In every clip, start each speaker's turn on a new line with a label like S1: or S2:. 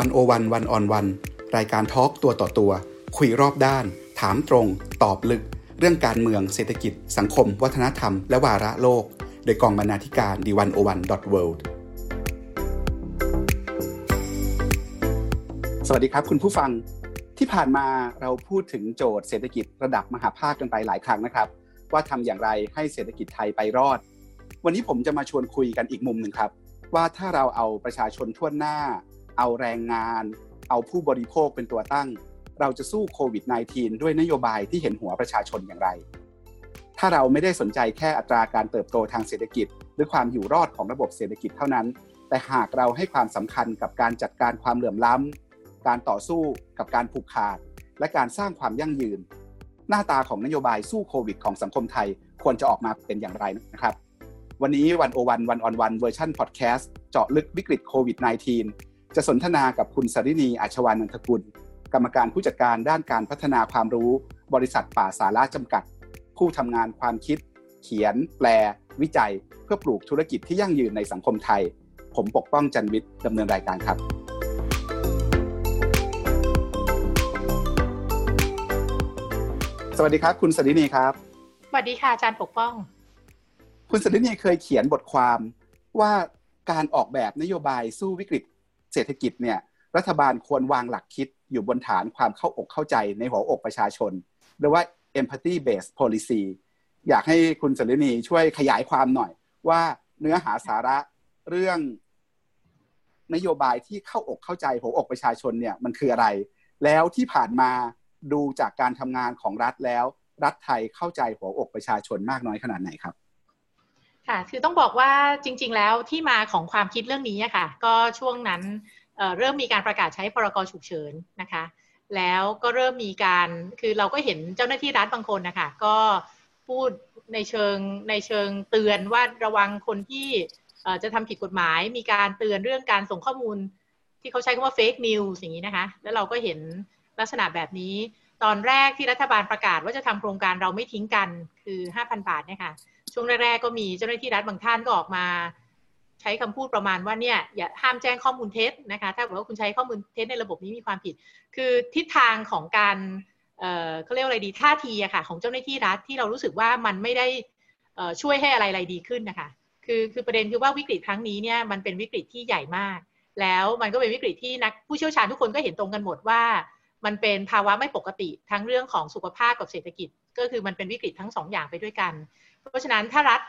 S1: วันโอวันวันออนวันรายการทอล์กตัวต่อตัว คุยรอบด้าน ถามตรง ตอบลึก เรื่องการเมืองเศรษฐกิจ สังคม วัฒนธรรม และวาระโลก โดยกองบรรณาธิการดีวันโอวันดอทเวิลด์สวัสดีครับคุณผู้ฟังที่ผ่านมาเราพูดถึงโจทย์เศรษฐกิจระดับมหาภาคกันไปหลายครั้งนะครับ ว่าทำอย่างไรให้เศรษฐกิจไทยไปรอด วันนี้ผมจะมาชวนคุยกันอีกมุมหนึ่งครับ ว่าถ้าเราเอาประชาชนทั่วหน้า เอาแรงงาน เอาผู้บริโภคเป็นตัวตั้ง เราจะสู้โควิด -19 ด้วยนโยบายที่เห็นหัวประชาชนอย่างไร ถ้าเราไม่ได้สนใจแค่อัตราการเติบโตทางเศรษฐกิจ หรือความอยู่รอดของระบบเศรษฐกิจเท่านั้น แต่หากเราให้ความสำคัญกับการจัดการความเหลื่อมล้ำการต่อสู้กับการผูกขาด และการสร้างความยั่งยืน หน้าตาของนโยบายสู้โควิด ของสังคมไทยควรจะออกมาเป็นอย่างไรนะครับวันนี้ One-O-One One-on-One เวอร์ชันพอดแคสต์เจาะลึกวิกฤตโควิด -19 จะสนทนากับคุณสฤณีอาชวานันทกุล กรรมการผู้จัดการด้านการพัฒนาความรู้ บริษัทป่าสาละจำกัด ผู้ทำงานความคิด เขียน แปล วิจัย เพื่อปลูกธุรกิจที่ยั่งยืนในสังคมไทย ผมปกป้องจันวิทย์ดำเนินรายการครับสวัสดีครับ คุณสรินีครับ
S2: สวัสดีค่ะอาจารย์ปกป้อง
S1: คุณสรินีเคยเขียนบทความว่าการออกแบบนโยบายสู้วิกฤต เศรษฐกิจเนี่ยรัฐบาลควรวางหลักคิดอยู่บนฐานความเข้าอกเข้าใจในหัวอกประชาชนหรือว่า empathy based policy อยากให้คุณสรินีช่วยขยายความหน่อย ว่าเนื้อหาสาระเรื่องนโยบายที่เข้าอกเข้าใจหัวอกประชาชนเนี่ยมันคืออะไร แล้วที่ผ่านมาดูจากการทำงานของรัฐแล้ว รัฐไทยเข้าใจหัวอกประชาชนมากน้อยขนาดไหนครับ
S2: ค่ะ คือต้องบอกว่าจริง ๆ แล้วที่มาของความคิดเรื่องนี้ค่ะ ก็ช่วงนั้นเเริ่มมีการประกาศใช้พรกฉุกเฉินนะคะ แล้วก็เริ่มมีการคือเราก็เห็นเจ้าหน้าที่รัฐบางคนนะคะก็พูดในเชิงในเชิงเตือนว่าระวังคนที่จะทำผิดกฎหมาย มีการเตือนเรื่องการส่งข้อมูล ที่เขาใช้คำว่าเฟกนิวส์อย่างนี้นะคะ แล้วเราก็เห็นลักษณะแบบนี้ ตอนแรกที่รัฐบาลประกาศว่าจะทำโครงการเราไม่ทิ้งกันคือ 5,000 บาทเนี่ยค่ะ ช่วงแรกๆก็มีเจ้าหน้าที่รัฐบางท่านก็ออกมา ใช้คำพูดประมาณว่าเนี่ยอย่าห้ามแจ้งข้อมูลเท็จนะคะถ้าบอกว่าคุณใช้ข้อมูลเท็จในระบบนี้มีความผิด คือทิศทางของการเเขาเรียกอะไรดีท่าทีอะค่ะของเจ้าหน้าที่รัฐที่เรารู้สึกว่ามันไม่ได้ช่วยให้อะไรอะไรดีขึ้นนะคะคือคือประเด็นคือว่าวิกฤตครั้งนี้เนี่ยมันเป็นวิกฤตที่ใหญ่มาก แล้วมันก็เป็นวิกฤตที่นักผู้เชี่ยวชาญทุกคนก็เห็นตรงกันหมดว่า มันเป็นภาวะไม่ปกติทั้งเรื่องของสุขภาพกับเศรษฐกิจ ก็คือมันเป็นวิกฤตทั้งสองอย่างไปด้วยกัน เพราะฉะนั้นถ้ารัฐ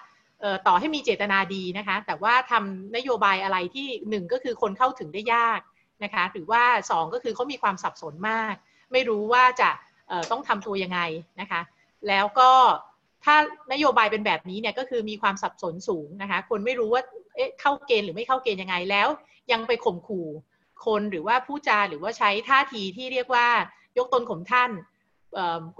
S2: ต่อให้มีเจตนาดีนะคะ แต่ว่าทำนโยบายอะไรที่หนึ่งก็คือคนเข้าถึงได้ยากนะคะหรือว่าสองก็คือเขามีความสับสนมาก ไม่รู้ว่าจะต้องทำตัวยังไงนะคะ แล้วก็ถ้านโยบายเป็นแบบนี้เนี่ยก็คือมีความสับสนสูงนะคะ คนไม่รู้ว่าเอ๊ะเข้าเกณฑ์หรือไม่เข้าเกณฑ์ยังไงแล้ว ยังไปข่มขู่คนหรือว่าผู้จาหรือว่าใช้ท่าทีที่เรียกว่ายกตนข่มท่าน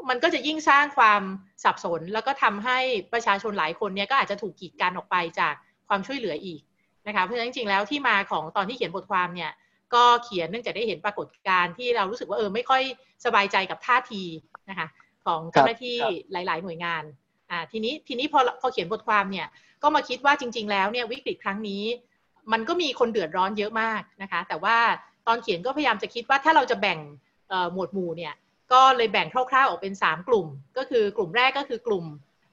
S2: มันก็จะยิ่งสร้างความสับสน แล้วก็ทำให้ประชาชนหลายคนเนี่ยก็อาจจะถูกกีดกันออกไปจากความช่วยเหลืออีกนะคะเพราะฉะนั้นจริงๆแล้วที่มาของตอนที่เขียนบทความเนี่ยก็เขียนเนื่องจากได้เห็นปรากฏการณ์ที่เรารู้สึกว่าเออไม่ค่อยสบายใจกับท่าทีนะคะของเจ้าหน้าที่หลาย ๆ หน่วยงานอ่าทีนี้ทีนี้พอพอเขียนบทความเนี่ยก็มาคิดว่าจริง ๆ แล้วเนี่ยวิกฤตครั้งนี้ มันก็มีคนเดือดร้อนเยอะมากนะคะ แต่ว่าตอนเขียนก็พยายามจะคิดว่าถ้าเราจะแบ่งหมวดหมู่เนี่ย ก็เลยแบ่งคร่าวๆออกเป็น 3 กลุ่ม ก็คือกลุ่มแรกก็คือกลุ่ม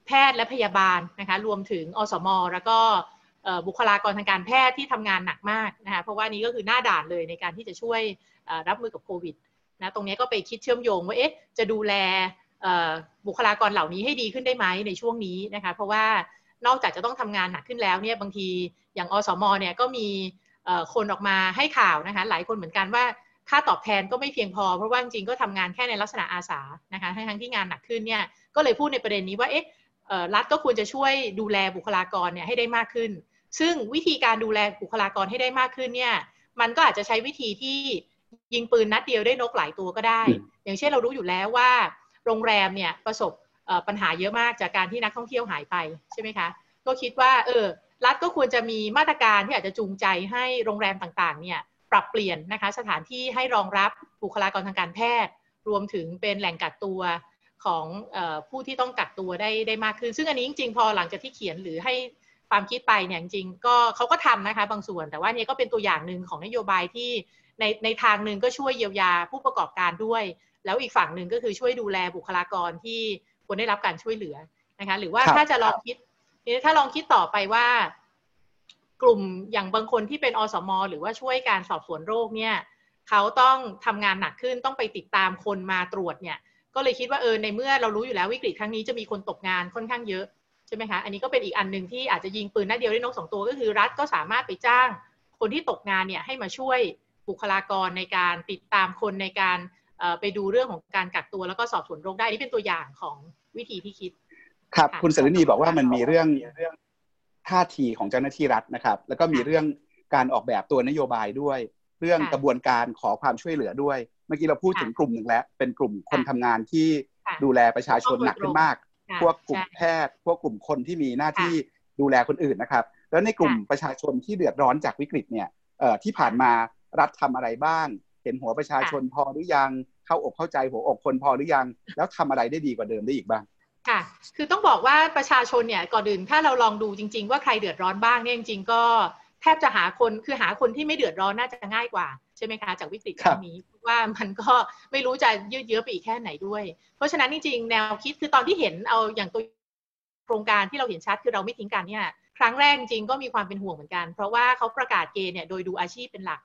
S2: แพทย์และพยาบาลนะคะรวมถึงอสม แล้วก็บุคลากรทางการแพทย์ที่ทำงานหนักมากนะคะเพราะว่านี้ก็คือหน้าด่านเลยในการที่จะช่วยรับมือกับโควิดนะตรงนี้ก็ไปคิดเชื่อมโยงว่าเอ๊ะจะดูแลบุคลากรเหล่านี้ให้ดีขึ้นได้ไหมในช่วงนี้นะคะเพราะว่านอกจากจะต้องทำงานหนักขึ้นแล้วเนี่ยบางทีอย่างอสมเนี่ยก็มีคนออกมาให้ข่าวนะคะหลายคนเหมือนกันว่า ค่าตอบแทนก็ไม่เพียงพอ เพราะว่าจริงก็ทำงานแค่ในลักษณะอาสานะคะทั้งที่งานหนักขึ้นเนี่ยก็เลยพูดในประเด็นนี้ว่าเอ๊ะรัฐก็ควรจะช่วยดูแลบุคลากรเนี่ยให้ได้มากขึ้น ซึ่งวิธีการดูแลบุคลากรให้ได้มากขึ้นเนี่ยมันก็อาจจะใช้วิธีที่ยิงปืนนัดเดียวได้นกหลายตัวก็ได้ อย่างเช่นเรารู้อยู่แล้วว่า โรงแรมเนี่ยประสบปัญหาเยอะมากจากการที่นักท่องเที่ยวหายไปใช่ไหมคะก็คิดว่าเออรัฐก็ควรจะมีมาตรการที่อาจจะจูงใจให้โรงแรมต่างๆเนี่ย ปรับเปลี่ยนนะคะสถานที่ให้รองรับบุคลากรทางการแพทย์ รวมถึงเป็นแหล่งกักตัวของอผู้ที่ต้องกักตัวได้ได้มากขึ้น ซึ่งอันนี้จริงๆ พอหลังจากที่เขียนหรือให้ความคิดไปเนี่ยจริงๆก็เขาก็ทำนะคะบางส่วน แต่ว่านี่ก็เป็นตัวอย่างหนึ่งของนโยบายที่ในในทางหนึ่งก็ช่วยเยียวยาผู้ประกอบการด้วย แล้วอีกฝั่งหนึ่งก็คือช่วยดูแลบุคลากรที่ควรได้รับการช่วยเหลือนะคะหรือว่าถ้าจะลองคิดถ้าลองคิดต่อไปว่า กลุ่มอย่างบางคนที่เป็นอสม หรือว่าช่วยการสอบสวนโรคเนี่ยเขาต้องทำงานหนักขึ้นต้องไปติดตามคนมาตรวจเนี่ย ก็เลยคิดว่าเออในเมื่อเรารู้อยู่แล้ววิกฤตครั้งนี้จะมีคนตกงานค่อนข้างเยอะใช่ไหมคะอันนี้ก็เป็นอีกอันหนึ่งที่อาจจะยิงปืนนัดเดียวได้นกสองตัวก็คือรัฐก็สามารถไปจ้าง คนที่ตกงานเนี่ยให้มาช่วยบุคลากรในการติดตามคนในการไปดูเรื่องของการกักตัวแล้วก็สอบสวนโรคได้นี่เป็นตัวอย่างของวิธีที่คิด
S1: ครับ คุณเสรีนีบอกว่ามันมีเรื่องเรื่อง ท่าทีของเจ้าหน้าที่รัฐนะครับ แล้วก็มีเรื่องการออกแบบตัวนโยบายด้วย เรื่องกระบวนการขอความช่วยเหลือด้วย เมื่อกี้เราพูดถึงกลุ่มหนึ่งแล้ว เป็นกลุ่มคนทำงานที่ดูแลประชาชนหนักขึ้นมาก พวกกลุ่มแพทย์ พวกกลุ่มคนที่มีหน้าที่ดูแลคนอื่นนะครับ แล้วในกลุ่มประชาชนที่เดือดร้อนจากวิกฤตเนี่ยที่ผ่านมารัฐทำอะไรบ้าง เห็นหัวประชาชนพอหรือยัง เข้าอกเข้าใจหัวอกคนพอหรือยัง แล้วทำอะไรได้ดีกว่าเดิมได้อีกบ้าง
S2: ค่ะ คือต้องบอกว่าประชาชนเนี่ยก่อนอื่นถ้าเราลองดูจริง ๆ ว่าใครเดือดร้อนบ้างเนี่ยจริงๆก็แทบจะหาคนคือหาคนที่ไม่เดือดร้อนน่าจะง่ายกว่าใช่ไหมคะจากวิกฤตครั้งนี้ว่ามันก็ไม่รู้จะยืดเยื้อไปอีกแค่ไหนด้วย เพราะฉะนั้นจริงๆแนวคิดคือตอนที่เห็นเอาอย่างตัวโครงการที่เราเห็นชัดคือเราไม่ทิ้งกันเนี่ยครั้งแรกจริงก็มีความเป็นห่วงเหมือนกัน เพราะว่าเขาประกาศเกณฑ์เนี่ยโดยดูอาชีพเป็นหลัก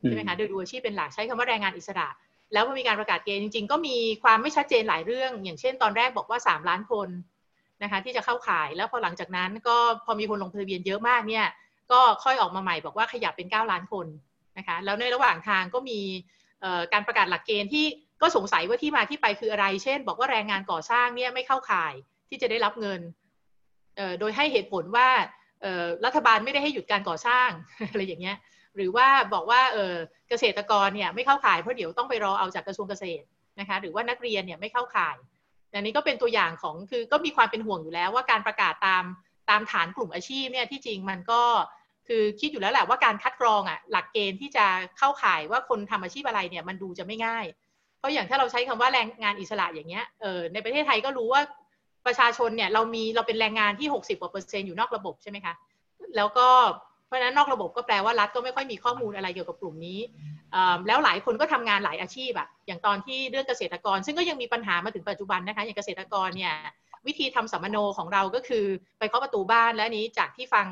S2: ใช่ไหมคะโดยดูอาชีพเป็นหลักใช้คำว่าแรงงานอิสระ แล้วพอมีการประกาศเกณฑ์จริง ๆ ก็มีความไม่ชัดเจนหลายเรื่อง อย่างเช่น ตอนแรกบอกว่า 3 ล้านคนนะคะที่จะเข้าขายแล้วพอหลังจากนั้นก็พอมีคนลงทะเบียนเยอะมากเนี่ยก็ค่อยออกมาใหม่บอกว่าขยับเป็น 9 ล้านคนนะคะแล้วในระหว่างทางก็มีการประกาศหลักเกณฑ์ที่ก็สงสัยว่าที่มาที่ไปคืออะไร เช่น บอกว่าแรงงานก่อสร้างเนี่ยไม่เข้าข่ายที่จะได้รับเงิน โดยให้เหตุผลว่ารัฐบาลไม่ได้ให้หยุดการก่อสร้างอะไรอย่างเงี้ย หรือว่าบอกว่าเเกษตรกรเนี่ยไม่เข้าข่ายเพราะเดี๋ยวต้องไปรอเอาจากกระทรวงเกษตรนะคะหรือว่านักเรียนเนี่ยไม่เข้าข่ายอันนี้ก็เป็นตัวอย่างของคือก็มีความเป็นห่วงอยู่แล้วว่าการประกาศตามตามฐานกลุ่มอาชีพเนี่ยที่จริงมันก็คือคิดอยู่แล้วแหละว่าการคัดกรองอะหลักเกณฑ์ที่จะเข้าข่ายว่าคนทำอาชีพอะไรเนี่ยมันดูจะไม่ง่าย เพราะอย่างถ้าเราใช้คำว่าแรงงานอิสระอย่างเงี้ยเออในประเทศไทยก็รู้ว่าประชาชนเนี่ยเรามีเราเป็นแรงงานที่ 60กว่าเปอร์เซ็นต์อยู่นอกระบบใช่ไหมคะแล้วก็ ราะฉะนั้นนอกระบบก็แปลว่ารัฐก็ไม่ค่อยมีข้อมูลอะไรเกี่ยวกับกลุ่มนี้แล้วหลายคนก็ทำงานหลายอาชีพอะอย่างตอนที่เรื่องเกษตรกร ซึ่งก็ยังมีปัญหามาถึงปัจจุบันนะคะอย่างเกษตรกรเนี่ยวิธีทำสัมมโนของเราก็คือไปเคาะประตูบ้านและนี้จากที่ฟัง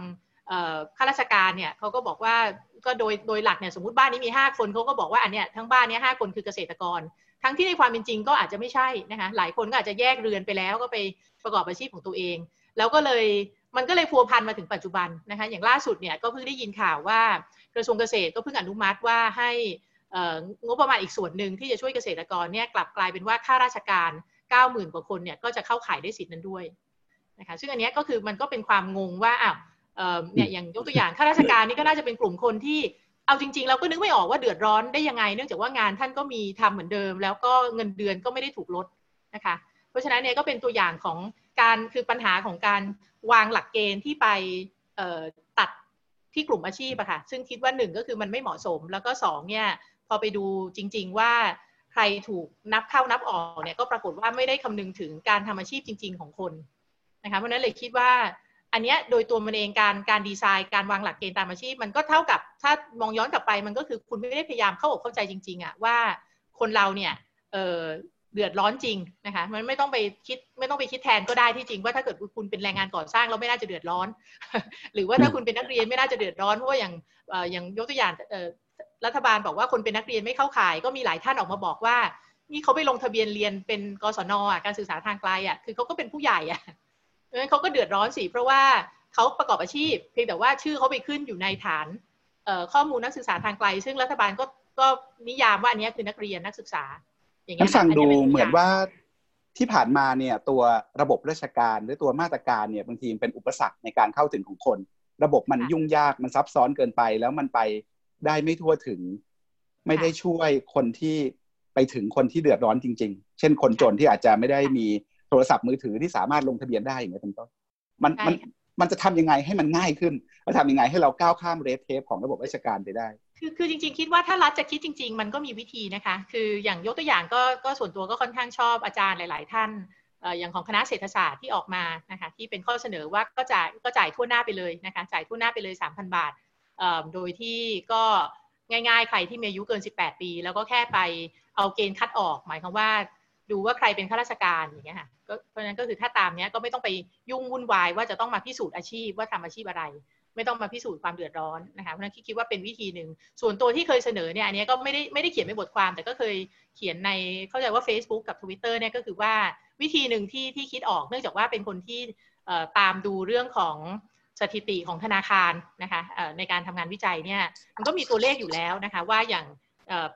S2: ข้าราชการเนี่ยเขาก็บอกว่าก็โดยโดยหลักเนี่ยสมมติบ้านนี้มี 5 คนเขาก็บอกว่าอันเนี้ยทั้งบ้านเนี้ยหคนคือเกษตรกร ทั้งที่ในความเป็นจริงก็อาจจะไม่ใช่นะคะหลายคนก็อาจจะแยกเรือนไปแล้วก็ไปประกอบอาชีพของตัวเอง แล้วก็เลย มันก็เลยพัวพันมาถึงปัจจุบันนะคะอย่างล่าสุดเนี่ยก็เพิ่งได้ยินข่าวว่ากระทรวงเกษตรก็เพิ่งอนุมัติว่าให้งบประมาณอีกส่วนหนึ่งที่จะช่วยเกษตรกรเนี่ยกลับกลายเป็นว่าข้าราชการ 90,000 กว่าคนเนี่ยก็จะเข้าขายได้สิทธินั้นด้วยนะคะซึ่งอันนี้ก็คือมันก็เป็นความงงว่าอ้าวเนี่ยอย่างยกตัวอย่างข้าราชการนี่ก็น่าจะเป็นกลุ่มคนที่เอาจริง ๆ เราก็นึกไม่ออกว่าเดือดร้อนได้ยังไง เนื่องจากว่างานท่านก็มีทำเหมือนเดิม แล้วก็เงินเดือนก็ไม่ได้ถูกลดนะคะ เพราะฉะนั้นเนี่ยก็เป็นตัวอย่างของการคือปัญหาของการ วางหลักเกณฑ์ที่ไปตัดที่กลุ่มอาชีพอะค่ะ ซึ่งคิดว่าหนึ่งก็คือมันไม่เหมาะสม แล้วก็สองเนี่ยพอไปดูจริง ๆ ว่าใครถูกนับเข้านับออกเนี่ยก็ปรากฏว่าไม่ได้คำนึงถึงการทำอาชีพจริง ๆ ของคนนะคะ เพราะนั้นเลยคิดว่าอันเนี้ยโดยตัวมันเองการการดีไซน์การวางหลักเกณฑ์ตามอาชีพ มันก็เท่ากับถ้ามองย้อนกลับไปมันก็คือคุณไม่ได้พยายามเข้าอกเข้าใจจริง ๆอะว่าคนเราเนี่ย เดือดร้อนจริงนะคะมันไม่ต้องไปคิดไม่ต้องไปคิดแทนก็ได้ที่จริงว่าถ้าเกิดคุณเป็นแรงงานก่อสร้างเราไม่น่าจะเดือดร้อน หรือว่าถ้าคุณเป็นนักเรียนไม่น่าจะเดือดร้อนเพราะว่าอย่างอย่างยกตัวอย่างรัฐบาลบอกว่าคนเป็นนักเรียนไม่เข้าข่าย ก็มีหลายท่านออกมาบอกว่า นี่เขาไปลงทะเบียนเรียนเป็นกศนอะการศึกษาทางไกลอะคือเขาก็เป็นผู้ใหญ่อะเพราะฉะนั้นเขาก็เดือดร้อนสิเพราะว่าเขาประกอบอาชีพ เพียงแต่ว่าชื่อเขาไปขึ้นอยู่ในฐานข้อมูลนักศึกษาทางไกล ซึ่งรัฐบาลก็ก็นิยามว่าอันนี้คือนักเรียนนักศึกษา
S1: อย่างนี้ฟังดูเหมือนว่าที่ผ่านมาเนี่ยตัวระบบราชการหรือตัวมาตรการเนี่ยบางทีเป็นอุปสรรคในการเข้าถึงของคน ระบบมันยุ่งยากมันซับซ้อนเกินไป แล้วมันไปได้ไม่ทั่วถึง ไม่ได้ช่วยคนที่ไปถึงคนที่เดือดร้อนจริง ๆ เช่นคนจนที่อาจจะไม่ได้มีโทรศัพท์มือถือที่สามารถลงทะเบียนได้อย่างเงี้ยเป็นต้นมันมันมันจะทำยังไงให้มันง่ายขึ้นแล้วทำยังไงให้เราก้าวข้ามเรทเทปของระบบราชการไปได้
S2: คือคือจริงๆ คิดว่าถ้ารัฐจะคิดจริง ๆ มันก็มีวิธีนะคะ คืออย่างยกตัวอย่างก็ก็ส่วนตัวก็ค่อนข้างชอบอาจารย์หลาย ๆ ท่านอย่างของคณะเศรษฐศาสตร์ที่ออกมานะคะที่เป็นข้อเสนอว่าก็จ่ายก็จ่ายทั่วหน้าไปเลยนะคะจ่ายทั่วหน้าไปเลย 3,000 บาท โดยที่ก็ง่ายๆ ใครที่มีอายุเกิน 18 ปี แล้วก็แค่ไปเอาเกณฑ์คัดออก หมายความว่าดูว่าใครเป็นข้าราชการอย่างเงี้ยค่ะเพราะฉะนั้นก็คือถ้าตามเนี้ยก็ไม่ต้องไปยุ่งวุ่นวายว่าจะต้องมาพิสูจน์อาชีพว่าทำอาชีพอะไร ไม่ต้องมาพิสูจน์ความเดือดร้อนนะคะเพราะฉะนั้นคิดว่าเป็นวิธีหนึ่ง ส่วนตัวที่เคยเสนอเนี่ยอันนี้ก็ไม่ได้ไม่ได้เขียนในบทความแต่ก็เคยเขียนในเข้าใจว่า Facebook กับ Twitter เนี่ยก็คือว่าวิธีหนึ่งที่ที่คิดออกเนื่องจากว่าเป็นคนที่ตามดูเรื่องของสถิติของธนาคารนะคะในการทำงานวิจัยเนี่ยมันก็มีตัวเลขอยู่แล้วนะคะว่าอย่าง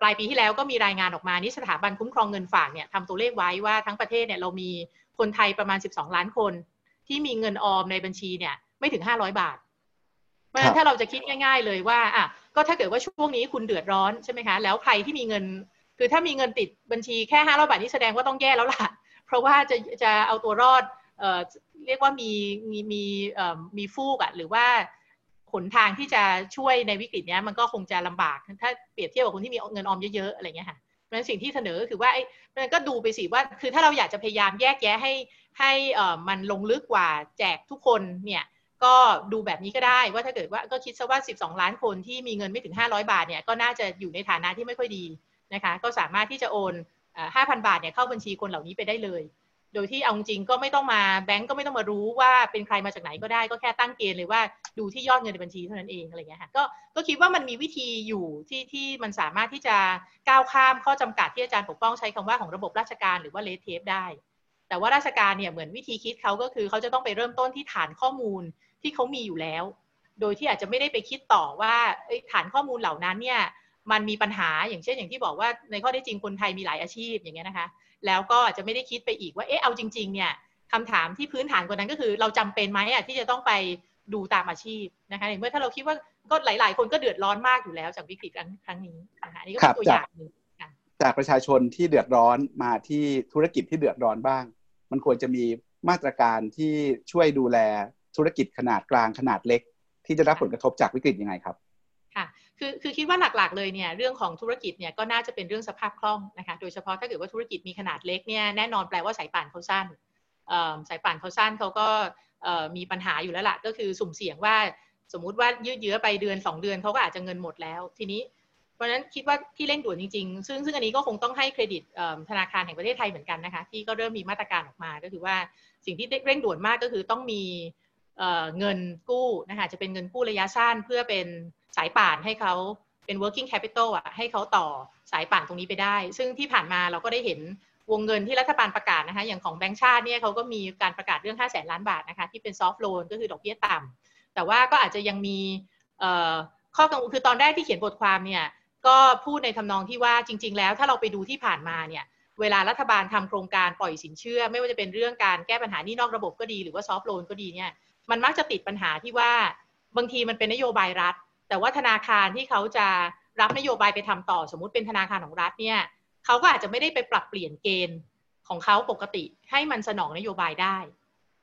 S2: ปลายปีที่แล้วก็มีรายงานออกมานี่สถาบันคุ้มครองเงินฝากเนี่ยทำตัวเลขไว้ว่าทั้งประเทศเนี่ยเรามีคนไทยประมาณ 12 ล้านคน ที่มีเงินออมในบัญชีเนี่ยไม่ถึง 500 บาท เพราะฉะนั้นถ้าเราจะคิดง่าย ๆ เลยว่าอะก็ถ้าเกิดว่าช่วงนี้คุณเดือดร้อนใช่ไหมคะ แล้วใครที่มีเงิน คือถ้ามีเงินติดบัญชีแค่500บาทนี่แสดงว่าต้องแย่แล้วล่ะ เพราะว่าจะจะเอาตัวรอดเอ่อเรียกว่ามีมีมีเอ่อมีฟูกอะหรือว่าหนทางที่จะช่วยในวิกฤตนี้มันก็คงจะลำบาก ถ้าเปรียบเทียบกับคนที่มีเงินออมเยอะๆอะไรเงี้ยค่ะเพราะฉะนั้นสิ่งที่เสนอก็คือว่าไอ้มันก็ดูไปสิว่า คือถ้าเราอยากจะพยายามแยกแยะให้ให้เอ่อมันลงลึกกว่าแจกทุกคนเนี่ย ก็ดูแบบนี้ก็ได้ว่าถ้าเกิดว่าก็คิดซะว่า 12 ล้านคนที่มีเงินไม่ถึง 500 บาทเนี่ยก็น่าจะอยู่ในฐานะที่ไม่ค่อยดีนะคะก็สามารถที่จะโอน5,000 บาทเนี่ยเข้าบัญชีคนเหล่านี้ไปได้เลย โดยที่เอาจริงก็ไม่ต้องมาแบงก์ก็ไม่ต้องมารู้ว่าเป็นใครมาจากไหนก็ได้ก็แค่ตั้งเกณฑ์เลยว่าดูที่ยอดเงินในบัญชีเท่านั้นเองอะไรเงี้ยค่ะก็ก็คิดว่ามันมีวิธีอยู่ที่ที่มันสามารถที่จะก้าวข้ามข้อจำกัดที่อาจารย์ปกป้องใช้คำว่าของระบบราชการหรือว่าเลทเทปได้ แต่ว่าราชการเนี่ยเหมือนวิธีคิดเขาก็คือเขาจะต้องไปเริ่มต้นที่ฐานข้อมูลที่เขามีอยู่แล้ว โดยที่อาจจะไม่ได้ไปคิดต่อว่าฐานข้อมูลเหล่านั้นเนี่ยมันมีปัญหาอย่างเช่นอย่างที่บอกว่าในข้อได้จริงคนไทยมีหลายอาชีพอย่างเงี้ยนะคะ แล้วก็อาจจะไม่ได้คิดไปอีกว่าเอ๊ะเอาจริงๆเนี่ยคำถามที่พื้นฐานกว่านั้นก็คือ เราจำเป็นไหมอะที่จะต้องไปดูตามอาชีพนะคะเมื่อถ้าเราคิดว่าก็หลาย ๆ คนก็เดือดร้อนมากอยู่แล้วจากวิกฤตครั้งนี้นะคะนี่ก็เป็นตัวอย่างหนึ่ง
S1: จากประชาชนที่เดือดร้อนมาที่ธุรกิจที่เดือดร้อนบ้าง มันควรจะมีมาตรการที่ช่วยดูแลธุรกิจขนาดกลางขนาดเล็ก ที่จะรับผลกระทบจากวิกฤตยังไงครับ
S2: ค่ะคือคือคิดว่าหลักๆเลยเนี่ยเรื่องของธุรกิจเนี่ยก็น่าจะเป็นเรื่องสภาพคล่องนะคะโดยเฉพาะถ้าเกิดว่าธุรกิจมีขนาดเล็กเนี่ยแน่นอนแปลว่าสายป่านเขาสั้นสายป่านเขาสั้นเขาก็มีปัญหาอยู่แล้วละก็คือสุ่มเสี่ยงว่าสมมุติว่ายืดเยื้อไปเดือน 2 เดือนเขาก็อาจจะเงินหมดแล้ว ทีนี้ เพราะฉะนั้นคิดว่าที่เร่งด่วนจริงๆ ซึ่งซึ่งอันนี้ก็คงต้องให้เครดิตธนาคารแห่งประเทศไทยเหมือนกันนะคะ ที่ก็เริ่มมีมาตรการออกมา ก็คือว่าสิ่งที่เร่งด่วนมากก็คือต้องมีเงินกู้นะคะจะเป็นเงินกู้ระยะสั้นเพื่อเป็นสายป่านให้เขาเป็น working capital อะให้เขาต่อสายป่านตรงนี้ไปได้ ซึ่งที่ผ่านมาเราก็ได้เห็นวงเงินที่รัฐบาลประกาศนะคะ อย่างของแบงก์ชาติเนี่ยเขาก็มีการประกาศเรื่อง5แสนล้านบาทนะคะ ที่เป็น soft loan ก็คือดอกเบี้ยต่ำแต่ว่าก็อาจจะยังมีข้อกังวลคือตอนแรกที่เขียนบทความเนี่ย ก็พูดในทำนองที่ว่าจริง ๆ แล้วถ้าเราไปดูที่ผ่านมาเนี่ยเวลารัฐบาลทำโครงการปล่อยสินเชื่อ ไม่ว่าจะเป็นเรื่องการแก้ปัญหานี้นอกระบบก็ดีหรือว่าซอฟท์โลนก็ดีเนี่ยมันมักจะติดปัญหาที่ว่าบางทีมันเป็นนโยบายรัฐ แต่ว่าธนาคารที่เขาจะรับนโยบายไปทำต่อสมมุติเป็นธนาคารของรัฐเนี่ยเขาก็อาจจะไม่ได้ไปปรับเปลี่ยนเกณฑ์ของเขาปกติให้มันสนองนโยบายได้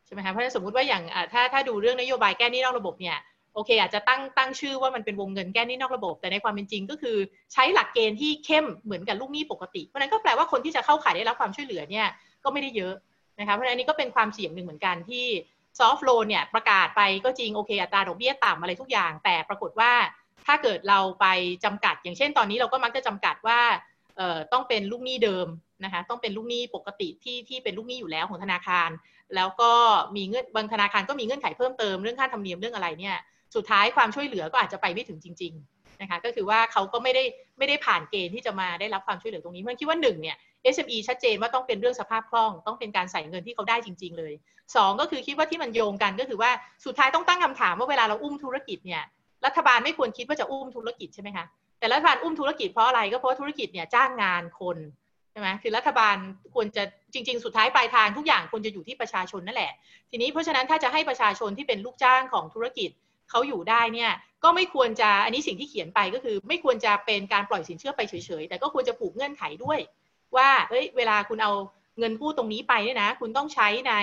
S2: ใช่ไหมคะเพราะฉะนั้นสมมติว่าอย่างถ้าถ้าดูเรื่องนโยบายแก้หนี้นอกระบบเนี่ย โอเค อาจจะตั้งตั้งชื่อว่ามันเป็นวงเงินแก้หนี้นอกระบบ แต่ในความเป็นจริงก็คือ ใช้หลักเกณฑ์ที่เข้มเหมือนกับลูกหนี้ปกติเพราะนั้นก็แปลว่าคนที่จะเข้าขายได้รับความช่วยเหลือเนี่ยก็ไม่ได้เยอะนะคะเพราะฉะนั้นนี้ก็เป็นความเสี่ยงหนึ่งเหมือนกันที่ซอฟท์โลนเนี่ยประกาศไปก็จริงโอเคอัตราดอกเบี้ยต่ำอะไรทุกอย่าง แต่ปรากฏว่าถ้าเกิดเราไปจำกัด อย่างเช่นตอนนี้เราก็มักจะจำกัดว่าเอ่อต้องเป็นลูกหนี้เดิมนะคะต้องเป็นลูกหนี้ปกติที่ที่เป็นลูกหนี้อยู่แล้วของธนาคาร แล้วก็มีเงื่อนบางธนาคารก็มีเงื่อนไขเพิ่มเติมเรื่องค่าธรรมเนียมเรื่องอะไรเนี่ย สุดท้ายความช่วยเหลือก็อาจจะไปไม่ถึงจริง ๆนะคะ ก็คือว่าเขาก็ไม่ได้ไม่ได้ผ่านเกณฑ์ที่จะมาได้รับความช่วยเหลือตรงนี้มันคิดว่าหนึ่งเนี่ย SME ชัดเจนว่าต้องเป็นเรื่องสภาพคล่อง ต้องเป็นการใส่เงินที่เขาได้จริง ๆ เลย 2 ก็คือคิดว่าที่มันโยงกันก็คือว่าสุดท้ายต้องตั้งคำถามว่าเวลาเราอุ้มธุรกิจเนี่ยรัฐบาลไม่ควรคิดว่าจะอุ้มธุรกิจใช่ไหมคะแต่รัฐบาลอุ้มธุรกิจเพราะอะไรก็เพราะธุรกิจเนี่ยจ้างงานคนใช่ไหมคือรัฐบาลควรจะจริง ๆ สุดท้ายปลายทางทุกอย่างควรจะอยู่ที่ประชาชนนั่นแหละ ทีนี้เพราะฉะนั้นถ้าจะให้ประชาชนที่เป็นลูกจ้างของธุรกิจ เขาอยู่ได้เนี่ยก็ไม่ควรจะอันนี้สิ่งที่เขียนไปก็คือ ไม่ควรจะเป็นการปล่อยสินเชื่อไปเฉยๆ แต่ก็ควรจะผูกเงื่อนไขด้วย ว่าเฮ้ยเวลาคุณเอาเงินกู้ตรงนี้ไปเนี่ยนะ คุณต้องใช้ใน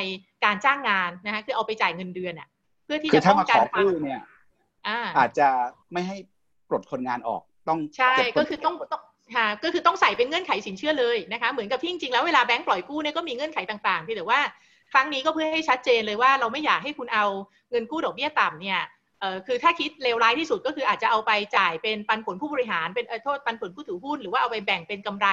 S2: การจ้างงานนะคะคือเอาไปจ่ายเงินเดือนอะ่ะ เพื่อที่จะป้องกัน
S1: ความเนี่ยอาจจะไม่ให้ปลดคนงานออกต้อง
S2: ใช่ก็คือต้องต้องค่ะก็คือต้องใส่เป็นเงื่อนไขสินเชื่อเลยนะคะเหมือนกับที่จริงๆแล้วเวลาแบงก์ปล่อยกู้เนี่ยก็มีเงื่อนไขต่างๆเพียงแต่ว่าครั้งนี้ก็เพื่อให้ชัดเจนเลยว่าเราไม่อยากให้คุณเอาเงินกู้ดอกเบี้ยต่ำเนี่ย เออคือถ้าคิดเลวร้ายที่สุดก็คืออาจจะเอาไปจ่ายเป็นปันผลผู้บริหาร เป็นโทษปันผลผู้ถือหุ้นหรือว่าเอาไปแบ่งเป็นกำไร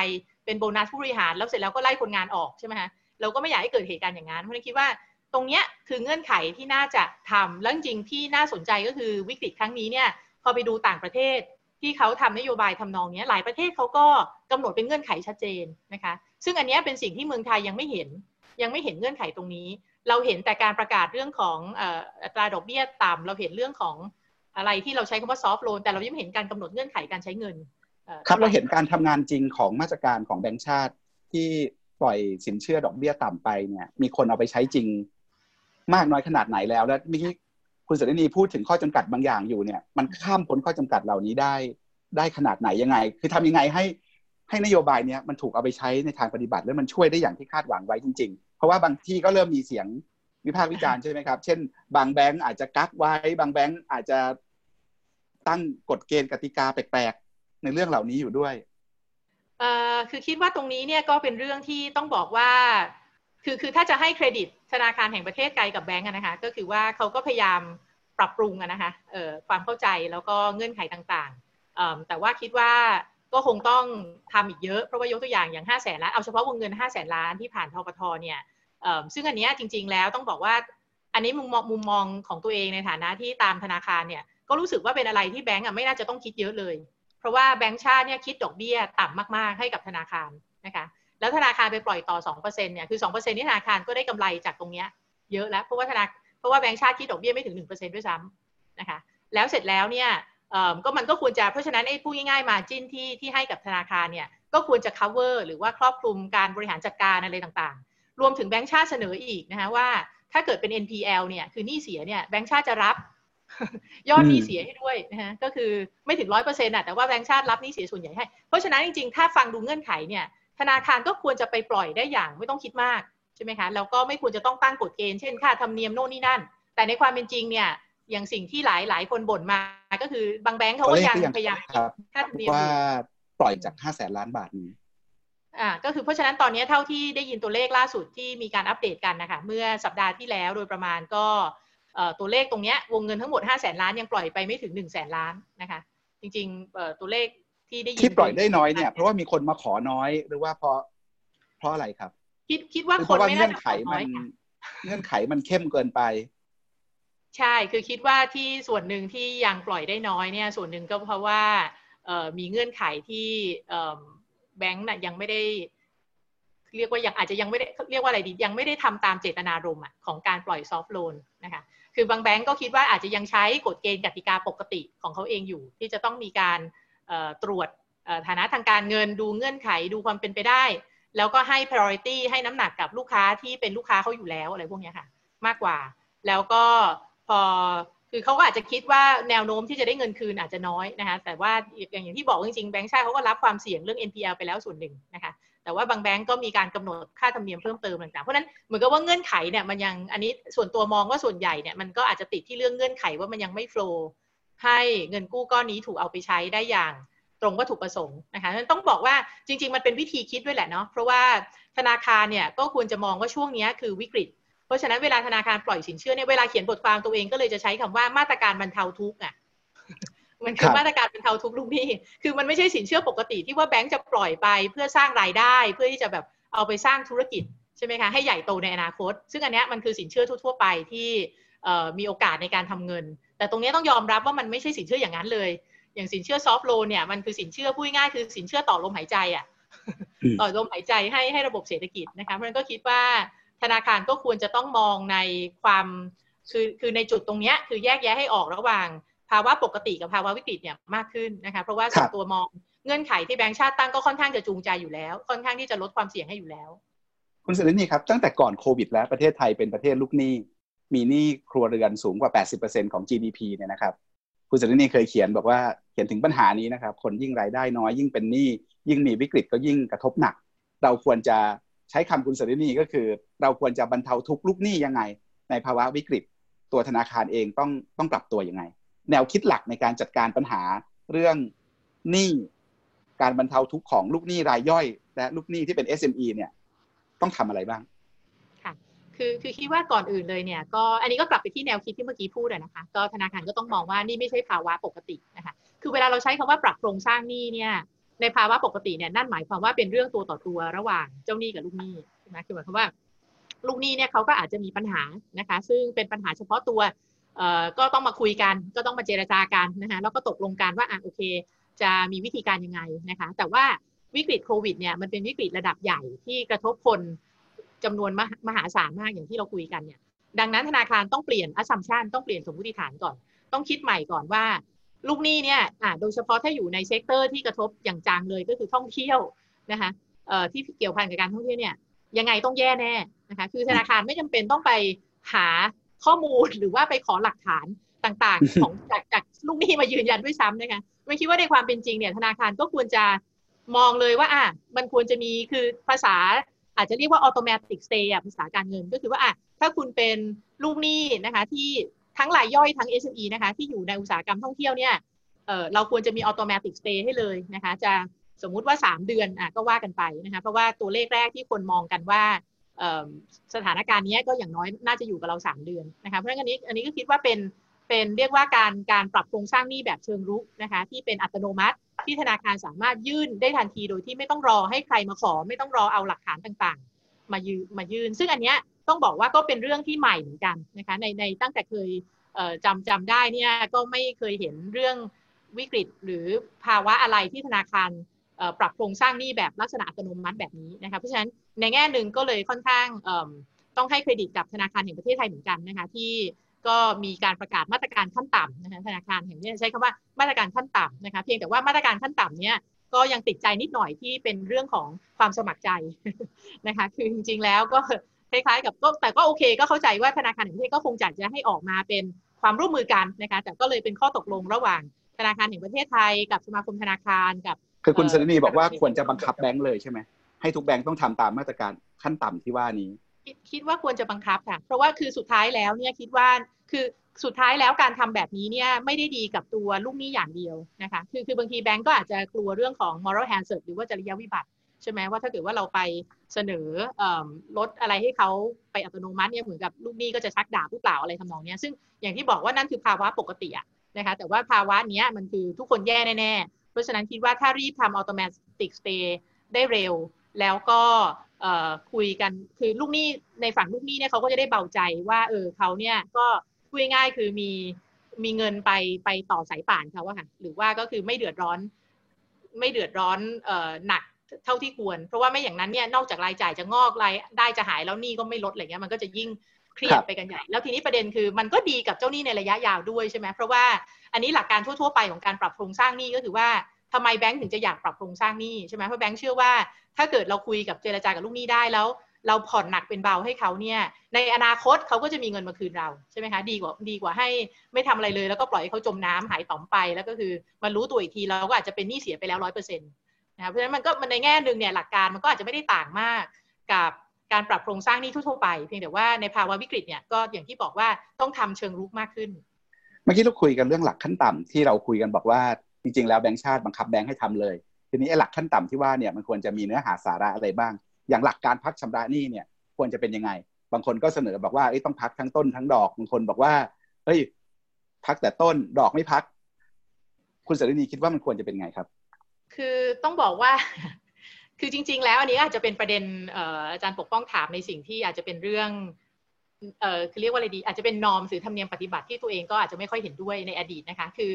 S2: เป็นโบนัสผู้บริหาร แล้วเสร็จแล้วก็ไล่คนงานออกใช่ไหมคะเราก็ไม่อยากให้เกิดเหตุการณ์อย่างนั้นเพราะฉะนั้นคิดว่าตรงเนี้ยคือเงื่อนไขที่น่าจะทำแล้วจริงที่น่าสนใจก็คือวิกฤตครั้งนี้เนี่ยพอไปดูต่างประเทศที่เขาทำนโยบายทำนองนี้หลายประเทศเขาก็กำหนดเป็นเงื่อนไขชัดเจนนะคะ ซึ่งอันนี้เป็นสิ่งที่เมืองไทยยังไม่เห็นยังไม่เห็นเงื่อนไขตรงนี้ เราเห็นแต่การประกาศเรื่องของอัตราดอกเบี้ยต่ำเราเห็นเรื่องของอะไรที่เราใช้คำว่าซอฟท์โลนแต่เรายังไม่เห็นการกำหนดเงื่อนไขการใช้เงิน
S1: ครับเราเห็นการทำงานจริงของมาตรการของแบงก์ชาติ ที่ปล่อยสินเชื่อดอกเบี้ยต่ำไปเนี่ยมีคนเอาไปใช้จริง มากน้อยขนาดไหนแล้ว แล้วเมื่อกี้คุณสุรินีพูดถึงข้อจำกัดบางอย่างอยู่เนี่ย มันข้ามพ้นข้อจำกัดเหล่านี้ได้ได้ขนาดไหนยังไง คือทำยังไงให้ให้นโยบายเนี้ยมันถูกเอาไปใช้ในทางปฏิบัติแล้วมันช่วยได้อย่างที่คาดหวังไว้จริง ๆ ราะว่าบางที่ก็เริ่มมีเสียงวิพากษ์วิจารณ์ใช่ไหมครับ เช่น บางแบงก์อาจจะกักไว้ บางแบงก์อาจจะตั้งกฎเกณฑ์กติกาแปลกๆ ในเรื่องเหล่านี้อยู่ด้วย
S2: เอ่อคือคิดว่าตรงนี้เนี่ยก็เป็นเรื่องที่ต้องบอกว่า คือคือถ้าจะให้เครดิตธนาคารแห่งประเทศไกลกับแบงก์นะคะ ก็คือว่าเขาก็พยายามปรับปรุงนะคะเอ่อความเข้าใจแล้วก็เงื่อนไขต่างๆเอ่อแต่ว่าคิดว่าก็คงต้องทำอีกเยอะ เพราะว่ายกตัวอย่างอย่าง5้าแสนล้าน เอาเฉพาะวงเงิน5้าแสนล้านที่ผ่านทปทเนี่ย ซึ่งอันนี้จริง ๆ แล้วต้องบอกว่า อันนี้มุมมองมุมมองของตัวเองในฐานะที่ตามธนาคารเนี่ยก็รู้สึกว่าเป็นอะไรที่แบงก์อะไม่น่าจะต้องคิดเยอะเลย เพราะว่าแบงก์ชาติเนี่ยคิดดอกเบี้ยต่ำมากๆให้กับธนาคารนะคะแล้วธนาคารไปปล่อยต่อ2%เนี่ยคือ2%นี่ธนาคารก็ได้กำไรจากตรงเนี้ยเยอะแล้วเพราะว่าธนาเพราะว่าแบงก์ชาติคิดดอกเบี้ยไม่ถึง1%ด้วยซ้ำนะคะแล้วเสร็จแล้วเนี่ยก็มันก็ควรจะเพราะฉะนั้นไอ้พูดง่ายๆมาจิ้นที่ที่ให้กับธนาคารเนี่ยก็ควรจะ cover หรือว่าครอบคลุมการบริหารจัดการอะไรต่าง รวมถึงแบงก์ชาติเสนออีกนะคะว่า ถ้าเกิดเป็น NPL เนี่ยคือหนี้เสียเนี่ยแบงก์ชาติจะรับยอดหนี้เสียให้ด้วยนะฮะก็คือไม่ถึงร้อยเปอร์เซ็นต์อะแต่ว่าแบงก์ชาติรับหนี้เสียส่วนใหญ่ให้ เพราะฉะนั้นจริงๆ ถ้าฟังดูเงื่อนไขเนี่ยธนาคารก็ควรจะไปปล่อยได้อย่างไม่ต้องคิดมากใช่ไหมคะแล้วก็ไม่ควรจะต้องตั้งกฎเกณฑ์เช่นค่าธรรมเนียมโน่นนี่นั่น แต่ในความเป็นจริงเนี่ยอย่างสิ่งที่หลายหลายคนบ่นมาก็คือบางแบงก์เขาก็ยังพยายาม
S1: ค่าธรรมเนียมว่าปล่อยจากห้าแสนล้านบาทนี้
S2: อ่าก็คือเพราะฉะนั้นตอนนี้เท่าที่ได้ยินตัวเลขล่าสุดที่มีการอัปเดตกันนะคะเมื่อสัปดาห์ที่แล้วโดยประมาณก็ตัวเลขตรงนี้วงเงินทั้งหมด 5 0 0แสนล้านยังปล่อยไปไม่ถึง1 0 0 0แสนล้านนะคะจริงๆตัวเลขที่ได้ยิน
S1: ที่ปล่อยได้น้อยเนี่ยเพราะว่ามีคนมาขอน้อยหรือว่าเพราะเพราะอะไรครับ
S2: คิดคิดว่าคนไม่น่าจะขอ
S1: น้อยเงื่อนไขมันเข้มเกินไป
S2: ใช่คือคิดว่าที่ส่วนหนึ่งที่ยังปล่อยได้น้อยเนี่ย ส่วนหนึ่งก็เพราะว่ามีเงื่อนไขที่ แบงก์น่ะยังไม่ได้ เรียกว่ายังอาจจะยังไม่ได้เรียกว่าอะไรดียังไม่ได้ทำตามเจตนารมณ์ของการปล่อยซอฟท์โลนนะคะคือบางแบงก์ก็คิดว่าอาจจะยังใช้กฎเกณฑ์กติกาปกติของเขาเองอยู่ ที่จะต้องมีการตรวจฐานะทางการเงินดูเงื่อนไขดูความเป็นไปได้ แล้วก็ให้ priority ให้น้ำหนักกับลูกค้าที่เป็นลูกค้าเขาอยู่แล้วอะไรพวกนี้ค่ะ มากกว่า แล้วก็พอ คือเขาก็อาจจะคิดว่าแนวโน้มที่จะได้เงินคืนอาจจะน้อยนะคะแต่ว่าอย่างที่บอกจริงๆแบงก์ชาติเขาก็รับความเสี่ยงเรื่อง NPL ไปแล้วส่วนหนึ่งนะคะแต่ว่าบางแบงก์ก็มีการกำหนดค่าธรรมเนียมเพิ่มเติมต่างๆ เพราะนั้นเหมือนกับว่าเงื่อนไขเนี่ยมันยังอันนี้ส่วนตัวมองว่าส่วนใหญ่เนี่ยมันก็อาจจะติดที่เรื่องเงื่อนไขว่ามันยังไม่โฟล์ให้เงินกู้ก้อนนี้ถูกเอาไปใช้ได้อย่างตรงวัตถุประสงค์นะคะนั้นต้องบอกว่าจริง ๆ มันเป็นวิธีคิดด้วยแหละเนาะเพราะว่าธนาคารเนี่ยก็ควรจะมองว่าช่วงนี้คือวิกฤต เพราะฉะนั้นเวลาธนาคารปล่อยสินเชื่อเนี่ยเวลาเขียนบทความตัวเองก็เลยจะใช้คำว่ามาตรการบรรเทาทุกข์อะมันคือมาตรการเป็นเทาทุกลูกหนี้ คือมันไม่ใช่สินเชื่อปกติที่ว่าแบงก์จะปล่อยไปเพื่อสร้างรายได้เพื่อที่จะแบบเอาไปสร้างธุรกิจใช่ไหมคะให้ใหญ่โตในอนาคต ซึ่งอันนี้มันคือสินเชื่อทั่ว ๆ ไปที่มีโอกาสในการทำเงิน แต่ตรงนี้ต้องยอมรับว่ามันไม่ใช่สินเชื่ออย่างนั้นเลย อย่างสินเชื่อซอฟท์โลนเนี่ยมันคือสินเชื่อพูดง่ายคือสินเชื่อต่อลมหายใจอะต่อลมหายใจให้ให้ระบบเศรษฐกิจนะคะเพราะฉะนั้นก็คิดว่า ธนาคารก็ควรจะต้องมองในความคือคือในจุดตรงนี้คือแยกแยะให้ออกระหว่างภาวะปกติกับภาวะวิกฤตเนี่ยมากขึ้นนะคะเพราะว่าส่วนตัวมองเงื่อนไขที่แบงก์ชาติตั้งก็ค่อนข้างจะจูงใจอยู่แล้ว ค่อนข้างที่จะลดความเสี่ยงให้อยู่แล้ว
S1: คุณสุรินีครับตั้งแต่ก่อนโควิด แล้วประเทศไทยเป็นประเทศลูกหนี้ มีหนี้ครัวเรือนสูงกว่า 80%ของ GDP เนี่ยนะครับคุณสุรินีเคยเขียนบอกว่าเขียนถึงปัญหานี้นะครับคนยิ่งรายได้น้อยยิ่งเป็นหนี้ยิ่งมีวิกฤตก็ยิ่งกระทบหนัก เราควรจะ ใช้คำคุณสรินีก็คือ เราควรจะบรรเทาทุกลูกหนี้ยังไง ในภาวะวิกฤต ตัวธนาคารเองต้องต้องปรับตัวยังไง แนวคิดหลักในการจัดการปัญหาเรื่องหนี้การบรรเทาทุกของลูกหนี้รายย่อย และลูกหนี้ที่เป็น SME เนี่ยต้องทำอะไรบ้าง
S2: คือคือคิดว่าก่อนอื่นเลยเนี่ยก็อันนี้ก็กลับไปที่แนวคิดที่เมื่อกี้พูดนะคะก็ธนาคารก็ต้องมองว่านี่ไม่ใช่ภาวะปกตินะคะคือเวลาเราใช้คำว่าปรับโครงสร้างหนี้เนี่ย ในภาวะปกติเนี่ยนั่นหมายความว่าเป็นเรื่องตัวต่อตัวระหว่างเจ้าหนี้กับลูกหนี้ใช่ไหมคือหมายความว่าลูกหนี้เนี่ยเขาก็อาจจะมีปัญหานะคะ ซึ่งเป็นปัญหาเฉพาะตัวเอ่อก็ต้องมาคุยกัน ก็ต้องมาเจรจากันนะคะแล้วก็ตกลงกันว่าอะโอเค จะมีวิธีการยังไงนะคะ แต่ว่าวิกฤตโควิดเนี่ยมันเป็นวิกฤตระดับใหญ่ที่กระทบคนจำนวนมหาศาลมากอย่างที่เราคุยกันเนี่ยดังนั้นธนาคารต้องเปลี่ยนอ s ัมชันต้องเปลี่ยนสมมติฐานก่อน ต้องคิดใหม่ก่อนว่า ลูกหนี้เนี่ยโดยเฉพาะถ้าอยู่ใน sector ที่กระทบอย่างจังเลยก็คือท่องเที่ยวนะคะที่เกี่ยวพันกับการท่องเที่ยวเนี่ยยังไงต้องแย่แน่นะคะคือธนาคารไม่จำเป็นต้องไปหาข้อมูลหรือว่าไปขอหลักฐานต่างๆ ของจากจากลูกหนี้มายืนยันด้วยซ้ำนะคะไม่คิดว่าในความเป็นจริงเนี่ยธนาคารก็ควรจะมองเลยว่าอะมันควรจะมีคือภาษาอาจจะเรียกว่า automatic stay ภาษาการเงินก็คือว่าอะถ้าคุณเป็นลูกหนี้นะคะที่ ทั้งรายย่อยทั้ง SME นะคะที่อยู่ในอุตสาหกรรมท่องเที่ยวเนี่ยเเราควรจะมี automatic stay ให้เลยนะคะ จะสมมุติว่า 3 เดือนอะก็ว่ากันไปนะคะเพราะว่าตัวเลขแรกที่คนมองกันว่าสถานการณ์นี้ก็อย่างน้อยน่าจะอยู่กับเรา 3 เดือนนะคะเพราะฉะนั้นอันนี้อันนี้ก็คิดว่าเป็นเป็นเรียกว่าการการปรับโครงสร้างหนี้แบบเชิงรุกนะคะที่เป็นอัตโนมัติที่ธนาคารสามารถยื่นได้ทันทีโดยที่ไม่ต้องรอให้ใครมาขอ ไม่ต้องรอเอาหลักฐานต่างๆ มายืมายืน ซึ่งอันเนี้ย ต้องบอกว่าก็เป็นเรื่องที่ใหม่เหมือนกันนะคะในในตั้งแต่เคยจำจำได้เนี่ยก็ไม่เคยเห็นเรื่องวิกฤตหรือภาวะอะไรที่ธนาคารปรับโครงสร้างหนี้แบบลักษณะอัตโนมัติแบบนี้นะคะเพราะฉะนั้นในแง่หนึ่งก็เลยค่อนข้างต้องให้เครดิตกับธนาคารแห่งประเทศไทยเหมือนกันนะคะที่ก็มีการประกาศมาตรการขั้นต่ำนะคะธนาคารแห่งนี้ใช้คำว่ามาตรการขั้นต่ำนะคะเพียงแต่ว่ามาตรการขั้นต่ำเนี้ยก็ยังติดใจนิดหน่อยที่เป็นเรื่องของความสมัครใจนะคะคือจริงๆแล้วก็ คล้ายๆ กับก็แต่ก็โอเค ก็เข้าใจว่าธนาคารแห่งประเทศก็คงจัดจะให้ออกมาเป็นความร่วมมือกันนะคะแต่ก็เลยเป็นข้อตกลงระหว่างธนาคารแห่งประเทศไทย กับสมาคมธนาคารกับ
S1: คือคุณสนีบอกว่าควรจะบังคับแบงก์เลยใช่ไหมให้ทุกแบงก์ต้องทำตามมาตรการขั้นต่ำที่ว่านี้
S2: คิดว่าควรจะบังคับค่ะเพราะว่าคือสุดท้ายแล้วเนี่ยคิดว่าคือสุดท้ายแล้วการทำแบบนี้เนี่ยไม่ได้ดีกับตัวลูกหนี้อย่างเดียวนะคะคือคือบางทีแบงก์ก็อาจจะกลัวเรื่องของ moral hazard หรือว่าจริยวิบัติใช่ไหมว่าถ้าเกิดว่าเราไป เสนอลดอะไรให้เขาไปอัตโนมัติเนี่ยเหมือนกับลูกหนี้ก็จะชักดาบหรือเปล่าอะไรทำนองนี้ซึ่งอย่างที่บอกว่านั่นคือภาวะปกติอะนะคะแต่ว่าภาวะนี้มันคือทุกคนแย่แน่ๆ เพราะฉะนั้นคิดว่าถ้ารีบทำ automatic stay ได้เร็ว แล้วก็คุยกันคือลูกหนี้ในฝั่งลูกหนี้เนี่ยเขาก็จะได้เบาใจว่าเออเขาเนี่ยก็พูดง่ายคือมีมีเงินไปไปต่อสายป่านเขาว่าค่ะหรือว่าก็คือไม่เดือดร้อนไม่เดือดร้อนออหนัก เท่าที่ควร เพราะว่าไม่อย่างนั้นเนี่ยนอกจากรายจ่ายจะงอกรายได้จะหายแล้วหนี้ก็ไม่ลดอะไรเงี้ยมันก็จะยิ่งเครียดไปกันใหญ่ แล้วทีนี้ประเด็นคือมันก็ดีกับเจ้าหนี้ในระยะยาวด้วยใช่ไหมเพราะว่าอันนี้หลักการทั่วๆไปของการปรับโครงสร้างหนี้ก็คือว่าทำไมแบงก์ถึงจะอยากปรับโครงสร้างหนี้ใช่ไหมเพราะแบงก์เชื่อว่า ถ้าเกิดเราคุยกับเจรจากับลูกหนี้ได้แล้ว เราผ่อนหนักเป็นเบาให้เขาเนี่ย ในอนาคตเขาก็จะมีเงินมาคืนเราใช่ไหมคะดีกว่าดีกว่าให้ไม่ทำอะไรเลยแล้วก็ปล่อยให้เขาจมน้ำหายต่อมไป แล้วก็คือมันรู้ตัวอีกทีเราก็อาจจะเป็นหนี้เสียไปแล้วร้อยเปอร์เซ็นต์ นะเพราะฉะนั้นมันก็มันในแง่หนึ่งเนี่ยหลักการมันก็อาจจะไม่ได้ต่างมากกับการปรับโครงสร้างนี้ทั่วไป เพียงแต่ว่าในภาวะวิกฤตเนี่ยก็อย่างที่บอกว่าต้องทำเชิงรุกมากขึ้น
S1: เมื่อกี้เราคุยกันเรื่องหลักขั้นต่ำที่เราคุยกันบอกว่าจริงๆแล้วแบงค์ชาติบังคับแบงค์ให้ทำเลย ทีนี้ไอ้หลักขั้นต่ำที่ว่าเนี่ยมันควรจะมีเนื้อหาสาระอะไรบ้าง อย่างหลักการพักชำระหนี้เนี่ยควรจะเป็นยังไง บางคนก็เสนอบอกว่าต้องพักทั้งต้นทั้งดอกบางคนบอกว่าเฮ้ยพักแต่ต้นดอกไม่พัก คุณเสรณีคิดว่ามันควรจะเป็นไงครับ
S2: คือต้องบอกว่า คือจริง ๆ แล้วอันนี้อาจจะเป็นประเด็นอาจารย์ปกป้องถามในสิ่งที่อาจจะเป็นเรื่องเออคือเรียกว่าอะไรดี อาจจะเป็นนอมหรือธรรมเนียมปฏิบัติที่ตัวเองก็อาจจะไม่ค่อยเห็นด้วยในอดีตนะคะ คือ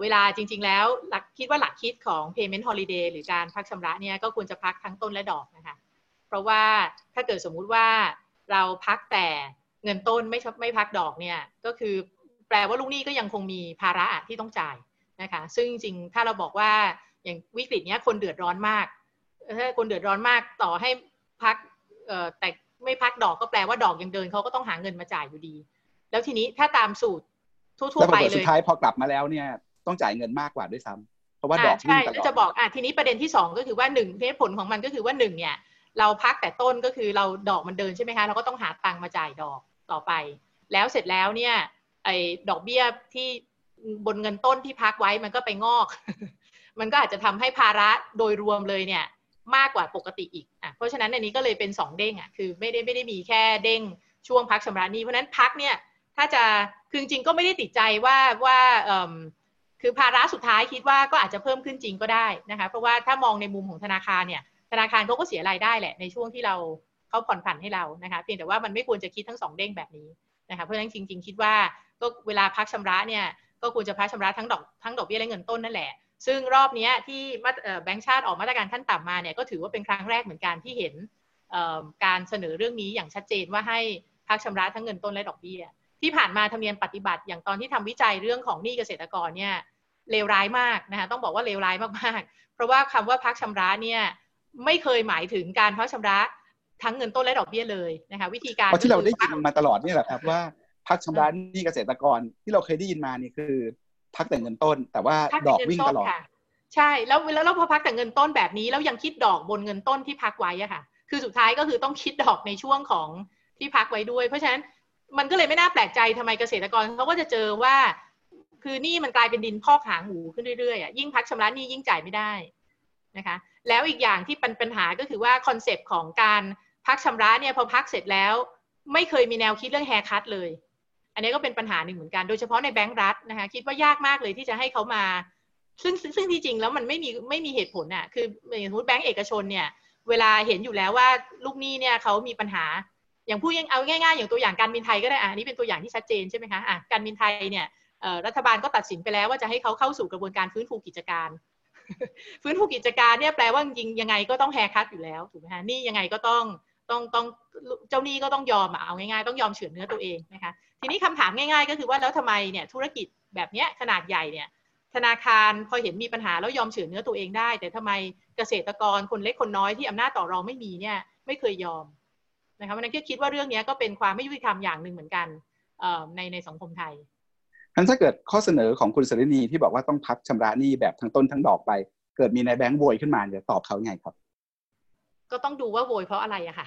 S2: เวลาจริง ๆ แล้วหลักคิดว่าหลักคิดของ payment holiday หรือการพักชำระเนี่ยก็ควรจะพักทั้งต้นและดอกนะคะ เพราะว่าถ้าเกิดสมมุติว่าเราพักแต่เงินต้นไม่ไม่พักดอกเนี่ยก็คือแปลว่าลูกหนี้ก็ยังคงมีภาระที่ต้องจ่ายนะคะ ซึ่งจริงๆถ้าเราบอกว่า อย่างวิกฤตเนี้ยคนเดือดร้อนมากถ้าคนเดือดร้อนมากต่อให้พักแต่ไม่พักดอกก็แปลว่าดอกยังเดินเขาก็ต้องหาเงินมาจ่ายอยู่ดี แล้วทีนี้ถ้าตามสูตรทั่วๆไปเลยสุ
S1: ดท้ายพอกลับมาแล้วเนี่ยต้องจ่ายเงินมากกว่าด้วยซ้ำเพราะว่าดอก
S2: ใช่แล้วจะบอกอะทีนี้ประเด็นที่สองก็คือว่าหนึ่งเหตุผลของมันก็คือว่าหนึ่งเนี่ย เราพักแต่ต้นก็คือเราดอกมันเดินใช่ไหมคะเราก็ต้องหาตังค์มาจ่ายดอกต่อไป แล้วเสร็จแล้วเนี่ยไอ้ดอกเบี้ยที่บนเงินต้นที่พักไว้มันก็ไปงอก มันก็อาจจะทำให้ภาระโดยรวมเลยเนี่ยมากกว่าปกติอีกอะเพราะฉะนั้นอันนี้ก็เลยเป็น 2 เด้งอะคือไม่ได้ไม่ได้มีแค่เด้งช่วงพักชำระหนี้เพราะนั้นพักเนี่ยถ้าจะคือจริงก็ไม่ได้ติดใจว่าว่าคือภาระสุดท้ายคิดว่าก็อาจจะเพิ่มขึ้นจริงก็ได้นะคะเพราะว่าถ้ามองในมุมของธนาคารเนี่ยธนาคารเขาก็เสียรายได้แหละในช่วงที่เราเขาผ่อนผันให้เรานะคะเพียงแต่ว่ามันไม่ควรจะคิดทั้งสองเด้งแบบนี้นะคะเพราะฉะนั้นจริง ๆ คิดว่าก็เวลาพักชำระเนี่ยก็ควรจะพักชำระทั้งดอกทั้งดอกเบี้ยและเงินต้นนั่นแหละ ซึ่งรอบนี้ที่แบงก์ชาติออกมาตรการขั้นต่ำมาเนี่ยก็ถือว่าเป็นครั้งแรกเหมือนกันที่เห็นการเสนอเรื่องนี้อย่างชัดเจนว่าให้พักชำระทั้งเงินต้นและดอกเบี้ย ที่ผ่านมาธรรมเนียมปฏิบัติอย่างตอนที่ทำวิจัยเรื่องของหนี้เกษตรกรเนี่ยเลวร้ายมากนะคะต้องบอกว่าเลวร้ายมากๆ เพราะว่าคำว่าพักชำระเนี่ยไม่เคยหมายถึงการพักชำระทั้งเงินต้นและดอกเบี้ยเลยนะคะวิธีการ
S1: ที่เราได้ยินมาตลอดนี่แหละครับว่าพักชำระหนี้เกษตรกรที่เราเคยได้ยินมานี่คือ พักแต่เงินต้น แต่ว่าดอกวิ่งตลอด
S2: ใช่แล้วแล้วเราพอพักแต่เงินต้นแบบนี้แล้วยังคิดดอกบนเงินต้นที่พักไว้อะค่ะ คือสุดท้ายก็คือต้องคิดดอกในช่วงของที่พักไว้ด้วย เพราะฉะนั้นมันก็เลยไม่น่าแปลกใจทำไมเกษตรกรเขาก็จะเจอว่า คือนี่มันกลายเป็นดินพอกหางหมูขึ้นเรื่อยๆอะยิ่งพักชำระนี่ยิ่งจ่ายไม่ได้นะคะ แล้วอีกอย่างที่เป็นปัญหาก็คือว่า concept ของการพักชำระเนี่ยพอพักเสร็จแล้ว ไม่เคยมีแนวคิดเรื่อง haircut เลย อันนี้ก็เป็นปัญหาหนึ่งเหมือนกันโดยเฉพาะในแบงก์รัฐนะคะคิดว่ายากมากเลยที่จะให้เขามา ซึ่งซึ่งที่จริงแล้วมันไม่มีไม่มีเหตุผลอะคืออย่างสมมติแบงก์เอกชนเนี่ยเวลาเห็นอยู่แล้วว่าลูกหนี้เนี่ยเขามีปัญหา อย่างพูดยังเอาง่ายๆ อย่างตัวอย่างการบินไทยก็ได้อะนี่เป็นตัวอย่างที่ชัดเจนใช่ไหมคะอะการบินไทยเนี่ยรัฐบาลก็ตัดสินไปแล้วว่าจะให้เขาเข้าสู่กระบวนการฟื้นฟูกิจการ ฟื้นฟูกิจการเนี่ยแปลว่าจริงยังไงก็ต้องแฮคัตอยู่แล้วถูกไหมคะนี่ยังไงก็ต้องต้องต้องเจ้าหนี้ก็ต้องยอมเอาง่ายๆ ต้องยอมเฉือนเนื้อตัวเองนะคะ ทีนี้คำถามง่ายๆ ก็คือว่าแล้วทำไมเนี่ยธุรกิจแบบเนี้ยขนาดใหญ่เนี่ยธนาคารพอเห็นมีปัญหาแล้วยอมเฉือนเนื้อตัวเองได้ แต่ทำไมเกษตรกรคนเล็กคนน้อยที่อำนาจต่อรองไม่มีเนี่ยไม่เคยยอมนะคะวันนั้นก็คิดว่าเรื่องนี้ก็เป็นความไม่ยุติธรรมอย่างหนึ่งเหมือนกันในในสังคมไทย
S1: งั้นถ้าเกิดข้อเสนอของคุณสรินีที่บอกว่าต้องพักชำระหนี้แบบทั้งต้นทั้งดอกไป เกิดมีในแบงก์โวยขึ้นมาจะตอบเขาไงครับ
S2: ก็ต้องดูว่าโวยเพราะอะไรอะค่ะ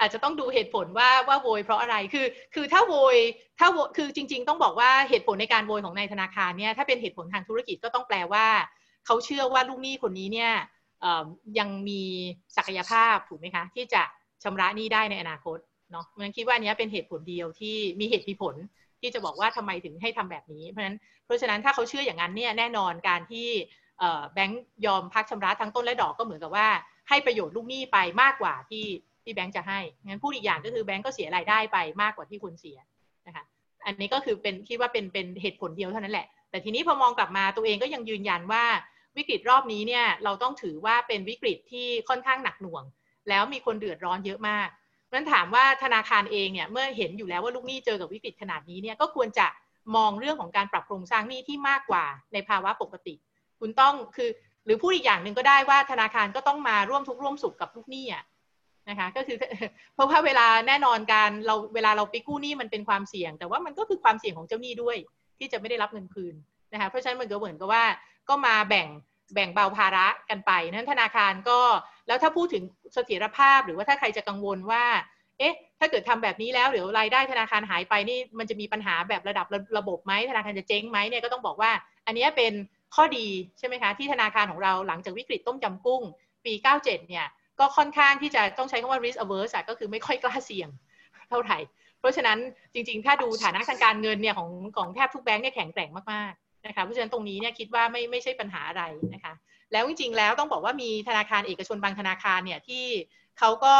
S2: อาจจะต้องดูเหตุผลว่าว่าโวยเพราะอะไรคือ คือถ้าโวยถ้าคือจริง ๆ ต้องบอกว่าเหตุผลในการโวยของนายธนาคารเนี่ยถ้าเป็นเหตุผลทางธุรกิจก็ต้องแปลว่า เขาเชื่อว่าลูกหนี้คนนี้เนี่ยยังมีศักยภาพถูกไหมคะ ที่จะชำระหนี้ได้ในอนาคตเนาะมันคิดว่านี้เป็นเหตุผลเดียวที่มีเหตุมีผลที่จะบอกว่าทำไมถึงให้ทำแบบนี้ เพราะฉะนั้นเพราะฉะนั้นถ้าเขาเชื่ออย่างนั้นเนี่ยแน่นอนการที่แบงก์ยอมพักชำระทั้งต้นและดอกก็เหมือนกับว่า ให้ประโยชน์ลูกหนี้ไปมากกว่าที่ที่แบงก์จะให้งั้นพูดอีกอย่างก็คือแบงก์ก็เสียรายได้ไปมากกว่าที่คุณเสียนะคะอันนี้ก็คือเป็นคิดว่าเป็นเป็นเหตุผลเดียวเท่านั้นแหละ แต่ทีนี้พอมองกลับมาตัวเองก็ยังยืนยันว่าวิกฤตรอบนี้เนี่ยเราต้องถือว่าเป็นวิกฤตที่ค่อนข้างหนักหน่วง แล้วมีคนเดือดร้อนเยอะมากนั้นถามว่าธนาคารเองเนี่ยเมื่อเห็นอยู่แล้วว่าลูกหนี้เจอกับวิกฤตขนาดนี้เนี่ยก็ควรจะมองเรื่องของการปรับโครงสร้างหนี้ที่มากกว่าในภาวะปกติ คุณต้องคือ หรือพูดอีกอย่างหนึ่งก็ได้ว่าธนาคารก็ต้องมาร่วมทุกร่วมสุขกับลูกหนี้อะนะคะก็คือเพราะว่าเวลาแน่นอนการเราเวลาเราไปกู้หนี้มันเป็นความเสี่ยง แต่ว่ามันก็คือความเสี่ยงของเจ้าหนี้ด้วย ที่จะไม่ได้รับเงินคืนนะคะเพราะฉะนั้นมันก็เหมือนกับว่าก็มาแบ่งแบ่งเบาภาระกันไปนั้นธนาคารก็แล้วถ้าพูดถึงเสถียรภาพหรือว่าถ้าใครจะกังวลว่า เอ๊ะ ถ้าเกิดทำแบบนี้แล้วเดี๋ยวรายได้ธนาคารหายไปนี่มันจะมีปัญหาแบบระดับระบบไหมธนาคารจะเจ๊งไหมเนี่ยก็ต้องบอกว่า อันนี้เป็น ข้อดีใช่ไหมคะที่ธนาคารของเราหลังจากวิกฤตต้มจำกุ้ง ปี 97 เนี่ยก็ค่อนข้างที่จะต้องใช้คำว่า risk averse ก็คือไม่ค่อยกล้าเสี่ยงเท่าไหร่ เพราะฉะนั้นจริง ๆ ถ้าดูฐานะทางการเงินเนี่ยของของแทบทุกแบงก์เนี่ยแข็งแกร่งมากๆนะคะเพราะฉะนั้นตรงนี้เนี่ยคิดว่าไม่ไม่ใช่ปัญหาอะไรนะคะแล้วจริงๆแล้วต้องบอกว่ามีธนาคารเอกชนบางธนาคารเนี่ยที่เขาก็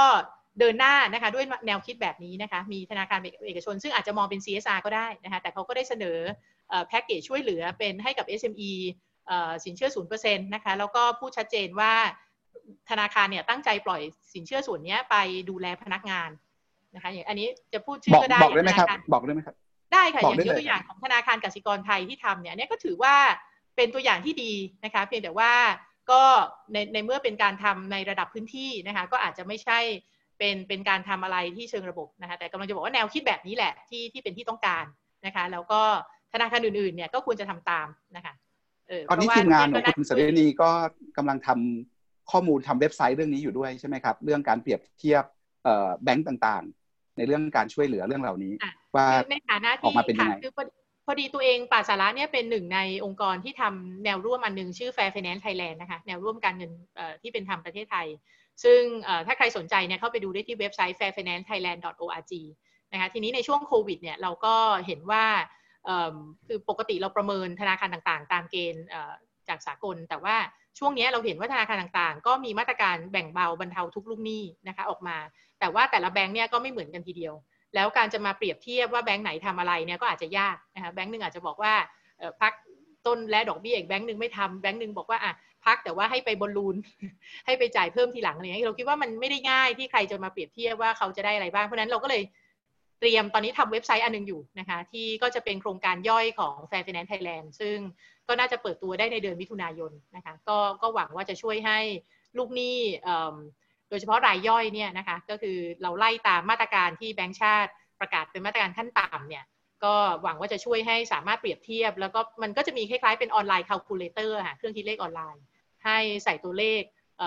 S2: เดินหน้านะคะด้วยแนวคิดแบบนี้นะคะมีธนาคารเอกชน ซึ่งอาจจะมองเป็น CSR ก็ได้นะคะแต่เขาก็ได้เสนอ แพ็กเกจช่วยเหลือเป็นให้กับ SME สินเชื่อศูนย์เปอร์เซ็นต์นะคะ แล้วก็พูดชัดเจนว่าธนาคารเนี่ยตั้งใจปล่อยสินเชื่อส่วนนี้ไปดูแลพนักงานนะคะอย่างอันนี้จะพูดชื่อก็ได้
S1: บอกได้ไหมครับ บอกได้ไหมครับ
S2: ได้ค่ะ อย่างตัวอย่างของธนาคารกสิกรไทยที่ทำเนี่ยนี่ก็ถือว่าเป็นตัวอย่างที่ดีนะคะ เพียงแต่ว่าก็ในในเมื่อเป็นการทำในระดับพื้นที่นะคะ ก็อาจจะไม่ใช่เป็นเป็นการทำอะไรที่เชิงระบบนะคะ แต่กำลังจะบอกว่าแนวคิดแบบนี้แหละที่ที่เป็นที่ต้องการนะคะ แล้วก็ ธนาคารอื่นๆเนี่ยก็ควรจะทำตามนะคะ
S1: ตอนนี้ทีมงานของคุณสเรนีก็กำลังทำข้อมูลทำเว็บไซต์เรื่องนี้อยู่ด้วยใช่ไหมครับ เรื่องการเปรียบเทียบแบงก์ต่างๆ ในเรื่องการช่วยเหลือเรื่องเหล่านี้ ว่า
S2: ในฐานะที่
S1: ออกมาเป็นยังไง
S2: พอดีตัวเองป่าสาระเนี่ยเป็นหนึ่งในองค์กรที่ทำแนวร่วมอันหนึ่งชื่อ Fair Finance Thailand นะคะแนวร่วมการเงินที่เป็นธรรมประเทศไทย ซึ่งถ้าใครสนใจเนี่ยเข้าไปดูได้ที่เว็บไซต์ fairfinancethailand.org นะคะทีนี้ในช่วงโควิดเนี่ยเราก็เห็นว่า คือปกติเราประเมินธนาคารต่างๆ ตามเกณฑ์จากสากล แต่ว่าช่วงนี้เราเห็นว่าธนาคารต่างๆ ก็มีมาตรการแบ่งเบาบรรเทาทุกลูกหนี้นะคะออกมา แต่ว่าแต่ละแบงค์เนี่ยก็ไม่เหมือนกันทีเดียว แล้วการจะมาเปรียบเทียบว่าแบงค์ไหนทำอะไรเนี่ยก็อาจจะยากนะคะแบงค์หนึ่งอาจจะบอกว่าพักต้นและดอกเบี้ยอีกแบงค์หนึ่งไม่ทำแบงค์หนึ่งบอกว่าอะพักแต่ว่าให้ไปบอลลูนให้ไปจ่ายเพิ่มทีหลังอะไรเงี้ยเราคิดว่ามันไม่ได้ง่ายที่ใครจะมาเปรียบเทียบว่าเขาจะได้อะไรบ้างเพราะนั้นเราก็เลย เตรียมตอนนี้ทำเว็บไซต์อันนึงอยู่นะคะที่ก็จะเป็นโครงการย่อยของ Fair Finance Thailand ซึ่งก็น่าจะเปิดตัวได้ในเดือนมิถุนายนนะคะก็ก็หวังว่าจะช่วยให้ลูกหนี้โดยเฉพาะรายย่อยเนี่ยนะคะก็คือเราไล่ตามมาตรการที่แบงก์ชาติประกาศเป็นมาตรการขั้นต่ำเนี่ยก็หวังว่าจะช่วยให้สามารถเปรียบเทียบ แล้วก็มันก็จะมีคล้ายๆเป็น online calculator ค่ะเครื่องคิดเลขออนไลน์ ให้ใส่ตัวเลข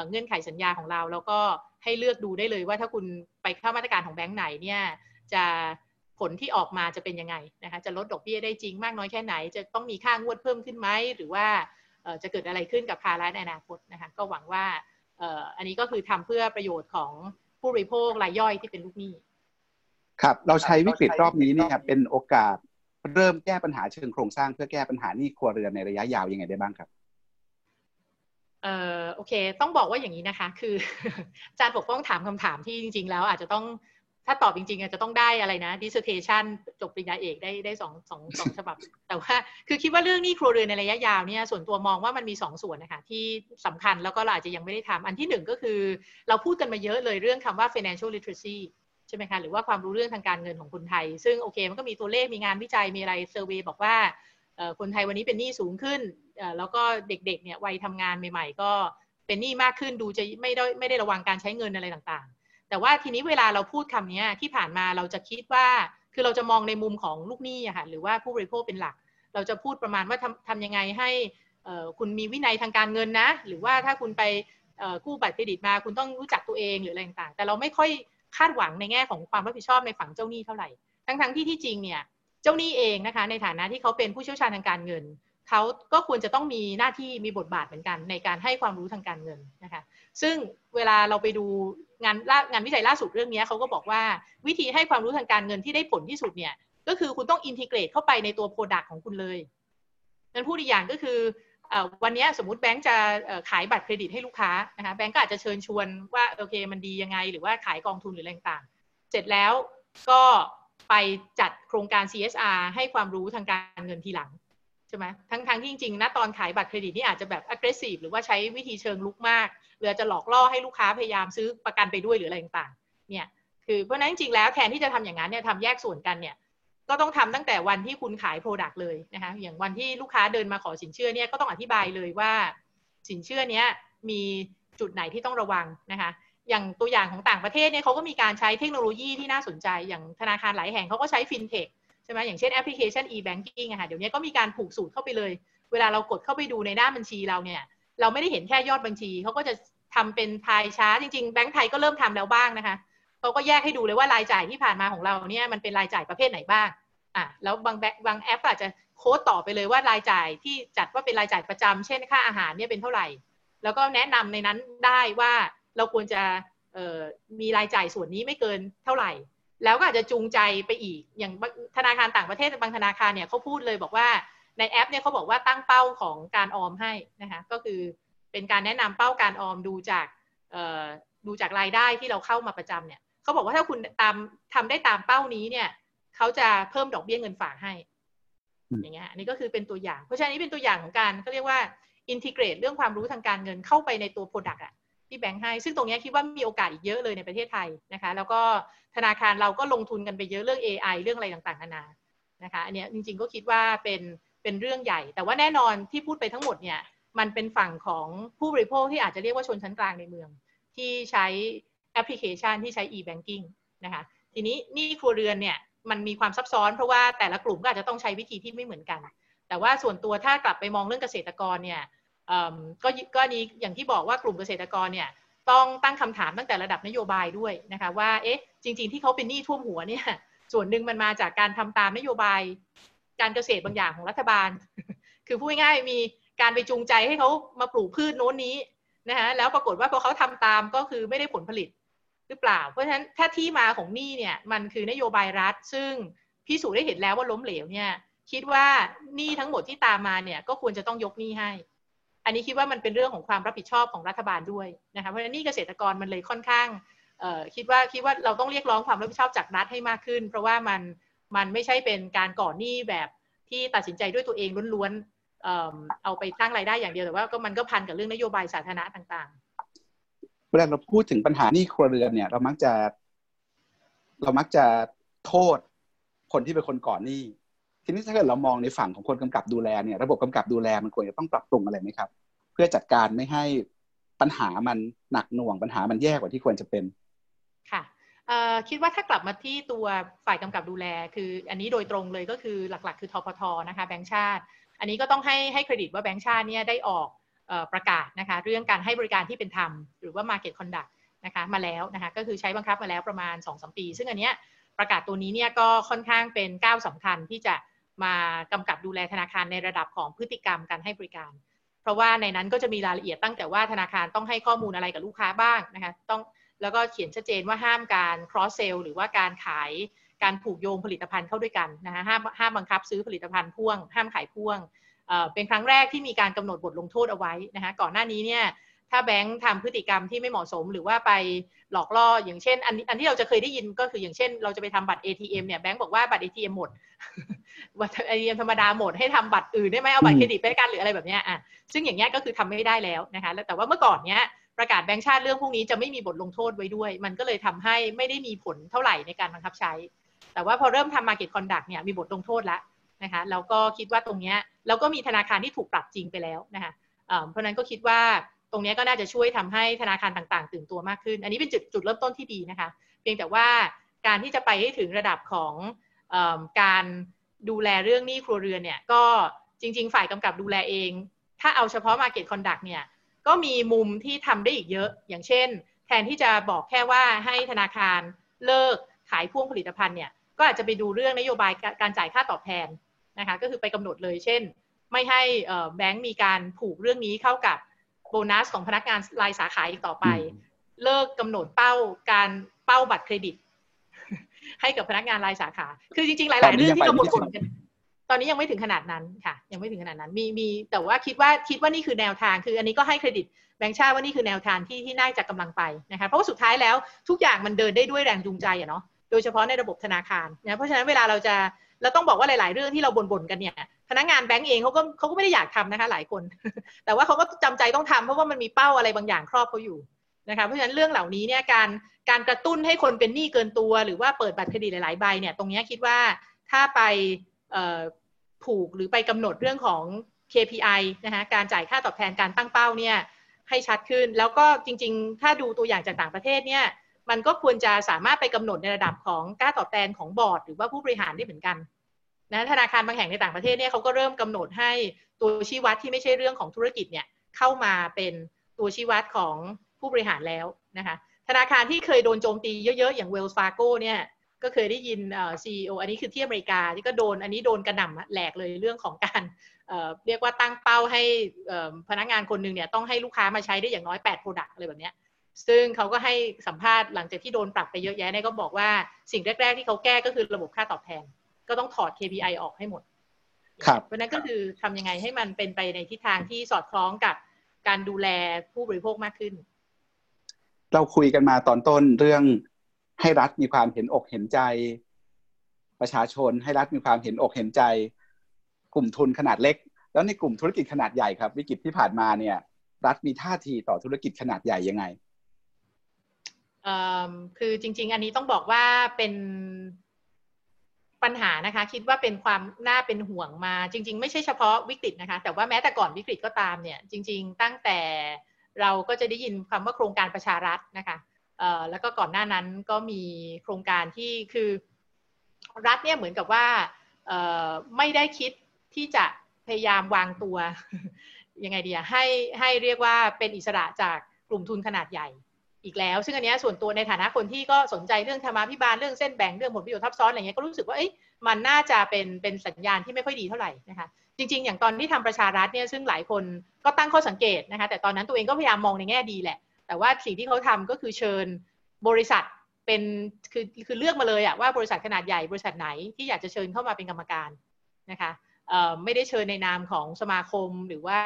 S2: เงื่อนไขสัญญาของเรา แล้วก็ให้เลือกดูได้เลยว่าถ้าคุณไปเข้ามาตรการของแบงก์ไหนเนี่ย จะผลที่ออกมาจะเป็นยังไงนะคะจะลดดอกเบี้ยได้จริงมากน้อยแค่ไหน จะต้องมีค่างวดเพิ่มขึ้นไหมหรือว่าจะเกิดอะไรขึ้นกับภาระในอนาคตนะคะก็หวังว่าอันนี้ก็คือทำเพื่อประโยชน์ของผู้บริโภครายย่อยที่เป็นลูกหนี้
S1: ครับ เราใช้วิกฤตรอบนี้เนี่ยเป็นโอกาสเริ่มแก้ปัญหาเชิงโครงสร้างเพื่อแก้ปัญหานี้ครัวเรือนในระยะยาวยังไงได้บ้างครับ
S2: เอ่อโอเค ต้องบอกว่าอย่างนี้นะคะ คืออาจารย์ปกป้องถามคำถามที่จริง ๆ แล้วอาจจะต้อง ถ้าตอบจริงๆจะต้องได้อะไรนะ dissertation จบปริญญาเอกได้ได้สองสองสองฉบับ แต่ว่าคือคิดว่าเรื่องนี้ครัวเรือนในระยะยาวเนี่ยส่วนตัวมองว่ามันมีสองส่วนนะคะที่สำคัญแล้วก็เราอาจจะยังไม่ได้ทำอันที่หนึ่งก็คือ เราพูดกันมาเยอะเลยเรื่องคำว่า financial literacy ใช่ไหมคะหรือว่าความรู้เรื่องทางการเงินของคนไทย ซึ่งโอเคมันก็มีตัวเลขมีงานวิจัยมีอะไรเซอร์เวยบอกว่าคนไทยวันนี้เป็นหนี้สูงขึ้น แล้วก็เด็กๆเนี่ยวัยทำงานใหม่ ๆ ก็เป็นหนี้มากขึ้นดูจะไม่ได้ไม่ได้ระวังการใช้เงินอะไรต่างๆ แต่ว่าทีนี้เวลาเราพูดคำนี้ที่ผ่านมาเราจะคิดว่า คือเราจะมองในมุมของลูกหนี้อะค่ะหรือว่าผู้บริโภคเป็นหลัก เราจะพูดประมาณว่าทำทำยังไงให้คุณมีวินัยทางการเงินนะ หรือว่าถ้าคุณไปกู้บัตรเครดิตมา คุณต้องรู้จักตัวเองหรืออะไรต่างๆ แต่เราไม่ค่อยคาดหวังในแง่ของความรับผิดชอบในฝั่งเจ้าหนี้เท่าไหร่ ทั้งๆที่ที่จริงเนี่ย เจ้าหนี้เองนะคะ ในฐานะที่เขาเป็นผู้เชี่ยวชาญทางการเงิน เขาก็ควรจะต้องมีหน้าที่มีบทบาทเหมือนกัน ในการให้ความรู้ทางการเงินนะคะ ซึ่งเวลาเราไปดูงานงานวิจัยล่าสุดเรื่องนี้เขาก็บอกว่าวิธีให้ความรู้ทางการเงินที่ได้ผลที่สุดเนี่ยก็คือคุณต้อง integrate เข้าไปในตัว product ของคุณเลยนั่นพูดอีกอย่างก็คือวันนี้สมมติแบงก์จะขายบัตรเครดิตให้ลูกค้านะคะแบงก์ก็อาจจะเชิญชวนว่าโอเคมันดียังไง หรือว่าขายกองทุนหรืออะไรต่างเสร็จแล้วก็ไปจัดโครงการ CSR ให้ความรู้ทางการเงินทีหลัง ใช่ไหมทั้งทงที่จริงๆนะตอนขายบัตรเครดิตนี่อาจจะแบบ aggressive หรือว่าใช้วิธีเชิงลุกมากหรือจะหลอกล่อให้ลูกค้าพยายามซื้อประกันไปด้วยหรืออะไรต่างๆ เนี่ย คือเพราะนั้นจริงๆแล้วแทนที่จะทำอย่างนั้นเนี่ยทำแยกส่วนกันเนี่ย ก็ต้องทำตั้งแต่วันที่คุณขายโปรดักต์เลยนะคะ อย่างวันที่ลูกค้าเดินมาขอสินเชื่อเนี่ยก็ต้องอธิบายเลยว่า สินเชื่อเนี้ยมีจุดไหนที่ต้องระวังนะคะ อย่างตัวอย่างของต่างประเทศเนี่ยเขาก็มีการใช้เทคโนโลยีที่น่าสนใจ อย่างธนาคารหลายแห่งเขาก็ใช้ฟินเทค ช่ไหมอย่างเช่นแอปพลิเคชัน e-banking อะค่ะเดี๋ยวนี้ก็มีการผูกสูตรเข้าไปเลย เวลาเรากดเข้าไปดูในหน้าบัญชีเราเนี่ย เราไม่ได้เห็นแค่ยอดบัญชีเขาก็จะทำเป็น pie chart จริงๆแบงก์ไทยก็เริ่มทำแล้วบ้างนะคะเขาก็แยกให้ดูเลยว่ารายจ่ายที่ผ่านมาของเราเนี่ยมันเป็นรายจ่ายประเภทไหนบ้างอะแล้วบางแบางแอปอาจจะโค้ดต่อไปเลยว่ารายจ่ายที่จัดว่าเป็นรายจ่ายประจำเช่นค่าอาหารเนี่ยเป็นเท่าไหร่ แล้วก็แนะนำในนั้นได้ว่าเราควรจะมีรายจ่ายส่วนนี้ไม่เกินเท่าไหร่ แล้วก็อาจจะจูงใจไปอีก อย่างธนาคารต่างประเทศบางธนาคารเนี่ยเขาพูดเลยบอกว่าในแอปเนี่ยเขาบอกว่าตั้งเป้าของการออมให้นะคะก็คือเป็นการแนะนำเป้าการออมดูจากดูจากรายได้ที่เราเข้ามาประจำเนี่ยเขาบอกว่าถ้าคุณตามทำได้ตามเป้านี้เนี่ยเขาจะเพิ่มดอกเบี้ยเงินฝากให้ อย่างเงี้ยอันนี้ก็คือเป็นตัวอย่าง เพราะฉะนั้นนี้เป็นตัวอย่างของการเขาเรียกว่า integrate เรื่องความรู้ทางการเงินเข้าไปในตัว product อะ ที่แบงก์ให้ ซึ่งตรงนี้คิดว่ามีโอกาสอีกเยอะเลยในประเทศไทยนะคะ แล้วก็ธนาคารเราก็ลงทุนกันไปเยอะเรื่อง AI เรื่องอะไรต่างๆนานานะคะ อันนี้จริงๆก็คิดว่าเป็นเป็นเรื่องใหญ่ แต่ว่าแน่นอนที่พูดไปทั้งหมดเนี่ยมันเป็นฝั่งของผู้บริโภคที่อาจจะเรียกว่าชนชั้นกลางในเมือง ที่ใช้แอปพลิเคชันที่ใช้ e-banking นะคะ ทีนี้นี่ครัวเรือนเนี่ยมันมีความซับซ้อนเพราะว่าแต่ละกลุ่มก็อาจจะต้องใช้วิธีที่ไม่เหมือนกัน แต่ว่าส่วนตัวถ้ากลับไปมองเรื่องเกษตรกรเนี่ย ก็ก็นี้อย่างที่บอกว่ากลุ่มเกษตรกรเนี่ยต้องตั้งคำถามตั้งแต่ระดับนโยบายด้วยนะคะว่าเอ๊ะจริง ๆ ที่เขาเป็นหนี้ท่วมหัวเนี่ยส่วนหนึ่งมันมาจากการทำตามนโยบาย การเกษตรบางอย่างของรัฐบาล คือพูดง่ายๆมีการไปจูงใจให้เขามาปลูกพืชโน้นนี้นะฮะแล้วปรากฏว่าพอเขาทำตามก็คือไม่ได้ผลผลิตหรือเปล่า เพราะฉะนั้นถ้าที่มาของหนี้เนี่ยมันคือนโยบายรัฐ ซึ่งพิสูจน์ได้เห็นแล้วว่าล้มเหลวเนี่ยคิดว่าหนี้ทั้งหมดที่ตามมาเนี่ยก็ควรจะต้องยกหนี้ให้ อันนี้คิดว่ามันเป็นเรื่องของความรับผิดชอบของรัฐบาลด้วยนะคะเพราะฉะนั้นนี่เกษตรกรมันเลยค่อนข้างคิดว่าคิดว่าเราต้องเรียกร้องความรับผิดชอบจากรัฐให้มากขึ้น เพราะว่ามันมันไม่ใช่เป็นการก่อหนี้แบบที่ตัดสินใจด้วยตัวเองล้วนๆเอาไปสร้างรายได้อย่างเดียวแต่ว่าก็มันก็พันกับเรื่องนโยบายสาธารณะต่าง
S1: ๆเวลาเราพูดถึงปัญหาหนี้ครัวเรือนเนี่ย เรามักจะ เรามักจะโทษคนที่เป็นคนก่อหนี้ ทีนี้ถ้าเกิดเรามองในฝั่งของคนกำกับดูแลเนี่ยระบบกำกับดูแลมันควรจะต้องปรับปรุงอะไรไหมครับ เพื่อจัดการไม่ให้ปัญหามันหนักหน่วงปัญหามันแย่กว่าที่ควรจะเป็น
S2: ค่ะคิดว่าถ้ากลับมาที่ตัวฝ่ายกำกับดูแล คืออันนี้โดยตรงเลยก็คือหลักๆ คือทพทนะคะแบงค์ชาติ อันนี้ก็ต้องให้ให้เครดิตว่าแบงค์ชาติเนี่ยได้ออกประกาศนะคะเรื่องการให้บริการที่เป็นธรรม หรือว่า Market Conduct นะคะมาแล้วนะคะก็คือใช้บังคับมาแล้วประมาณ2-3ปี ซึ่งอันเนี้ยประกาศตัวนี้เนี่ยก็ค่อนข้างเป็นก้าวสำคัญที่จะ มากำกับดูแลธนาคารในระดับของพฤติกรรมการให้บริการ เพราะว่าในนั้นก็จะมีรายละเอียดตั้งแต่ว่าธนาคารต้องให้ข้อมูลอะไรกับลูกค้าบ้างนะคะต้องแล้วก็เขียนชัดเจนว่าห้ามการ cross sell หรือว่าการขายการผูกโยงผลิตภัณฑ์เข้าด้วยกันนะคะห้ามห้ามบังคับซื้อผลิตภัณฑ์พ่วง ห้ามขายพ่วงเป็นครั้งแรกที่มีการกำหนดบทลงโทษเอาไว้นะคะก่อนหน้านี้เนี่ยถ้าแบงค์ทำพฤติกรรมที่ไม่เหมาะสมหรือว่าไปหลอกล่ออย่างเช่น อันอันที่เราจะเคยได้ยินก็คืออย่างเช่น เราจะไปทำบัตร ATM เนี่ยแบงค์บอกว่าบัตร ATM หมด บัตร ATM ธรรมดาหมดให้ทำบัตรอื่นได้ไหมเอาบัตรเครดิตไปกันหรืออะไรแบบนี้อะซึ่งอย่างเงี้ยก็คือทำไม่ได้แล้วนะคะแต่ว่าเมื่อก่อนเนี้ยประกาศแบงค์ชาติเรื่องพวกนี้จะไม่มีบทลงโทษไว้ด้วย มันก็เลยทำให้ไม่ได้มีผลเท่าไหร่ในการบังคับใช้ แต่ว่าพอเริ่มทำ Market Conduct เนี่ยมีบทลงโทษแล้วนะคะแล้วก็คิดว่าตรงเนี้ยแล้วก็มีธนาคารที่ถูกปรับจริงไปแล้วนะคะเพราะนั้นก็คิดว่าตรงนี้ก็น่าจะช่วยทำให้ธนาคารต่างๆ ตื่นตัวมากขึ้น อันนี้เป็นจุดจุดเริ่มต้นที่ดีนะคะ เพียงแต่ว่าการที่จะไปให้ถึงระดับของอการ ดูแลเรื่องหนี้ครัวเรือนเนี่ยก็จริง ๆ ฝ่ายกำกับดูแลเอง ถ้าเอาเฉพาะ Market Conduct เนี่ยก็มีมุมที่ทำได้อีกเยอะ อย่างเช่น แทนที่จะบอกแค่ว่าให้ธนาคารเลิกขายพ่วงผลิตภัณฑ์เนี่ยก็อาจจะไปดูเรื่องนโยบายการจ่ายค่าตอบแทนนะคะก็คือไปกำหนดเลยเช่น ไม่ให้แบงก์มีการผูกเรื่องนี้เข้ากับโบนัสของพนักงานรายสาขาอีกต่อไป เลิกกำหนดเป้าการเป้าบัตรเครดิต ให้กับพนักงานรายสาขา คือจริงๆ หลาย ๆ เรื่องที่เราบ่นกัน ตอนนี้ยังไม่ถึงขนาดนั้นค่ะ ยังไม่ถึงขนาดนั้น มีมีแต่ว่าคิดว่าคิดว่านี่คือแนวทาง คืออันนี้ก็ให้เครดิตแบงค์ชาติว่านี่คือแนวทางที่ที่น่าจะกำลังไปนะคะ เพราะว่าสุดท้ายแล้วทุกอย่างมันเดินได้ด้วยแรงจูงใจอะเนาะ โดยเฉพาะในระบบธนาคารนะ เพราะฉะนั้นเวลาเราจะเราต้องบอกว่าหลาย ๆ เรื่องที่เราบ่นๆกันเนี่ย พนักงานแบงก์เองเขาก็เขาก็ไม่ได้อยากทำนะคะ หลายคน แต่ว่าเขาก็จำใจต้องทำเพราะว่ามันมีเป้าอะไรบางอย่างครอบเขาอยู่ นะคะเพราะฉะนั้นเรื่องเหล่านี้เนี่ยการการกระตุ้นให้คนเป็นหนี้เกินตัว หรือว่าเปิดบัตรเครดิตหลาย ๆ ใบเนี่ยตรงนี้คิดว่าถ้าไปผูกหรือไปกำหนดเรื่องของ KPI นะคะการจ่ายค่าตอบแทนการตั้งเป้าเนี่ยให้ชัดขึ้น แล้วก็จริง ๆ ถ้าดูตัวอย่างจากต่างประเทศเนี่ยมันก็ควรจะสามารถไปกำหนดในระดับของค่าตอบแทนของบอร์ด หรือว่าผู้บริหารได้เหมือนกันนะธนาคารบางแห่งในต่างประเทศเนี่ยเขาก็เริ่มกำหนดให้ตัวชี้วัดที่ไม่ใช่เรื่องของธุรกิจเนี่ยเข้ามาเป็นตัวชี้วัดของ ผู้บริหารแล้วนะคะธนาคารที่เคยโดนโจมตีเยอะๆ อย่าง Wells Fargo เนี่ยก็เคยได้ยินซีอีโออันนี้คือที่อเมริกาที่ก็โดนอันนี้โดนกระหน่ำแหลกเลยเรื่องของการเเรียกว่าตั้งเป้าให้พนักงานคนหนึ่งเนี่ยต้องให้ลูกค้ามาใช้ได้อย่างน้อย 8 Product อะไรแบบนี้ซึ่งเขาก็ให้สัมภาษณ์หลังจากที่โดนปรับไปเยอะแยะเนี่ยก็บอกว่าสิ่งแรก ๆ ที่เขาแก้ก็คือระบบค่าตอบแทน ก็ต้องถอด KPI ออกให้หมด
S1: ครับ
S2: เพราะนั้นก็คือทำยังไงให้มันเป็นไปในทิศทางที่สอดคล้องกับการดูแลผู้บริโภคมากขึ้น
S1: เราคุยกันมาตอนต้นเรื่องให้รัฐมีความเห็นอกเห็นใจ ประชาชนให้รัฐมีความเห็นอกเห็นใจ กลุ่มทุนขนาดเล็ก แล้วในกลุ่มธุรกิจขนาดใหญ่ครับ วิกฤตที่ผ่านมาเนี่ย รัฐมีท่าทีต่อธุรกิจขนาดใหญ่ยังไง
S2: คือจริง ๆ อันนี้ต้องบอกว่าเป็นปัญหานะคะ คิดว่าเป็นความน่าเป็นห่วงมา จริง ๆ ไม่ใช่เฉพาะวิกฤตนะคะ แต่ว่าแม้แต่ก่อนวิกฤตก็ตามเนี่ย จริง ๆ ตั้งแต่ เราก็จะได้ยินคำว่าโครงการประชารัฐนะคะแล้วก็ก่อนหน้านั้นก็มีโครงการที่คือรัฐเนี่ยเหมือนกับว่าไม่ได้คิดที่จะพยายามวางตัวยังไงดีให้ให้เรียกว่าเป็นอิสระจากกลุ่มทุนขนาดใหญ่อีกแล้ว ซึ่งอันนี้ส่วนตัวในฐานะคนที่ก็สนใจเรื่องธรรมาภิบาลเรื่องเส้นแบ่งเรื่องผลประโยชน์ทับซ้อนอะไรเงี้ยก็รู้สึกว่าเอ๊ะมันน่าจะเป็นเป็นสัญญาณที่ไม่ค่อยดีเท่าไหร่นะคะ จริง ๆ อย่างตอนที่ทำประชารัฐเนี่ยซึ่งหลายคนก็ตั้งข้อสังเกตนะคะแต่ตอนนั้นตัวเองก็พยายามมองในแง่ดีแหละ แต่ว่าสิ่งที่เขาทำก็คือเชิญบริษัทเป็นคือคือเลือกมาเลยอะว่าบริษัทขนาดใหญ่บริษัทไหนที่อยากจะเชิญเข้ามาเป็นกรรมการนะคะไม่ได้เชิญในนามของสมาคมหรือว่า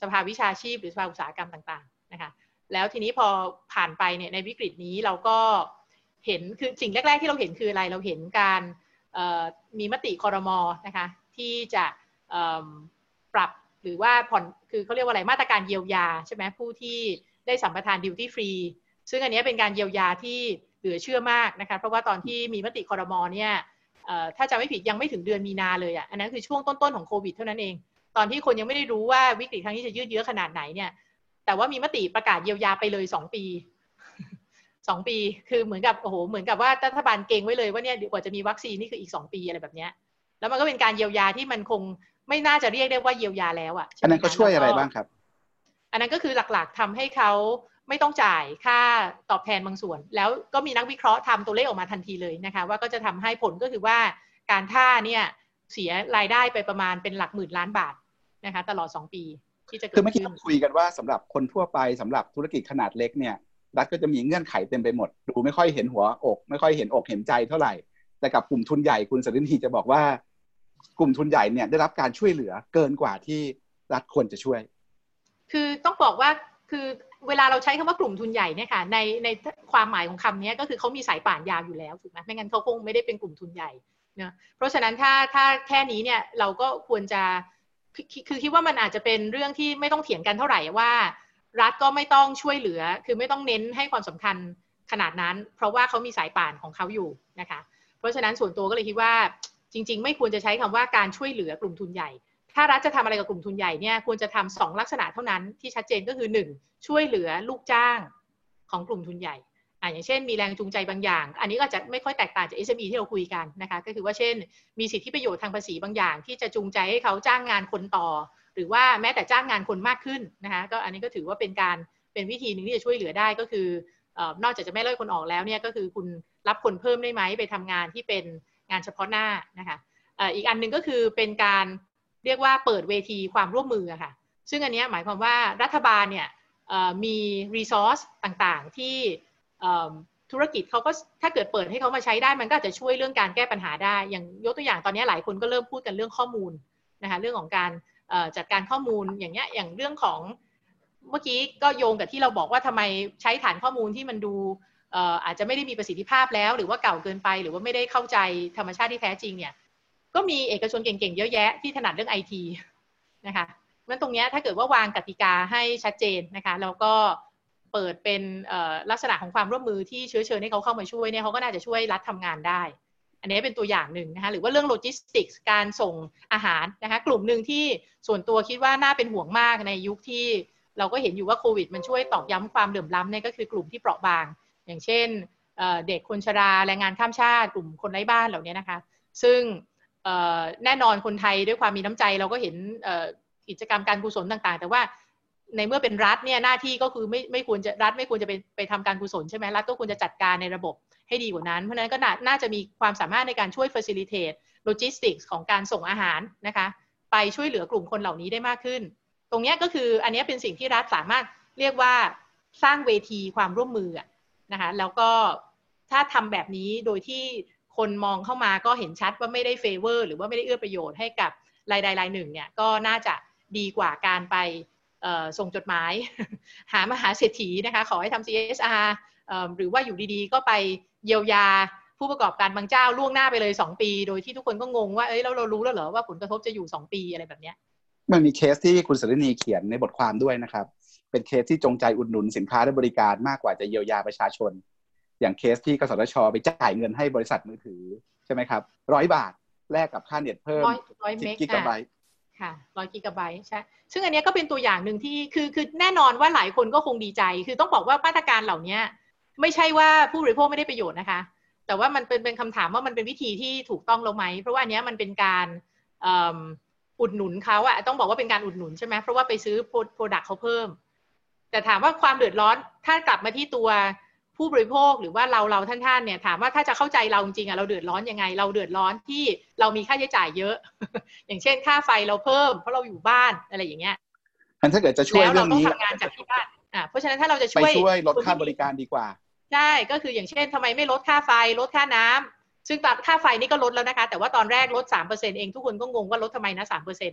S2: สภาวิชาชีพ หรือสภาอุตสาหกรรมต่างๆนะคะแล้วทีนี้พอผ่านไปเนี่ยในวิกฤตนี้เราก็เห็นคือสิ่งแรก ๆ ที่เราเห็นคืออะไรเราเห็นการมีมติคอรมอนะคะที่จะ ปรับหรือว่าผ่อนคือเขาเรียกว่าอะไรมาตรการเยียวยาใช่ไหมผู้ที่ได้สัมปทานดิวตี้ฟรีซึ่งอันนี้เป็นการเยียวยาที่เหลือเชื่อมากนะคะเพราะว่าตอนที่มีมติคอรมอเนี่ยถ้าจะไม่ผิดยังไม่ถึงเดือนมีนาเลยอะ่ะอันนั้นคือช่วงต้นๆของโควิดเท่านั้นเอง ตอนที่คนยังไม่ได้รู้ว่าวิกฤตครั้งนี้จะยืดเยื้อขนาดไหนเนี่ยแต่ว่ามีมติประกาศเยียวยาไปเลยสองปีสองปีคือเหมือนกับโอ้โหเหมือนกับว่ารัฐบาลเก่งไว้เลยว่าเนี่ยกว่าจะมีวัคซีนนี่คืออีกสองปีอะไรแบบเนี้ยแล้วมันก็เป็นการเยียวยาที่มันคง ไม่น่าจะเรียกได้ว่าเยียวยาแล้วอะ่ะ
S1: อันนั้นก็ช่วยอะไรบ้างครับ
S2: อันนั้นก็คือหลักๆทำให้เขาไม่ต้องจ่ายค่าตอบแทนบางส่วน แล้วก็มีนักวิเคราะห์ทำตัวเลขออกมาทันทีเลยนะคะ ว่าก็จะทำให้ผลก็คือว่าการท่าเนี่ยเสียรายได้ไปประมาณเป็นหลักหมื่นล้านบาทนะคะ ตลอด 2 ปีที่จะเกิด
S1: คือเมื่อกี้เราคุยกันว่าสำหรับคนทั่วไปสำหรับธุรกิจขนาดเล็กเนี่ยรัฐก็จะมีเงื่อนไขเต็มไปหมด ดูไม่ค่อยเห็นหัวอก ไม่ค่อยเห็นอกเห็นใจเท่าไหร่ แต่กับกลุ่มทุนใหญ่คุณสรินทีจะบอกว่า กลุ่มทุนใหญ่เนี่ยได้รับการช่วยเหลือเกินกว่าที่รัฐควรจะช่วย
S2: คือต้องบอกว่าคือเวลาเราใช้คำว่ากลุ่มทุนใหญ่เนี่ยค่ะในในความหมายของคำนี้ก็คือเขามีสายป่านยาวอยู่แล้วถูกไหมไม่งั้นเขาคงไม่ได้เป็นกลุ่มทุนใหญ่เนะเพราะฉะนั้นถ้าถ้าแค่นี้เนี่ยเราก็ควรจะคือคิดว่ามันอาจจะเป็นเรื่องที่ไม่ต้องเถียงกันเท่าไหร่ว่า รัฐก็ไม่ต้องช่วยเหลือ คือไม่ต้องเน้นให้ความสำคัญขนาดนั้น เพราะว่าเขามีสายป่านของเขาอยู่นะคะ เพราะฉะนั้นส่วนตัวก็เลยคิดว่า จริง ๆ ไม่ควรจะใช้คำว่าการช่วยเหลือกลุ่มทุนใหญ่ ถ้ารัฐจะทำอะไรกับกลุ่มทุนใหญ่เนี่ยควรจะทำสองลักษณะเท่านั้นที่ชัดเจนก็คือ 1. ช่วยเหลือลูกจ้างของกลุ่มทุนใหญ่อ่าอย่างเช่นมีแรงจูงใจบางอย่าง อันนี้ก็จะไม่ค่อยแตกต่างจาก SME ที่เราคุยกันนะคะก็คือว่าเช่น มีสิทธิประโยชน์ทางภาษีบางอย่าง ที่จะจูงใจให้เขาจ้างงานคนต่อ หรือว่าแม้แต่จ้างงานคนมากขึ้นนะคะก็อันนี้ก็ถือว่าเป็นการเป็นวิธีหนึ่งที่จะช่วยเหลือได้ก็คือนอกจากจะไม่ไล่คนออกแล้วเนี่ยก็คือคุณรับคนเพิ่มได้ไหมไปทำงานที่เป็น งานเฉพาะหน้านะคะอีกอันหนึ่งก็คือเป็นการเรียกว่าเปิดเวทีความร่วมมือค่ะ ซึ่งอันนี้หมายความว่ารัฐบาลเนี่ยมีรีซอสต่างๆ ที่ธุรกิจเขาก็ถ้าเกิดเปิดให้เขามาใช้ได้มันก็จะช่วยเรื่องการแก้ปัญหาได้ อย่างยกตัวอย่างตอนนี้หลายคนก็เริ่มพูดกันเรื่องข้อมูลนะคะเรื่องของการจัดการข้อมูลอย่างเงี้ยอย่างเรื่องของเมื่อกี้ก็โยงกับที่เราบอกว่าทำไมใช้ฐานข้อมูลที่มันดู อาจจะไม่ได้มีประสิทธิภาพแล้ว หรือว่าเก่าเกินไป หรือว่าไม่ได้เข้าใจธรรมชาติที่แท้จริงเนี่ย ก็มีเอกชนเก่งๆเยอะแยะที่ถนัดเรื่องไอทีนะคะนั้นตรงนี้ถ้าเกิดว่าวางกติกาให้ชัดเจนนะคะแล้วก็เปิดเป็นลักษณะของความร่วมมือที่เชื้อเชิญให้เขาเข้ามาช่วยเนี่ยเขาก็น่าจะช่วยรัฐทำงานได้ อันนี้เป็นตัวอย่างหนึ่งนะคะหรือว่าเรื่องโลจิสติกส์การส่งอาหารนะคะกลุ่มหนึ่งที่ส่วนตัวคิดว่าน่าเป็นห่วงมากในยุคที่เราก็เห็นอยู่ว่าโควิด มันช่วยตอกย้ำความเหลื่อมล้ำเนี่ยก็คือกลุ่มที่เปราะบาง อย่างเช่นเด็กคนชราแรงงานข้ามชาติกลุ่มคนไร้บ้านเหล่านี้นะคะ ซึ่งแน่นอนคนไทยด้วยความมีน้ำใจเราก็เห็นกิจกรรมการกุศลต่างๆ แต่ว่าในเมื่อเป็นรัฐเนี่ยหน้าที่ก็คือไม่ไม่ควรจะรัฐไม่ควรจะไปไปทำการกุศลใช่ไหมรัฐก็ควรจะจัดการในระบบให้ดีกว่านั้น เพราะนั้นก็น่าจะมีความสามารถในการช่วย facilitate logistics ของการส่งอาหารนะคะ ไปช่วยเหลือกลุ่มคนเหล่านี้ได้มากขึ้น ตรงนี้ก็คืออันนี้เป็นสิ่งที่รัฐสามารถเรียกว่าสร้างเวทีความร่วมมือ นะคะแล้วก็ถ้าทำแบบนี้โดยที่คนมองเข้ามาก็เห็นชัดว่าไม่ได้ favor หรือว่าไม่ได้เอื้อประโยชน์ให้กับรายใดรายหนึ่งเนี่ยก็น่าจะดีกว่าการไปส่งจดหมาย หามหาเศรษฐีนะคะขอให้ทำ CSR หรือว่าอยู่ดีๆ ก็ไปเยียวยาผู้ประกอบการบางเจ้าล่วงหน้าไปเลย 2 ปี โดยที่ทุกคนก็งงว่าเอ้ยเราเรารู้แล้วเหรอว่าผลกระทบจะอยู่ 2 ปีอะไรแบบเนี้ย
S1: มันมีเคสที่คุณสฤณีเขียนในบทความด้วยนะครับ เป็นเคสที่จงใจอุดหนุนสินค้าและบริการมากกว่าจะเยียวยาประชาชน อย่างเคสที่กสทช ไปจ่ายเงินให้บริษัทมือถือใช่ไหมครับร้อยบาทแลกกับค่าเน็ตเพิ่ม
S2: ร้อยเม
S1: กิกะไบต์
S2: ค่ะร้อยกิกะไบต์ใช่ซึ่งอันนี้ก็เป็นตัวอย่างหนึ่งที่คือคือแน่นอนว่าหลายคนก็คงดีใจ คือต้องบอกว่ามาตรการเหล่านี้ไม่ใช่ว่าผู้บริโภคไม่ได้ประโยชน์นะคะ แต่ว่ามันเป็นเป็นคำถามว่ามันเป็นวิธีที่ถูกต้องหรือไหม เพราะว่าอันนี้มันเป็นการอุดหนุนเขาอะต้องบอกว่าเป็นการอุดหนุนใช่ไหมเพราะว่าไปซื้อโปรดักต์เขาเพิ่ม แต่ถามว่าความเดือดร้อนถ้ากลับมาที่ตัวผู้บริโภคหรือว่าเราเราท่านท่านเนี่ยถามว่าถ้าจะเข้าใจเราจริงๆอะเราเดือดร้อนยังไง เราเดือดร้อนที่เรามีค่าใช้จ่ายเยอะ อย่างเช่น ค่าไฟเราเพิ่ม เพราะเราอยู่บ้านอะไรอย่างเงี้ย
S1: ถ้าเกิดจะช่วย
S2: เรื่
S1: องนี้
S2: เราต้องทำงานจากที่บ้านอ่าเพราะฉะนั้นถ้าเราจะช่
S1: วยช่วยลดค่าบริการดีกว่า
S2: ใช่ก็คืออย่างเช่นทำไมไม่ลดค่าไฟลดค่าน้ำซึ่งค่าไฟนี่ก็ลดแล้วนะคะ แต่ว่าตอนแรกลดสามเปอร์เซ็นเองทุกคนก็งงว่าลดทำไมนะสามเปอร์เซ็น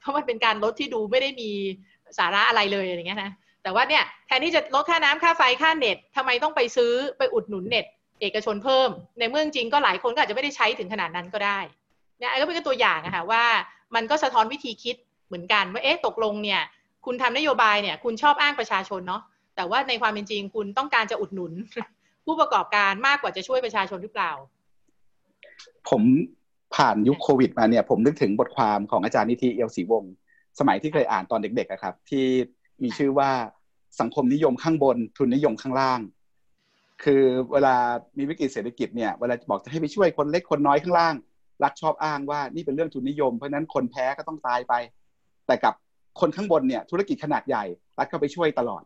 S2: เพราะมันเป็นการลดที่ดูไม่ได้มี สาระอะไรเลยอย่างเงี้ยนะแต่ว่าเนี่ยแทนที่จะลดค่าน้ำค่าไฟค่าเน็ตทำไมต้องไปซื้อไปอุดหนุนเน็ต เอกชนเพิ่ม ในเมืองจริงก็หลายคนก็อาจจะไม่ได้ใช้ถึงขนาดนั้นก็ได้เนี่ยก็เป็นตัวอย่างอะคะว่ามันก็สะท้อนวิธีคิดเหมือนกันว่าเอ๊ะตกลงเนี่ยคุณทำนโยบายเนี่ยคุณชอบอ้างประชาชนเนาะแต่ว่าในความเป็นจริงคุณต้องการจะอุดหนุน ผู้ประกอบการมากกว่าจะช่วยประชาชนหรือเปล่า
S1: ผมผ่านยุคโควิดมาเนี่ย ผมนึกถึงบทความของอาจารย์นิธิเอียวศรีวงศ์ สมัยที่เคยอ่านตอนเด็กๆครับ ที่มีชื่อว่าสังคมนิยมข้างบน ทุนนิยมข้างล่าง คือเวลามีวิกฤตเศรษฐกิจเนี่ยเวลาบอกจะให้ไปช่วยคนเล็กคนน้อยข้างล่าง รัฐชอบอ้างว่านี่เป็นเรื่องทุนนิยมเพราะนั้นคนแพ้ก็ต้องตายไป แต่กับคนข้างบนเนี่ยธุรกิจขนาดใหญ่รัฐเข้าไปช่วยตลอด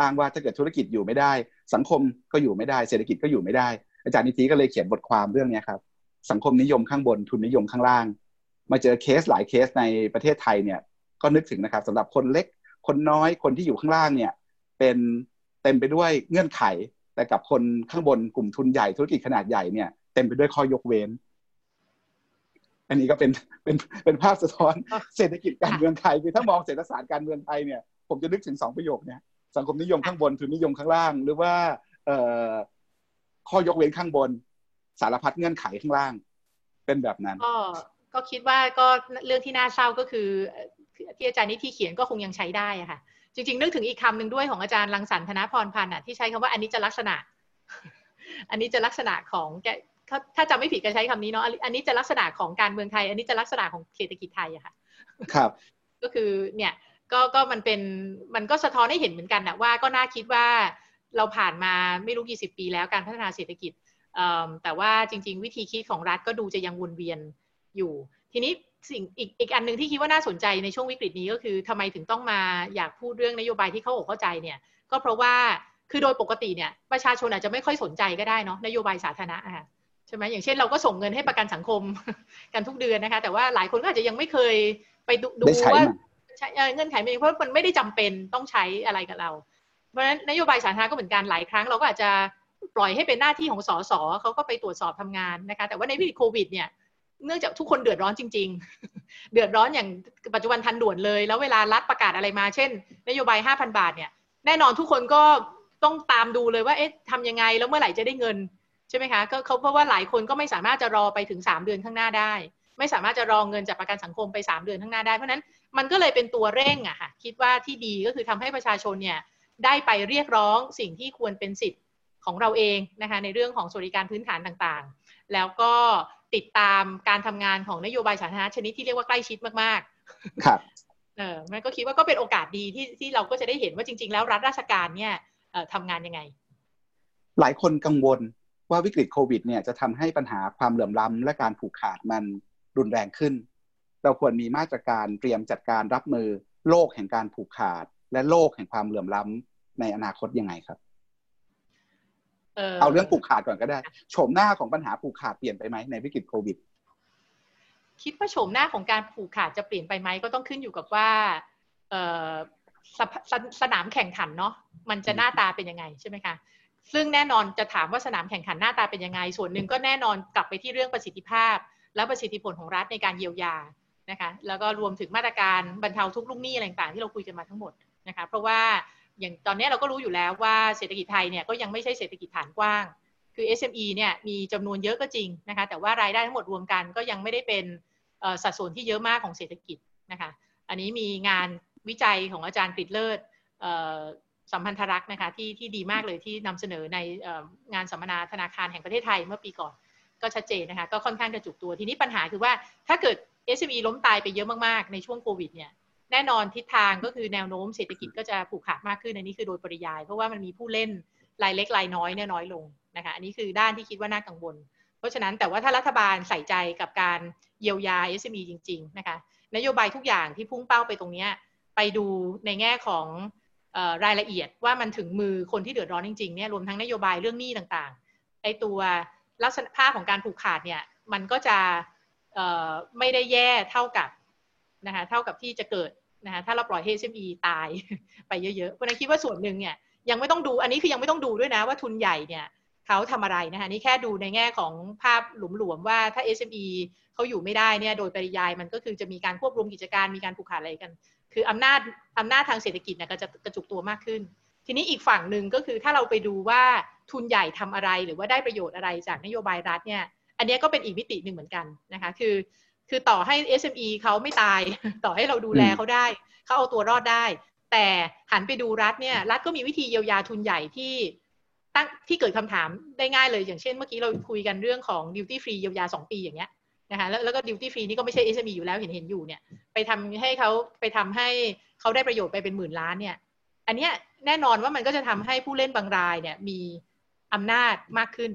S1: อ้างว่าถ้าเกิดธุรกิจอยู่ไม่ได้ สังคมก็อยู่ไม่ได้ เศรษฐกิจก็อยู่ไม่ได้ อาจารย์นิติก็เลยเขียนบทความเรื่องนี้ครับสังคมนิยมข้างบนทุนนิยมข้างล่าง มาเจอเคสหลายเคสในประเทศไทยเนี่ย ก็นึกถึงนะครับสำหรับคนเล็กคนน้อยคนที่อยู่ข้างล่างเนี่ย เป็นเต็มไปด้วยเงื่อนไข แต่กับคนข้างบนกลุ่มทุนใหญ่ธุรกิจขนาดใหญ่เนี่ยเต็มไปด้วยข้อยกเว้น อันนี้ก็เป็นเป็นเป็นภาพสะท้อนเศรษฐกิจการเมืองไทยคือถ้ามองเศรษฐศาสตร์การเมืองไทยเนี่ยผมจะนึกถึงสองประโยคเนี่ยสังคมนิยมข้างบนทุนนิยมข้างล่าง หรือว่าเอ่อข้อยกเว้นข้างบน สารพัดเงื่อนไขข้างล่าง เป็นแบบนั้น
S2: ก็ก็คิดว่าก็เรื่องที่น่าเศร้าก็คือ ที่อาจารย์นิที่เขียนก็คงยังใช้ได้อะค่ะ จริง ๆ นึกถึงอีกคำหนึ่งด้วยของอาจารย์รังสรรค์ธนพรพันธ์อะที่ใช้คำว่าอันนี้จะลักษณะ อันนี้จะลักษณะของแกถ้าจำไม่ผิดก็ใช้คำนี้เนาะอันนี้จะลักษณะของการเมืองไทย อันนี้จะลักษณะของเศรษฐกิจไทยอะค่ะ
S1: ครับ
S2: ก็คือเนี่ยก็ก็มันเป็นมันก็สะท้อนให้เห็นเหมือนกันนะว่าก็น่าคิดว่าเราผ่านมาไม่รู้กี่สิบปีแล้วการพัฒนาเศรษฐกิจแต่ว่าจริง ๆ วิธีคิดของรัฐก็ดูจะยังวนเวียนอยู่ ทีนี้ สิ่งอีกอีกอันหนึ่งที่คิดว่าน่าสนใจในช่วงวิกฤตนี้ก็คือทำไมถึงต้องมาอยากพูดเรื่องนโยบายที่เขาอกเข้าใจเนี่ย ก็เพราะว่าคือโดยปกติเนี่ยประชาชนอาจจะไม่ค่อยสนใจก็ได้เนาะนโยบายสาธารณะค่ะใช่ไหมอย่างเช่นเราก็ส่งเงินให้ประกันสังคมกันทุกเดือนนะคะ แต่ว่าหลายคนก็อาจจะยังไม่เคยไปดูดูว่าเงื่อนไขมันเพราะมันไม่ได้จำเป็นต้องใช้อะไรกับเรา เพราะฉะนั้นนโยบายสาธารณะก็เหมือนกันหลายครั้งเราก็อาจจะปล่อยให้เป็นหน้าที่ของสสเขาก็ไปตรวจสอบทำงานนะคะ แต่ว่าในวิกฤตโควิดเนี่ย เนื่องจากทุกคนเดือดร้อนจริง ๆ เดือดร้อนอย่างปัจจุบันทันด่วนเลย แล้วเวลารัฐประกาศอะไรมา เช่น นโยบาย 5,000 บาทเนี่ย แน่นอนทุกคนก็ต้องตามดูเลยว่า เอ๊ะทำยังไง แล้วเมื่อไหร่จะได้เงิน ใช่ไหมคะก็เขาเพราะว่าหลายคนก็ไม่สามารถจะรอไปถึง 3 เดือนข้างหน้าได้ ไม่สามารถจะรองเงินจากประกันสังคมไป 3 เดือนข้างหน้าได้ เพราะนั้นมันก็เลยเป็นตัวเร่งอะค่ะ คิดว่าที่ดีก็คือทำให้ประชาชนเนี่ยได้ไปเรียกร้องสิ่งที่ควรเป็นสิทธิ์ของเราเองนะคะในเรื่องของสวัสดิการพื้นฐานต่างๆ แล้วก็ ติดตามการทำงานของนโยบายสาธารณะชนิดที่เรียกว่าใกล้ชิดมาก
S1: ๆ ครับ
S2: เออมันก็คิดว่าก็เป็นโอกาสดีที่ที่เราก็จะได้เห็นว่าจริง ๆ แล้วรัฐราชการเนี่ยทำงานยังไง
S1: หลายคนกังวลว่าวิกฤตโควิดเนี่ยจะทำให้ปัญหาความเหลื่อมล้ำและการผูกขาดมันรุนแรงขึ้น เราควรมีมาตรการเตรียมจัดการรับมือโลกแห่งการผูกขาด และโลกแห่งความเหลื่อมล้ำในอนาคตยังไงครับ เอาเรื่องผูกขาดก่อนก็ได้โฉมหน้าของปัญหาผูกขาดเปลี่ยนไปไหมในวิกฤตโควิด
S2: คิดว่าโฉมหน้าของการผูกขาดจะเปลี่ยนไปไหมก็ต้องขึ้นอยู่กับว่าสสสนามแข่งขันเนาะมันจะหน้าตาเป็นยังไงใช่ไหมคะซึ่งแน่นอนจะถามว่าสนามแข่งขันหน้าตาเป็นยังไง ส่วนหนึ่งก็แน่นอนกลับไปที่เรื่องประสิทธิภาพ และประสิทธิผลของรัฐในการเยียวยานะคะแล้วก็รวมถึงมาตรการบรรเทาทุกลูกหนี้อะไรต่างๆที่เราคุยกันมาทั้งหมดนะคะเพราะว่า อย่างตอนนี้เราก็รู้อยู่แล้วว่าเศรษฐกิจไทยเนี่ยก็ยังไม่ใช่เศรษฐกิจฐานกว้าง คือ SME เนี่ยมีจำนวนเยอะก็จริงนะคะ แต่ว่ารายได้ทั้งหมดรวมกันก็ยังไม่ได้เป็นสัดส่วนที่เยอะมากของเศรษฐกิจนะคะ อันนี้มีงานวิจัยของอาจารย์กฤษเลิศสัมพันธรักษ์นะคะที่ที่ดีมากเลยที่นำเสนอในงานสัมมนาธนาคารแห่งประเทศไทยเมื่อปีก่อนก็ชัดเจนนะคะ ก็ค่อนข้างกระจุกตัวทีนี้ปัญหาคือว่าถ้าเกิด SME ล้มตายไปเยอะมากๆ ในช่วงโควิดเนี่ย แน่นอนทิศทางก็คือแนวโน้มเศรษฐกิจก็จะผูกขาดมากขึ้นอันนี้คือโดยปริยาย เพราะว่ามันมีผู้เล่นรายเล็กรายน้อยเนี่ยน้อยลงนะคะอันนี้คือด้านที่คิดว่าน่ากังวล เพราะฉะนั้นแต่ว่าถ้ารัฐบาลใส่ใจกับการเยียวยา SME จริง ๆ นะคะ นโยบายทุกอย่างที่พุ่งเป้าไปตรงนี้ไปดูในแง่ของรายละเอียดว่ามันถึงมือคนที่เดือดร้อนจริงๆเนี่ยรวมทั้งนโยบายเรื่องหนี้ต่างๆไอตัวลักษณะภาพของการผูกขาดเนี่ยมันก็จะไม่ได้แย่เท่ากับ นะคะเท่ากับที่จะเกิดนะคะถ้าเราปล่อยให้ SME ตายไปเยอะๆเพราะนั้นคิดว่าส่วนหนึ่งเนี่ยยังไม่ต้องดูอันนี้คือยังไม่ต้องดูด้วยนะว่าทุนใหญ่เนี่ยเขาทำอะไรนะคะนี่แค่ดูในแง่ของภาพหลวมๆว่าถ้า SME เขาอยู่ไม่ได้เนี่ยโดยปริยายมันก็คือจะมีการควบรวมกิจการมีการผูกขาดอะไรกัน คืออำนาจอำนาจทางเศรษฐกิจเนี่ยก็จะกระจุกตัวมากขึ้น ทีนี้อีกฝั่งหนึ่งก็คือถ้าเราไปดูว่าทุนใหญ่ทำอะไรหรือว่าได้ประโยชน์อะไรจากนโยบายรัฐเนี่ยอันนี้ก็เป็นอีกมิติหนึ่งเหมือนกันนะคะคือ คือต่อให้ SME เขาไม่ตาย ต่อให้เราดูแลเขาได้ เขาเอาตัวรอดได้ แต่หันไปดูรัฐเนี่ย รัฐก็มีวิธีเยียวยาทุนใหญ่ที่ตั้งที่เกิดคำถามได้ง่ายเลย อย่างเช่นเมื่อกี้เราคุยกันเรื่องของดิวตี้ฟรีเยียวยาสองปีอย่างเงี้ยนะคะแล้วแล้วก็ดิวตี้ฟรีนี่ก็ไม่ใช่ SME อยู่แล้วเห็นเห็นอยู่เนี่ย ไปทำให้เขาไปทำให้เขาได้ประโยชน์ไปเป็นหมื่นล้านเนี่ย อันเนี้ยแน่นอนว่ามันก็จะทำให้ผู้เล่นบางรายเนี่ยมีอำนาจมากขึ้น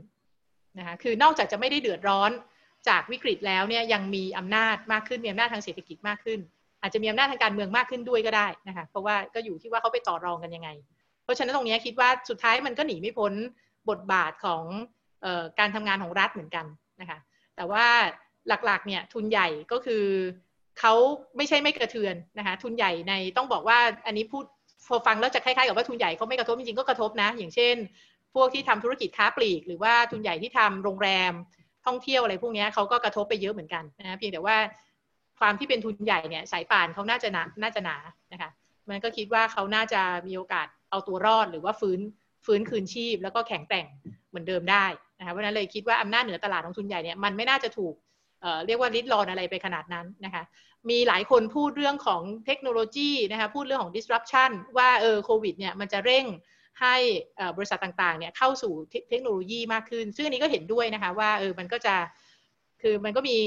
S2: นะคะคือนอกจากจะไม่ได้เดือดร้อน จากวิกฤตแล้วเนี่ยยังมีอำนาจมากขึ้นมีอำนาจทางเศรษฐกิจมากขึ้น อาจจะมีอำนาจทางการเมืองมากขึ้นด้วยก็ได้นะคะเพราะว่าก็อยู่ที่ว่าเขาไปต่อรองกันยังไง เพราะฉะนั้นตรงนี้คิดว่าสุดท้ายมันก็หนีไม่พ้นบทบาทของออการทำงานของรัฐเหมือนกันนะคะแต่ว่าหลักๆเนี่ยทุนใหญ่ก็คือเขาไม่ใช่ไม่กระเทือนนะคะทุนใหญ่ในต้องบอกว่าอันนี้พูดพอฟังแล้วจะคล้ายๆกับว่าทุนใหญ่เขาไม่กระทบจริงๆก็กระทบนะ อย่างเช่น พวกที่ทำธุรกิจค้าปลีก หรือว่าทุนใหญ่ที่ทำโรงแรม ท่องเที่ยวอะไรพวกนี้เขาก็กระทบไปเยอะเหมือนกันนะเพียงแต่ว่าความที่เป็นทุนใหญ่เนี่ยสายป่านเขาน่าจะหนาน่าจะหนานะคะมันก็คิดว่าเขาน่าจะมีโอกาสเอาตัวรอดหรือว่าฟื้นฟื้นคืนชีพ แล้วก็แข็งแกร่งเหมือนเดิมได้นะคะเพราะนั้นเลยคิดว่าอำนาจเหนือตลาดของทุนใหญ่เนี่ยมันไม่น่าจะถูกเเรียกว่าริดรอนอะไรไปขนาดนั้นนะคะมีหลายคนพูดเรื่องของเทคโนโลยีนะคะพูดเรื่องของ disruption ว่าเออโควิดเนี่ยมันจะเร่ง ให้บริษัทต่างๆเนี่ยเข้าสู่เทคโนโลยีมากขึ้น ซึ่งอันนี้ก็เห็นด้วยนะคะว่าเออมันก็จะคือมันก็มี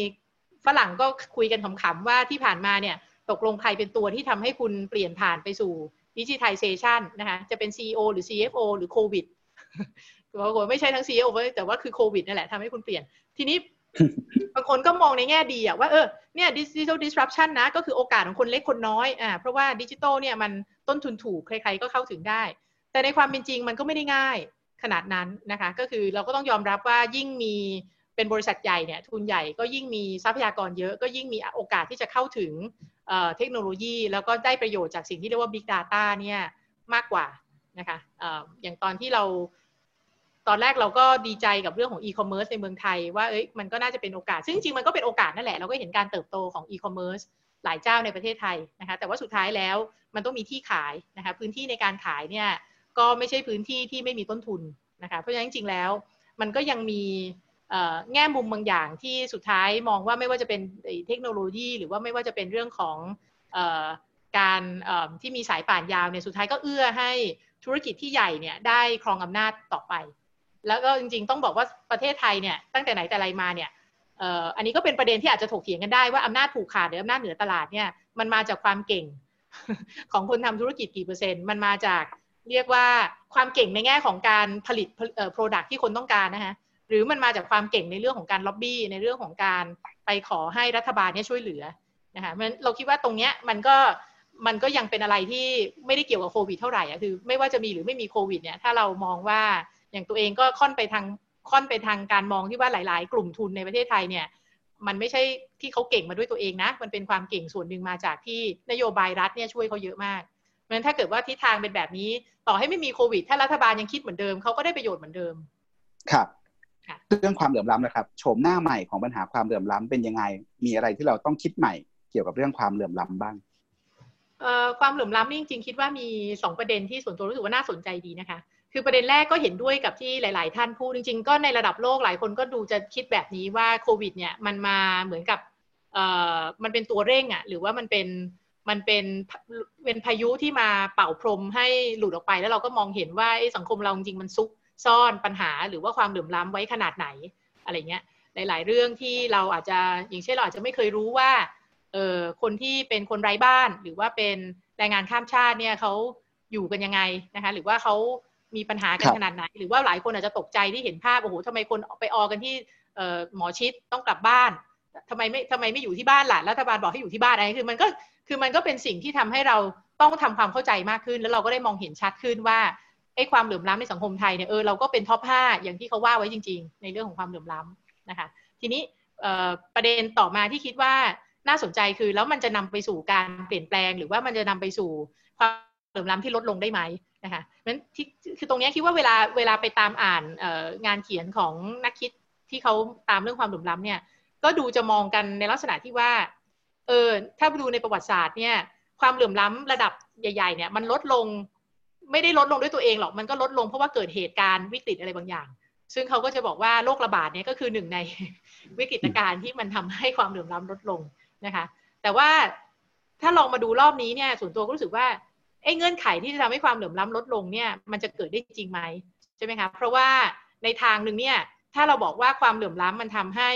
S2: ฝรั่งก็คุยกันขำๆว่าที่ผ่านมาเนี่ยตกลงใครเป็นตัวที่ทำให้คุณเปลี่ยนผ่านไปสู่ดิจิทัลเซชันนะคะจะเป็น CEO หรือ CFO หรือโควิดบางคนไม่ใช่ทั้ง CEO แต่ว่าคือโควิดนั่นแหละทำให้คุณเปลี่ยน ทีนี้บางคนก็มองในแง่ดีอะว่าเออเนี่ย digital disruption นะ ก็คือโอกาสของคนเล็กคนน้อยอ่าเพราะว่าดิจิทัลเนี่ยมันต้นทุนถูก ใครๆก็เข้าถึงได้ แต่ในความเป็นจริงมันก็ไม่ได้ง่ายขนาดนั้นนะคะก็คือเราก็ต้องยอมรับว่ายิ่งมีเป็นบริษัทใหญ่เนี่ยทุนใหญ่ก็ยิ่งมีทรัพยากรเยอะก็ยิ่งมีโอกาสที่จะเข้าถึงเทคโนโลยี แล้วก็ได้ประโยชน์จากสิ่งที่เรียกว่า Big Data เนี่ยมากกว่านะคะอย่างตอนที่เราตอนแรกเราก็ดีใจกับเรื่องของอีคอมเมิร์ซในเมืองไทยว่าเอ้ยมันก็น่าจะเป็นโอกาส ซึ่งจริงมันก็เป็นโอกาสนั่นแหละ เราก็เห็นการเติบโตของอีคอมเมิร์ซหลายเจ้าในประเทศไทยนะคะแต่ว่าสุดท้ายแล้วมันต้องมีที่ขายนะคะพื้นที่ในการขายเนี่ย ก็ไม่ใช่พื้นที่ที่ไม่มีต้นทุนนะคะเพราะฉะนั้นจริงๆแล้ว มันก็ยังมีแง่มุมบางอย่างที่สุดท้ายมองว่าไม่ว่าจะเป็นเทคโนโลยี หรือว่าไม่ว่าจะเป็นเรื่องของการที่มีสายป่านยาวเนี่ยสุดท้ายก็เอื้อให้ธุรกิจที่ใหญ่เนี่ยได้ครองอำนาจต่อไป แล้วก็จริงๆ ต้องบอกว่าประเทศไทยเนี่ยตั้งแต่ไหนแต่ไรมาเนี่ยอันนี้ก็เป็นประเด็นที่อาจจะถกเถียงกันได้ว่าอำนาจผูกขาดหรืออำนาจเหนือตลาดเนี่ยมันมาจากความเก่งของคนทำธุรกิจกี่เปอร์เซ็นต์มันมาจาก เรียกว่าความเก่งในแง่ของการผลิตเอ่อ product ที่คนต้องการนะฮะหรือมันมาจากความเก่งในเรื่องของการล็อบบี้ในเรื่องของการไปขอให้รัฐบาลเนี่ยช่วยเหลือนะคะมันเราคิดว่าตรงเนี้ยมันก็มันก็ยังเป็นอะไรที่ไม่ได้เกี่ยวกับโควิดเท่าไหร่อะคือไม่ว่าจะมีหรือไม่มีโควิดเนี่ยถ้าเรามองว่าอย่างตัวเองก็ค่อนไปทางค่อนไปทางการมองที่ว่าหลาย ๆ กลุ่มทุนในประเทศไทยเนี่ยมันไม่ใช่ที่เขาเก่งมาด้วยตัวเองนะ มันเป็นความเก่งส่วนหนึ่งมาจากที่นโยบายรัฐเนี่ยช่วยเขาเยอะมาก เพราะฉะนั้นถ้าเกิดว่าทิศทางเป็นแบบนี้ ต่อให้ไม่มีโควิด ถ้ารัฐบาลยังคิดเหมือนเดิมเขาก็ได้ประโยชน์เหมือนเดิม
S1: ครับเรื่องความเหลื่อมล้ำนะครับโฉมหน้าใหม่ของปัญหาความเหลื่อมล้ำเป็นยังไง มีอะไรที่เราต้องคิดใหม่เกี่ยวกับเรื่องความเหลื่อมล้ำบ้าง
S2: ความเหลื่อมล้ำนี่จริงๆคิดว่ามีสองประเด็นที่ส่วนตัวรู้สึกว่าน่าสนใจดีนะคะ คือประเด็นแรกก็เห็นด้วยกับที่หลาย ๆ ท่านพูดจริง ๆ ก็ในระดับโลกหลายคนก็ดูจะคิดแบบนี้ว่าโควิดเนี่ยมันมาเหมือนกับมันเป็นตัวเร่งอะ่ะหรือว่ามันเป็น มันเป็นเป็นพายุที่มาเป่าพรมให้หลุดออกไป แล้วเราก็มองเห็นว่าสังคมเราจริงมันซุกซ่อนปัญหา หรือว่าความเหลื่อมล้ำไว้ขนาดไหนอะไรเงี้ยหลาย ๆ เรื่องที่เราอาจจะอย่างเช่นเราอาจจะไม่เคยรู้ว่าเออคนที่เป็นคนไร้บ้านหรือว่าเป็นแรงงานข้ามชาติเนี่ยเขาอยู่กันยังไงนะคะหรือว่าเขามีปัญหากันขนาดไหน หรือว่าหลายคนอาจจะตกใจที่เห็นภาพโอ้โหทำไมคนไปออกันที่หมอชิดต้องกลับบ้าน ทำไมไม่ทำไมไม่อยู่ที่บ้านล่ะรัฐบาลบอกให้อยู่ที่บ้านอะไรคือมันก็คือมันก็เป็นสิ่งที่ทำให้เราต้องทำความเข้าใจมากขึ้น แล้วเราก็ได้มองเห็นชัดขึ้นว่าไอ้ความเหลื่อมล้ำในสังคมไทยเนี่ยเออเราก็เป็นท็อปห้าอย่างที่เขาว่าไว้จริง ๆ ในเรื่องของความเหลื่อมล้ำนะคะ ทีนี้ประเด็นต่อมาที่คิดว่าน่าสนใจคือแล้วมันจะนำไปสู่การเปลี่ยนแปลง หรือว่ามันจะนำไปสู่ความเหลื่อมล้ำที่ลดลงได้ไหมนะคะนั้นที่คือตรงนี้คิดว่าเวลาเวลาไปตามอ่านงานเขียนของนักคิดที่เขาตามเรื่องความเหลื่อมล้ำเนี่ย ก็ดูจะมองกันในลักษณะที่ว่า เออ ถ้าดูในประวัติศาสตร์เนี่ย ความเหลื่อมล้ำระดับใหญ่ ๆ เนี่ย มันลดลง ไม่ได้ลดลงด้วยตัวเองหรอก มันก็ลดลงเพราะว่าเกิดเหตุการณ์วิกฤตอะไรบางอย่าง ซึ่งเขาก็จะบอกว่าโรคระบาดเนี่ยก็คือหนึ่งในวิกฤตการณ์ที่มันทำให้ความเหลื่อมล้ำลดลงนะคะ แต่ว่าถ้าลองมาดูรอบนี้เนี่ย ส่วนตัวก็รู้สึกว่าไอ้เงื่อนไขที่จะทำให้ความเหลื่อมล้ำลดลงเนี่ย มันจะเกิดได้จริงไหมใช่ไหมคะ เพราะว่าในทางหนึ่งเนี่ย ถ้าเราบอกว่าความเหลื่อมล้ำมันทำให้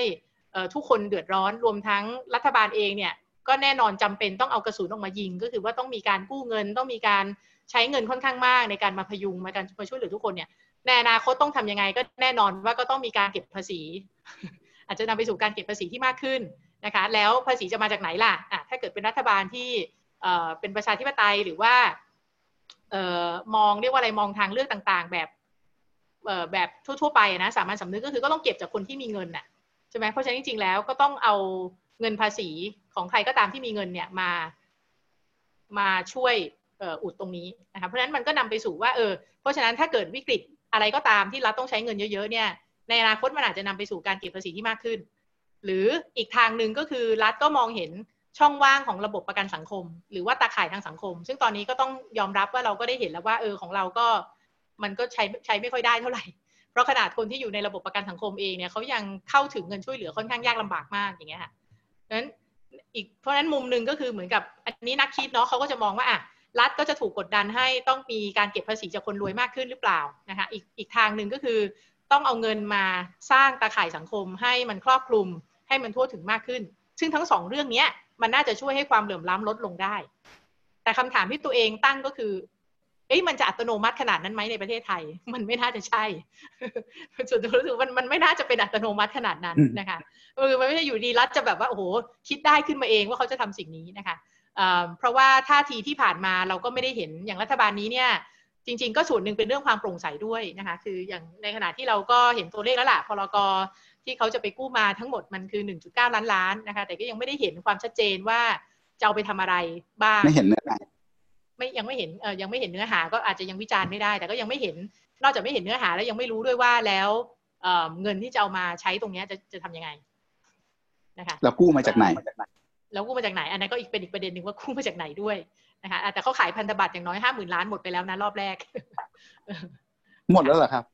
S2: ทุกคนเดือดร้อนรวมทั้งรัฐบาลเองเนี่ยก็แน่นอนจำเป็นต้องเอากระสุนออกมายิง ก็คือว่าต้องมีการกู้เงินต้องมีการใช้เงินค่อนข้างมากในการมาพยุงมาการมาช่วยเหลือทุกคนเนี่ยในอนาคตต้องทํำยังไงก็แน่นอนว่าก็ต้องมีการเก็บภาษี อาจจะนำไปสู่การเก็บภาษีที่มากขึ้นนะคะแล้วภาษีจะมาจากไหนล่ะอะถ้าเกิดเป็นรัฐบาลที่เป็นประชาธิปไตยหรือว่าออมองเรียกว่าอะไรมองทางเลือกต่างๆ แบบแบบทั่วๆไปนะสามัญสำนึกก็คือก็ต้องเก็บจากคนที่มีเงินน่ะ ใช่ไหมเพราะฉะนั้นจริงๆแล้วก็ต้องเอาเงินภาษีของใครก็ตามที่มีเงินเนี่ยมามาช่วยอุดตรงนี้นะคะเพราะฉะนั้นมันก็นำไปสู่ว่าเออเพราะฉะนั้นถ้าเกิดวิกฤตอะไรก็ตามที่รัฐต้องใช้เงินเยอะๆเนี่ยในอนาคตมันอาจจะนำไปสู่การเก็บภาษีที่มากขึ้น หรืออีกทางหนึ่งก็คือรัฐก็มองเห็นช่องว่างของระบบประกันสังคม หรือว่าตาข่ายทางสังคม ซึ่งตอนนี้ก็ต้องยอมรับว่าเราก็ได้เห็นแล้วว่าเออของเราก็มันก็ใช้ใช้ไม่ค่อยได้เท่าไหร่ เพราะขนาดคนที่อยู่ในระบบประกันสังคมเองเนี่ยเขายังเข้าถึงเงินช่วยเหลือค่อนข้างยากลำบากมากอย่างเงี้ยค่ะเพราะนั้นอีกเพราะนั้นมุมหนึ่งก็คือเหมือนกับอันนี้นักคิดเนาะเขาก็จะมองว่าอะรัฐก็จะถูกกดดันให้ต้องมีการเก็บภาษีจากคนรวยมากขึ้นหรือเปล่านะคะอีกอีกทางหนึ่งก็คือต้องเอาเงินมาสร้างตาข่ายสังคมให้มันครอบคลุมให้มันทั่วถึงมากขึ้น ซึ่งทั้งสองเรื่องนี้มันน่าจะช่วยให้ความเหลื่อมล้ำลดลงได้ แต่คำถามที่ตัวเองตั้งก็คือ เอ้ยมันจะอัตโนมัติขนาดนั้นไหมในประเทศไทย มันไม่น่าจะใช่ส่วนตัวรู้สึกมันมันไม่น่าจะเป็นอัตโนมัติขนาดนั้นนะคะเออมันไม่ใช่อยู่ดีรัฐจะแบบว่าโอ้โหคิดได้ขึ้นมาเองว่าเขาจะทำสิ่งนี้นะคะเพราะว่าท่าทีที่ผ่านมาเราก็ไม่ได้เห็นอย่างรัฐบาลนี้เนี่ยจริง ๆ ก็ส่วนหนึ่งเป็นเรื่องความโปร่งใสด้วยนะคะคืออย่างในขณะที่เราก็เห็นตัวเลขแล้วล่ะพลกที่เขาจะไปกู้มาทั้งหมดมันคือ 1.9 ล้านล้านนะคะแต่ก็ยังไม่ได้เห็นความชัดเจนว่าจะเอาไปทำอะไรบ้าง
S1: ไม่เห็นเนื้อหา
S2: ไม่ยังไม่เห็นเออยังไม่เห็นเนื้อหา ก็อาจจะยังวิจารณ์ไม่ได้ แต่ก็ยังไม่เห็น นอกจากไม่เห็นเนื้อหาแล้วยังไม่รู้ด้วยว่าแล้วเงินที่จะเอามาใช้ตรงนี้จะจะทํำยังไงนะคะ
S1: เรากู้มาจากไหน
S2: แล้วกู้มาจากไหน อันนั้นก็อีกเป็นอีกประเด็นหนึ่งว่ากู้มาจากไหนด้วยนะคะแต่เขาขายพันธบัตรอย่างน้อยห้าหมื่นล้านหมดไปแล้วนะรอบแรก
S1: หมดแล้วเหรอครับ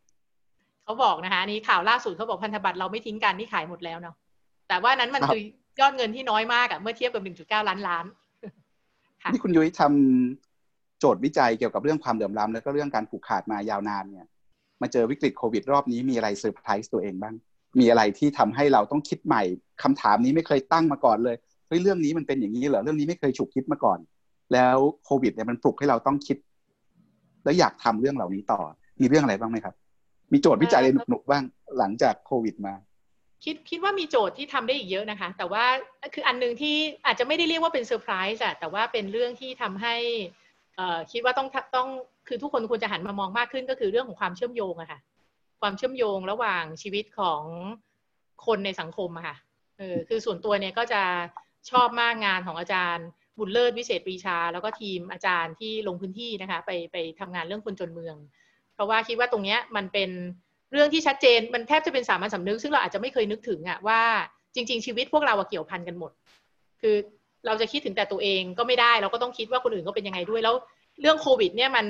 S2: เขาบอกนะคะนี่ข่าวล่าสุดเขาบอกพันธบัตรเราไม่ทิ้งกันนี่ขายหมดแล้วเนาะแต่ว่านั้นมันคือยอดเงินที่น้อยมากอะเมื่อเทียบกับหนึ่งจุดเก้าล้านล้าน
S1: นี่คุณยุ้ยทำโจทย์วิจัยเกี่ยวกับเรื่องความเหลื่อมล้ำแล้วก็เรื่องการผูกขาดมายาวนานเนี่ย มาเจอวิกฤตโควิด รอบนี้มีอะไรเซอร์ไพรส์ตัวเองบ้าง มีอะไรที่ทำให้เราต้องคิดใหม่คำถามนี้ไม่เคยตั้งมาก่อนเลยเฮ้ยเรื่องนี้มันเป็นอย่างนี้เหรอเรื่องนี้ไม่เคยฉุกคิดมาก่อน แล้วโควิดเนี่ยมันปลุกให้เราต้องคิด แล้วอยากทำเรื่องเหล่านี้ต่อ มีเรื่องอะไรบ้างไหมครับ มีโจทย์วิจัยอะไรหนุกๆบ้างหลังจากโควิดมา
S2: คิดคิดว่ามีโจทย์ที่ทำได้อีกเยอะนะคะ แต่ว่าคืออันหนึ่งที่อาจจะไม่ได้เรียกว่าเป็นเซอร์ไพรส์อะแต่ว่าเป็นเรื่องที่ทำให้ คิดว่าต้องต้องคือทุกคนควรจะหันมามองมากขึ้นก็คือเรื่องของความเชื่อมโยงอะค่ะ ความเชื่อมโยงระหว่างชีวิตของคนในสังคมอะค่ะเออคือส่วนตัวเนี่ยก็จะชอบมากงานของอาจารย์บุญเลิศวิเศษปรีชา แล้วก็ทีมอาจารย์ที่ลงพื้นที่นะคะไปไปทำงานเรื่องคนจนเมือง เพราะว่าคิดว่าตรงเนี้ยมันเป็นเรื่องที่ชัดเจนมันแทบจะเป็นสามัญสำนึกซึ่งเราอาจจะไม่เคยนึกถึงอะว่าจริง ๆ ชีวิตพวกเราเกี่ยวพันกันหมด คือ เราจะคิดถึงแต่ตัวเองก็ไม่ได้ เราก็ต้องคิดว่าคนอื่นก็เป็นยังไงด้วย แล้วเรื่องโควิด เนี่ยมัน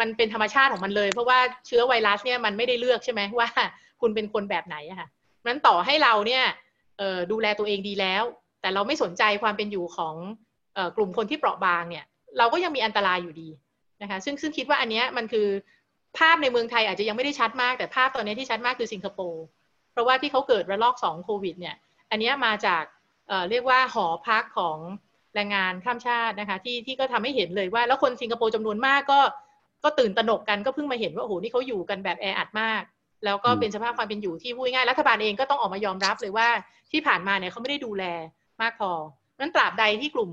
S2: มันเป็นธรรมชาติของมันเลย เพราะว่าเชื้อไวรัสเนี่ยมันไม่ได้เลือกใช่ไหมว่า คุณเป็นคนแบบไหนอะค่ะนั้นต่อให้เราเนี่ยดูแลตัวเองดีแล้ว แต่เราไม่สนใจความเป็นอยู่ของกลุ่มคนที่เปราะบางเนี่ย เราก็ยังมีอันตรายอยู่ดีนะคะซึ่งซึ่งคิดว่าอันนี้มันคือภาพในเมืองไทยอาจจะยังไม่ได้ชัดมากแต่ภาพตอนนี้ที่ชัดมากคือสิงคโปร์เพราะว่าที่เขาเกิดระลอกสองโควิดเนี่ย อันนี้มาจาก เเรียกว่าหอพักของแรงงานข้ามชาตินะคะที่ที่ก็ทำให้เห็นเลยว่า แล้วคนสิงคโปร์จำนวนมากก็ก็ตื่นตระหนกกันก็เพิ่งมาเห็นว่าโอ้โหนี่เขาอยู่กันแบบแออัดมาก แล้วก็เป็นสภาพความเป็นอยู่ที่พูดง่ายรัฐบาลเองก็ต้องออกมายอมรับเลยว่าที่ผ่านมาเนี่ยเขาไม่ได้ดูแลมากพอนั้นตราบใดที่กลุ่ม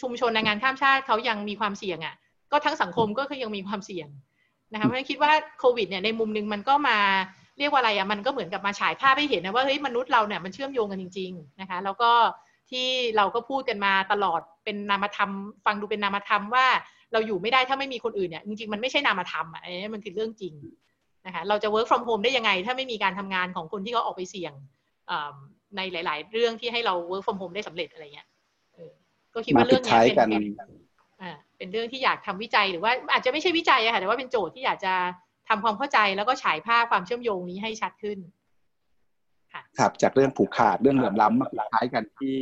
S2: ชุมชนแรงงานข้ามชาติเขายังมีความเสี่ยงอะ ก็ทั้งสังคมก็คือยังมีความเสี่ยงนะคะเพราะฉะนั้นคิดว่าโควิดเนี่ยในมุมหนึ่งมันก็มา เรียกว่าอะไรอะมันก็เหมือนกับมาฉายภาพให้เห็นนะว่าเฮ้ยมนุษย์เราเนี่ยมันเชื่อมโยงกันจริง ๆนะคะ แล้วก็ที่เราก็พูดกันมาตลอดเป็นนามธรรม ฟังดูเป็นนามธรรมว่าเราอยู่ไม่ได้ถ้าไม่มีคนอื่นเนี่ยจริงๆมันไม่ใช่นามธรรมอะอันนี้มันคือเรื่องจริงนะคะเราจะ work from home ได้ยังไง ถ้าไม่มีการทำงานของคนที่เขาออกไปเสี่ยงในหลาย ๆ เรื่องที่ให้เรา work from home ได้สำเร็จอะไรเงี้ยก็คิดว่าเรื่องนี้เป็นเป็นเรื่องที่อยากทำวิจัยหรือว่าอาจจะไม่ใช่วิจัยอะค่ะแต่ว่าเป็นโจทย์ที่อยากจะ ทำความเข้าใจแล้วก็ฉายภาพความเชื่อมโยงนี้ให้ชัดขึ้น
S1: ครับจากเรื่องผูกขาดเรื่องเหลื่อมล้ำมาคล้ายกันที่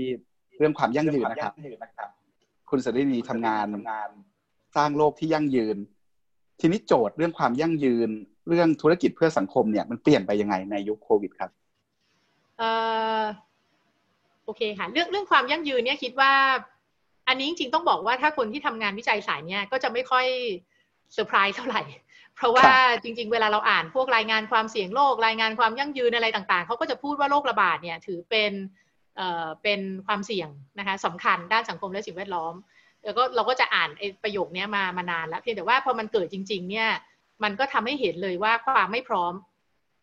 S1: เรื่องความยั่งยืนนะครับ คุณสรินีทำงานสร้างโลกที่ยั่งยืน ทีนี้โจทย์เรื่องความยั่งยืน เรื่องธุรกิจเพื่อสังคมเนี่ยมันเปลี่ยนไปยังไงในยุคโควิดครับ
S2: เออโอเคค่ะเรื่องเรื่องความยั่งยืนเนี่ยคิดว่า อันนี้จริงๆต้องบอกว่าถ้าคนที่ทำงานวิจัยสายเนี่ยก็จะไม่ค่อยเซอร์ไพรส์เท่าไหร่ เพราะว่าจริง ๆ เวลาเราอ่านพวกรายงานความเสี่ยงโรครายงานความยั่งยืนอะไรต่างๆเขาก็จะพูดว่าโรคระบาดเนี่ยถือเป็นเอ่อเป็นความเสี่ยงนะคะสำคัญด้านสังคมและสิ่งแวดล้อม แล้วก็เราก็จะอ่านประโยคนี้มามานานแล้วเพียงแต่ว่าพอมันเกิดจริง ๆ เนี่ยมันก็ทำให้เห็นเลยว่าความไม่พร้อม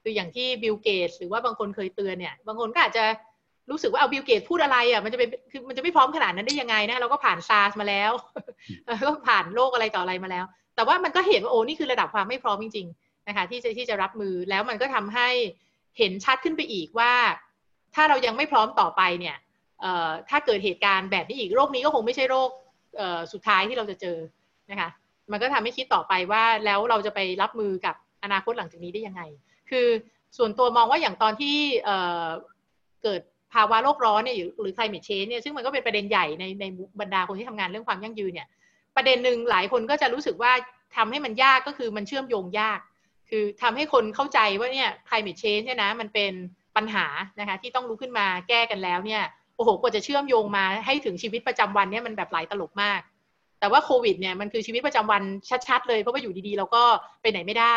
S2: คืออย่างที่บิลเกตส์หรือว่าบางคนเคยเตือนเนี่ย บางคนก็อาจจะรู้สึกว่าเอาบิลเกตส์พูดอะไรอะมันจะเป็นคือมันจะไม่พร้อมขนาดนั้นได้ยังไงนะเราก็ผ่านซาร์สมาแล้วก็ผ่านโรคอะไรต่ออะไรมาแล้ว แต่ว่ามันก็เห็นว่าโอ้นี่คือระดับความไม่พร้อมจริงๆนะคะที่จะที่จะรับมือแล้วมันก็ทำให้เห็นชัดขึ้นไปอีกว่า ถ้าเรายังไม่พร้อมต่อไปเนี่ยถ้าเกิดเหตุการณ์แบบนี้อีกโรคนี้ก็คงไม่ใช่โรคสุดท้ายที่เราจะเจอนะคะมันก็ทำให้คิดต่อไปว่าแล้วเราจะไปรับมือกับอนาคตหลังจากนี้ได้ยังไง คือส่วนตัวมองว่าอย่างตอนที่เกิดภาวะโลกร้อนเนี่ยหรือ climate change เนี่ยซึ่งมันก็เป็นประเด็นใหญ่ในในบรรดาคนที่ทำงานเรื่องความยั่งยืนเนี่ย ประเด็นหนึ่งหลายคนก็จะรู้สึกว่าทำให้มันยากก็คือมันเชื่อมโยงยาก คือทำให้คนเข้าใจว่าเนี่ย climate change เนี่ยนะมันเป็นปัญหานะคะที่ต้องลุกขึ้นมาแก้กันแล้วเนี่ยโอ้โหกว่าจะเชื่อมโยงมาให้ถึงชีวิตประจำวันเนี่ยมันแบบหลายตลบมาก แต่ว่าโควิดเนี่ยมันคือชีวิตประจำวันชัดๆเลยเพราะว่าอยู่ดีๆ เราก็ไปไหนไม่ได้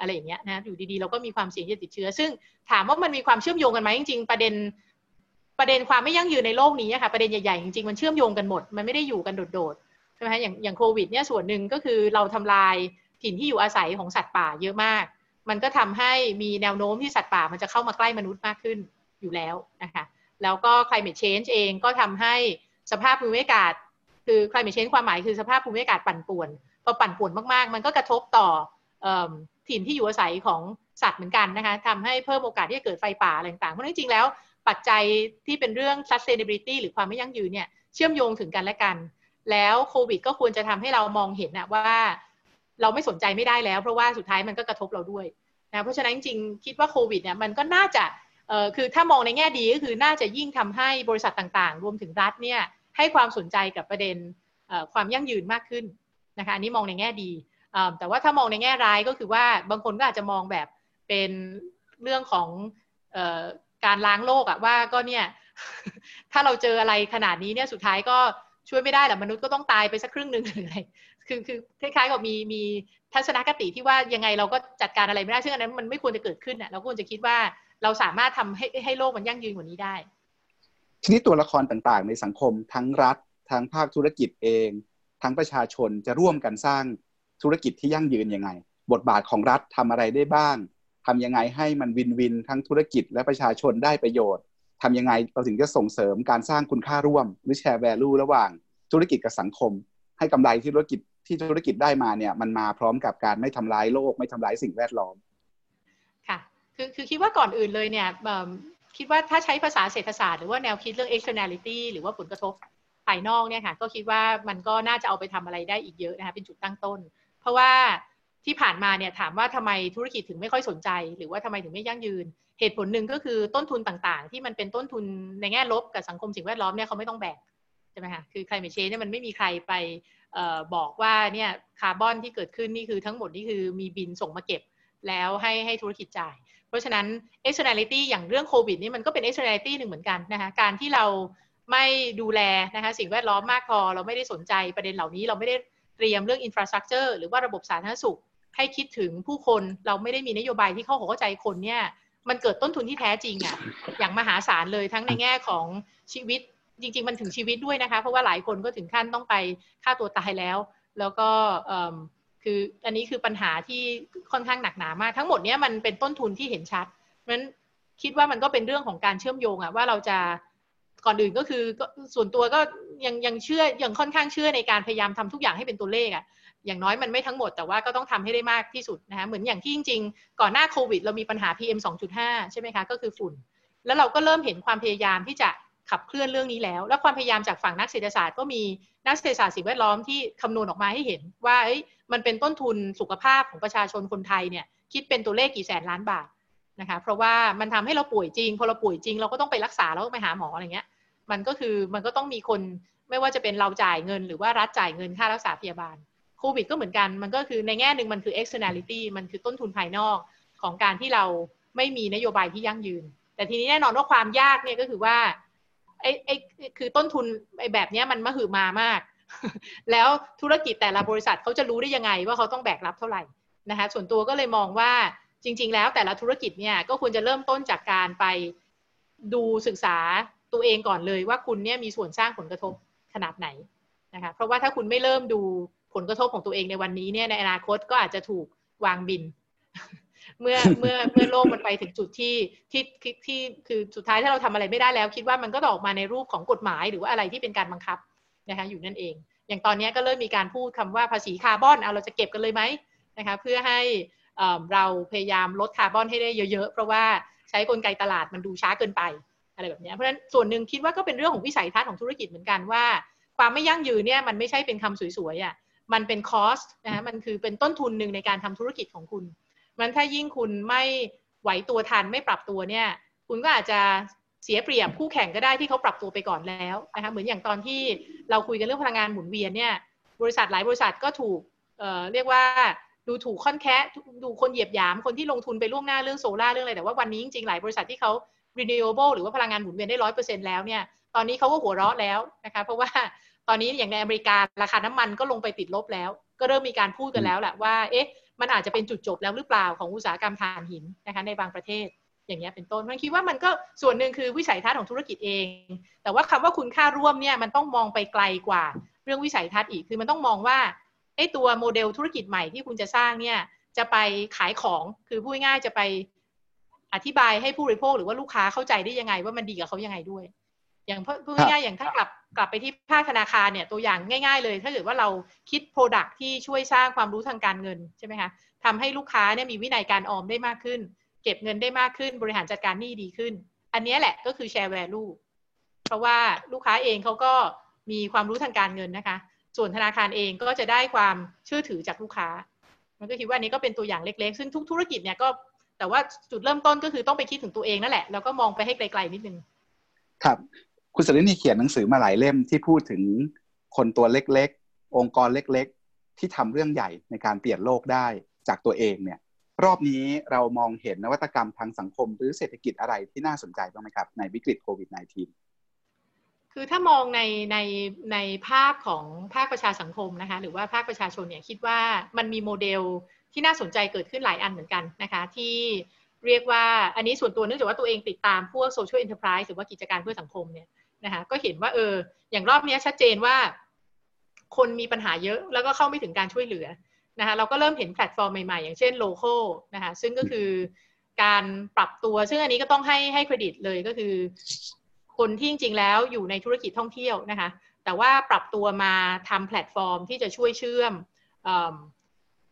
S2: อะไรอย่างเงี้ยนะอยู่ดีๆ เราก็มีความเสี่ยงที่จะติดเชื้อ ซึ่งถามว่ามันมีความเชื่อมโยงกันไหมจริงๆประเด็นประเด็นความไม่ยั่งยืนในโลกนี้ค่ะประเด็นใหญ่ๆจริงๆมันเชื่อมโยงกันหมด มันไม่ได้อยู่กันโดด ใช่ไหมอย่างอย่างโควิดเนี่ยส่วนหนึ่งก็คือเราทำลายถิ่นที่อยู่อาศัยของสัตว์ป่าเยอะมาก มันก็ทำให้มีแนวโน้มที่สัตว์ป่ามันจะเข้ามาใกล้มนุษย์มากขึ้นอยู่แล้วนะคะแล้วก็ climate change เองก็ทำให้สภาพภูมิอากาศ คือ climate change ความหมายคือสภาพภูมิอากาศปั่นป่วนพอปั่นป่วนมากๆ มันก็กระทบต่อถิ่นที่อยู่อาศัยของสัตว์เหมือนกันนะคะทำให้เพิ่มโอกาสที่จะเกิดไฟป่าอะไรต่างๆ เพราะจริงๆแล้วปัจจัยที่เป็นเรื่อง sustainability หรือความไม่ยั่งยืนเนี่ยเชื่อมโยงถึงกันและกัน แล้วโควิดก็ควรจะทำให้เรามองเห็นนะว่า เราไม่สนใจไม่ได้แล้ว เพราะว่าสุดท้ายมันก็กระทบเราด้วยนะเพราะฉะนั้นจริงคิดว่าโควิดเนี่ยมันก็น่าจะเออคือถ้ามองในแง่ดีก็คือน่าจะยิ่งทำให้บริษัทต่างๆ รวมถึงรัฐเนี่ยให้ความสนใจกับประเด็นความยั่งยืนมากขึ้นนะคะอันนี้มองในแง่ดีแต่ว่าถ้ามองในแง่ร้ายก็คือว่าบางคนก็อาจจะมองแบบเป็นเรื่องของการล้างโลกอะว่าก็เนี่ยถ้าเราเจออะไรขนาดนี้เนี่ยสุดท้ายก็ ช่วยไม่ได้แหละมนุษย์ก็ต้องตายไปสักครึ่งหนึ่งหรืออะไรคือคือคล้ายๆกับมีมีทัศนคติที่ว่ายังไงเราก็จัดการอะไรไม่ได้ซึ่งอันนั้นมันไม่ควรจะเกิดขึ้นอะเราควรจะคิดว่าเราสามารถทำให้ให้โลกมันยั่งยืนกว่านี้ได้
S1: ทีนี้ตัวละครต่างๆ ในสังคมทั้งรัฐทั้งภาคธุรกิจเอง ทั้งประชาชนจะร่วมกันสร้างธุรกิจที่ยั่งยืนยังไง บทบาทของรัฐทำอะไรได้บ้างทำยังไงให้มันวินวินทั้งธุรกิจและประชาชนได้ประโยชน์ ทำยังไงเราถึงจะส่งเสริมการสร้างคุณค่าร่วม หรือแชร์แวลูระหว่างธุรกิจกับสังคม ให้กำไรที่ธุรกิจที่ธุรกิจได้มาเนี่ยมันมาพร้อมกับการไม่ทำลายโลก ไม่ทำลายสิ่งแวดล้อม
S2: ค่ะคือคือคิดว่าก่อนอื่นเลยเนี่ยคิดว่าถ้าใช้ภาษาเศรษฐศาสตร์หรือว่าแนวคิดเรื่อง externality หรือว่าผลกระทบภายนอกเนี่ยค่ะก็คิดว่ามันก็น่าจะเอาไปทำอะไรได้อีกเยอะนะคะเป็นจุดตั้งต้น เพราะว่าที่ผ่านมาเนี่ยถามว่าทำไมธุรกิจถึงไม่ค่อยสนใจ หรือว่าทำไมถึงไม่ยั่งยืน เหตุผลหนึ่งก็คือต้นทุนต่างๆ ที่มันเป็นต้นทุนในแง่ลบกับสังคมสิ่งแวดล้อมเนี่ยเขาไม่ต้องแบกใช่ไหมคะคือ climate change เนี่ยมันไม่มีใครไปบอกว่าเนี่ยคาร์บอนที่เกิดขึ้นนี่คือทั้งหมดนี่คือมีบินส่งมาเก็บแล้วให้ให้ธุรกิจจ่าย เพราะฉะนั้น externality อย่างเรื่องโควิดนี่มันก็เป็น externality หนึ่งเหมือนกันนะคะการที่เราไม่ดูแลนะคะสิ่งแวดล้อมมากพอเราไม่ได้สนใจประเด็นเหล่านี้ เราไม่ได้เตรียมเรื่อง infrastructure หรือว่าระบบสาธารณสุข ให้คิดถึงผู้คนเราไม่ได้มีนโยบายที่เข้าหัวใจคนเนี่ย มันเกิดต้นทุนที่แท้จริงอะ่ะอย่างมหาศาลเลยทั้งในแง่ของชีวิตจริง ๆ มันถึงชีวิตด้วยนะคะ เพราะว่าหลายคนก็ถึงขั้นต้องไปฆ่าตัวตายแล้ว แล้วก็คืออันนี้คือปัญหาที่ค่อนข้างหนักหนามาก ทั้งหมดเนี้ยมันเป็นต้นทุนที่เห็นชัดเพราะฉะนั้นคิดว่ามันก็เป็นเรื่องของการเชื่อมโยงอะว่าเราจะก่อนอื่นก็คือส่วนตัวก็ยังยังเชื่อยังค่อนข้างเชื่อในการพยายามทำทุกอย่างให้เป็นตัวเลขอะ อย่างน้อยมันไม่ทั้งหมดแต่ว่าก็ต้องทำให้ได้มากที่สุดนะคะเหมือนอย่างที่จริง ๆ ก่อนหน้าโควิด เรามีปัญหา PM 2.5 ใช่ไหมคะ ก็คือฝุ่น แล้วเราก็เริ่มเห็นความพยายามที่จะขับเคลื่อนเรื่องนี้แล้ว และความพยายามจากฝั่งนักเศรษฐศาสตร์ก็มีนักเศรษฐศาสตร์สิ่งแวดล้อมที่คำนวณออกมาให้เห็นว่ามันเป็นต้นทุนสุขภาพของประชาชนคนไทยเนี่ยคิดเป็นตัวเลขกี่แสนล้านบาทนะคะเพราะว่ามันทำให้เราป่วยจริง พอเราป่วยจริงเราก็ต้องไปรักษาแล้วไปหาหมออะไรเงี้ยมันก็คือมันก็ต้องมีคนไม่ว่าจะเป็นเราจ่ายเงิน หรือว่ารัฐจ่ายเงินค่ารักษาพยาบาล โควิดก็เหมือนกันมันก็คือในแง่หนึ่งมันคือ externality มันคือต้นทุนภายนอกของการที่เราไม่มีนโยบายที่ยั่งยืน แต่ทีนี้แน่นอนว่าความยากเนี่ยก็คือว่าไอ้ไอ้คือต้นทุนไอ้แบบนี้มันมหึมามาก แล้วธุรกิจแต่ละบริษัทเขาจะรู้ได้ยังไงว่าเขาต้องแบกรับเท่าไหร่นะคะส่วนตัวก็เลยมองว่าจริง ๆ แล้วแต่ละธุรกิจเนี่ยก็ควรจะเริ่มต้นจากการไปดูศึกษาตัวเองก่อนเลยว่าคุณเนี่ยมีส่วนสร้างผลกระทบขนาดไหนนะคะเพราะว่าถ้าคุณไม่เริ่มดู ผลกระทบของตัวเองในวันนี้เนี่ยในอนาคตก็อาจจะถูกวางบิน เมื่อเมื่อเมื่อโลกมันไปถึงจุดที่ที่ที่คือสุดท้ายถ้าเราทำอะไรไม่ได้แล้ว คิดว่ามันก็ออกมาในรูปของกฎหมายหรือว่าอะไรที่เป็นการบังคับนะคะอยู่นั่นเอง อย่างตอนนี้ก็เริ่มมีการพูดคำว่าภาษีคาร์บอนเอาเราจะเก็บกันเลยไหมนะคะเพื่อให้เราพยายามลดคาร์บอนให้ได้เยอะๆ เพราะว่าใช้กลไกตลาดมันดูช้าเกินไปอะไรแบบนี้เพราะฉะนั้นส่วนหนึ่งคิดว่าก็เป็นเรื่องของวิสัยทัศน์ของธุรกิจเหมือนกันว่า ความไม่ยั่งยืนเนี่ยมันไม่ใช่เป็นคำสวยๆอะ มันเป็นคอสนะมันคือเป็นต้นทุนหนึ่งในการทำธุรกิจของคุณ มันถ้ายิ่งคุณไม่ไหวตัวทันไม่ปรับตัวเนี่ย คุณก็อาจจะเสียเปรียบคู่แข่งก็ได้ที่เขาปรับตัวไปก่อนแล้วนะคะเหมือนอย่างตอนที่เราคุยกันเรื่องพลังงานหมุนเวียนเนี่ย บริษัทหลายบริษัทก็ถูกเอ่อเรียกว่าดูถูกค่อนแคะดูคนเหยียบหยามคนที่ลงทุนไปล่วงหน้าเรื่องโซลา่าเรื่องอะไรแต่ว่าวันนี้จริงๆหลายบริษัทที่เขา renewable หรือว่าพลังงานหมุนเวียนได้ร้อยเปอร์เซ็นต์แล้วเนี่ยตอนนี้เขาก็หัวเราะแล้วนะคะเพราะว่า ตอนนี้อย่างในอเมริการาคาน้ำมันก็ลงไปติดลบแล้ว ก็เริ่มมีการพูดกันแล้วแหละว่า เอ๊ะ มันอาจจะเป็นจุดจบแล้วหรือเปล่าของอุตสาหกรรมถ่านหินนะคะในบางประเทศอย่างเงี้ยเป็นต้นมันคิดว่ามันก็ส่วนหนึ่งคือวิสัยทัศน์ของธุรกิจเอง แต่ว่าคำว่าคุณค่าร่วมเนี่ยมันต้องมองไปไกลกว่าเรื่องวิสัยทัศน์อีกคือมันต้องมองว่าไอ้ตัวโมเดลธุรกิจใหม่ที่คุณจะสร้างเนี่ยจะไปขายของคือพูดง่ายจะไปอธิบายให้ผู้บริโภคหรือว่าลูกค้าเข้าใจได้ยังไงว่ามันดีกับเขายังไงด้วย อย่างพูดง่ายอย่างถ้ากลับ กลับไปที่ภาคธนาคารเนี่ยตัวอย่างง่ายๆเลย ถ้าเกิดว่าเราคิดโปรดักที่ช่วยสร้างความรู้ทางการเงินใช่ไหมคะทำให้ลูกค้าเนี่ยมีวินัยการออมได้มากขึ้น เก็บเงินได้มากขึ้นบริหารจัดการหนี้ดีขึ้น อันนี้แหละก็คือแชร์แวลูเพราะว่าลูกค้าเองเขาก็มีความรู้ทางการเงินนะคะ ส่วนธนาคารเองก็จะได้ความเชื่อถือจากลูกค้า มันก็คิดว่านี้ก็เป็นตัวอย่างเล็กๆ ซึ่งทุกธุรกิจเนี่ยก็แต่ว่าจุดเริ่มต้นก็คือต้องไปคิดถึงตัวเองนั่นแหละแล้วก็มองไปให้ไกลๆนิดนึง
S1: ครับ คุณสรินีเขียนหนังสือมาหลายเล่มที่พูดถึงคนตัวเล็กๆ องค์กรเล็กๆ ที่ทำเรื่องใหญ่ในการเปลี่ยนโลกได้จากตัวเองเนี่ย รอบนี้เรามองเห็นนวัตกรรมทางสังคมหรือเศรษฐกิจอะไรที่น่าสนใจบ้างไหมครับ ในวิกฤตโควิด -19
S2: คือถ้ามองในในในภาพของภาคประชาสังคมนะคะหรือว่าภาคประชาชนเนี่ยคิดว่ามันมีโมเดลที่น่าสนใจเกิดขึ้นหลายอันเหมือนกันนะคะที่เรียกว่าอันนี้ส่วนตัวเนื่องจากว่าตัวเองติดตามพวก social enterprise หรือว่ากิจการเพื่อสังคมเนี่ย นะคะก็เห็นว่าเออ อย่างรอบนี้ชัดเจนว่า คนมีปัญหาเยอะแล้วก็เข้าไม่ถึงการช่วยเหลือนะคะเราก็เริ่มเห็นแพลตฟอร์มใหม่ๆ อย่างเช่นโลโก้นะคะซึ่งก็คือการปรับตัว ซึ่งอันนี้ก็ต้องให้ให้เครดิตเลยก็คือ คนที่จริงๆแล้วอยู่ในธุรกิจท่องเที่ยวนะคะ แต่ว่าปรับตัวมาทำแพลตฟอร์มที่จะช่วยเชื่อม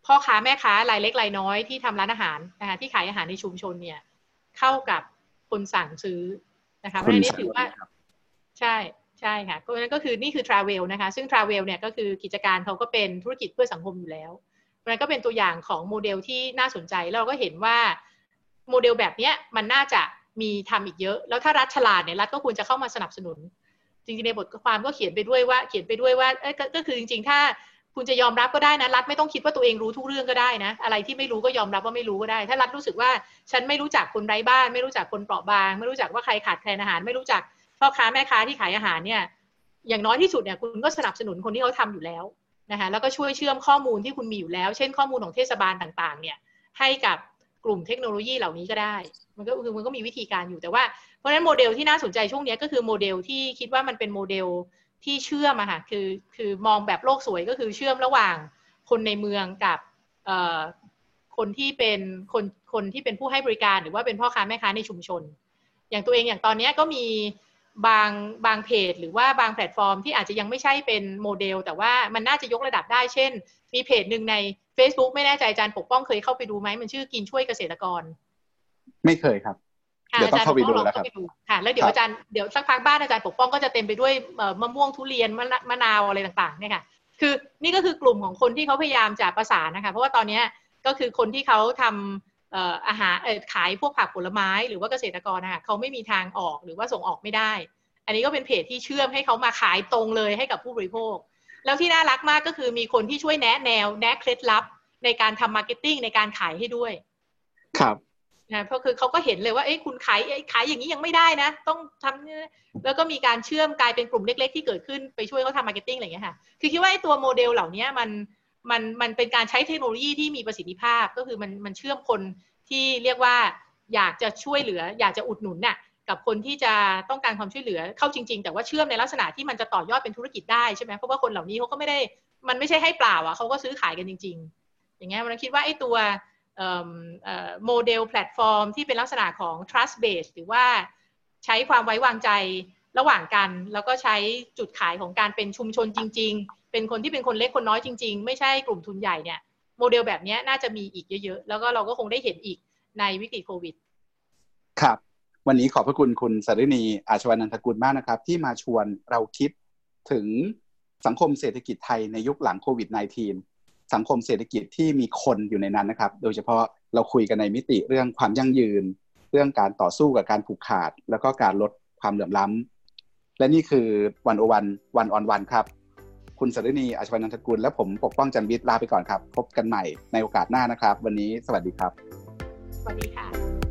S2: พ่อค้าแม่ค้ารายเล็กรายน้อยที่ทำร้านอาหารนะคะที่ขายอาหารในชุมชนเนี่ย เข้ากับคนสั่งซื้อนะคะเพราะนี้ถือว่า ใช่ใช่ค่ะก็นั้นก็คือนี่คือ Travel นะคะ ซึ่ง Travel เนี่ยก็คือกิจการเขาก็เป็นธุรกิจเพื่อสังคมอยู่แล้วเพราะนั้นก็เป็นตัวอย่างของโมเดลที่น่าสนใจแล้วเราก็เห็นว่าโมเดลแบบนี้มันน่าจะมีทำอีกเยอะ แล้วถ้ารัฐฉลาดเนี่ยรัฐก็ควรจะเข้ามาสนับสนุน จริงๆในบทความก็เขียนไปด้วยว่า เขียนไปด้วยว่าก็คือจริง ๆ ถ้าคุณจะยอมรับก็ได้นะรัฐไม่ต้องคิดว่าตัวเองรู้ทุกเรื่องก็ได้นะ อะไรที่ไม่รู้ก็ยอมรับว่าไม่รู้ก็ได้ ถ้ารัฐรู้สึกว่าฉันไม่รู้จักคนไร้บ้าน ไม่รู้จักคนเปราะบาง ไม่รู้จักว่าใครขาดแคลนอาหาร ไม่รู้จัก พ่อค้าแม่ค้าที่ขายอาหารเนี่ย อย่างน้อยที่สุดเนี่ยคุณก็สนับสนุนคนที่เขาทำอยู่แล้วนะคะแล้วก็ช่วยเชื่อมข้อมูลที่คุณมีอยู่แล้ว เช่นข้อมูลของเทศบาลต่างๆ เนี่ยให้กับกลุ่มเทคโนโลยีเหล่านี้ก็ได้ มันก็คือมันก็มีวิธีการอยู่แต่ว่าเพราะฉะนั้นโมเดลที่น่าสนใจช่วงนี้ก็คือโมเดลที่คิดว่ามันเป็นโมเดลที่เชื่อมอะค่ะคือคือมองแบบโลกสวยก็คือเชื่อมระหว่างคนในเมืองกับคนที่เป็นคนคนที่เป็นผู้ให้บริการหรือว่าเป็นพ่อค้าแม่ค้าในชุมชน อย่างตัวเองอย่างตอนนี้ก็มี บางบางเพจหรือว่าบางแพลตฟอร์มที่อาจจะยังไม่ใช่เป็นโมเดล แต่ว่ามันน่าจะยกระดับได้เช่น มีเพจหนึ่งใน Facebook ไม่แน่ใจอาจารย์ปกป้องเคยเข้าไปดูไหมมันชื่อกินช่วยเกษตรกร
S1: ไม่เคยครับเดี๋ยวต้องเข้าไปดูแล้วครับ
S2: ค่ะแล้วเดี๋ยวอาจารย์เดี๋ยวสักพักบ้านอาจารย์ปกป้องก็จะเต็มไปด้วยมะม่วงทุเรียนมะนาวอะไรต่างๆเนี่ยค่ะคือนี่ก็คือกลุ่มของคนที่เขาพยายามจะประสานนะคะ เพราะว่าตอนนี้ก็คือคนที่เขาทำ อาหารขายพวกผักผลไม้หรือว่าเกษตรกรนะคะเขาไม่มีทางออกหรือว่าส่งออกไม่ได้ อันนี้ก็เป็นเพจที่เชื่อมให้เขามาขายตรงเลยให้กับผู้บริโภค แล้วที่น่ารักมากก็คือมีคนที่ช่วยแนะแนว แนะเคล็ดลับในการทำ marketing ในการขายให้ด้วย
S1: ครับ
S2: นะเพราะคือเขาก็เห็นเลยว่าเอ้คุณขายขายอย่างนี้ยังไม่ได้นะ ต้องทำแล้วก็มีการเชื่อมกลายเป็นกลุ่มเล็ก ๆ ที่เกิดขึ้นไปช่วยเขาทำ marketing อะไรอย่างเงี้ยค่ะคือคิดว่าไอ้ตัวโมเดลเหล่านี้มัน มันมันเป็นการใช้เทคโนโลยีที่มีประสิทธิภาพก็คือมันมันเชื่อมคนที่เรียกว่าอยากจะช่วยเหลือ อยากจะอุดหนุนน่ะกับคนที่จะต้องการความช่วยเหลือเข้าจริง ๆ แต่ว่าเชื่อมในลักษณะที่มันจะต่อยอดเป็นธุรกิจได้ใช่ไหมเพราะว่าคนเหล่านี้เขาก็ไม่ได้มันไม่ใช่ให้เปล่าอะเขาก็ซื้อขายกันจริง ๆ อย่างเงี้ยมันคิดว่าไอ้ตัวโมเดลแพลตฟอร์มที่เป็นลักษณะของ trust-based หรือว่าใช้ความไว้วางใจระหว่างกัน แล้วก็ใช้จุดขายของการเป็นชุมชนจริงๆ เป็นคนที่เป็นคนเล็กคนน้อยจริง ๆ ไม่ใช่กลุ่มทุนใหญ่เนี่ยโมเดลแบบนี้น่าจะมีอีกเยอะๆ แล้วก็เราก็คงได้เห็นอีกในวิกฤตโควิด
S1: ครับ วันนี้ขอบพระคุณคุณสรินีอาชวนันทกุลมากนะครับ ที่มาชวนเราคิดถึงสังคมเศรษฐกิจไทยในยุคหลังโควิด -19 สังคมเศรษฐกิจที่มีคนอยู่ในนั้นนะครับ โดยเฉพาะเราคุยกันในมิติเรื่องความยั่งยืน เรื่องการต่อสู้กับการผูกขาด แล้วก็การลดความเหลื่อมล้ำและนี่คือวันโอวันวันออนวันครับ คุณสรณีอาชวนันทกุลและผมปกป้องจันวิทย์ลาไปก่อนครับ พบกันใหม่ในโอกาสหน้านะครับ วันนี้สวัสดีครับ
S2: สวัสดีค่ะ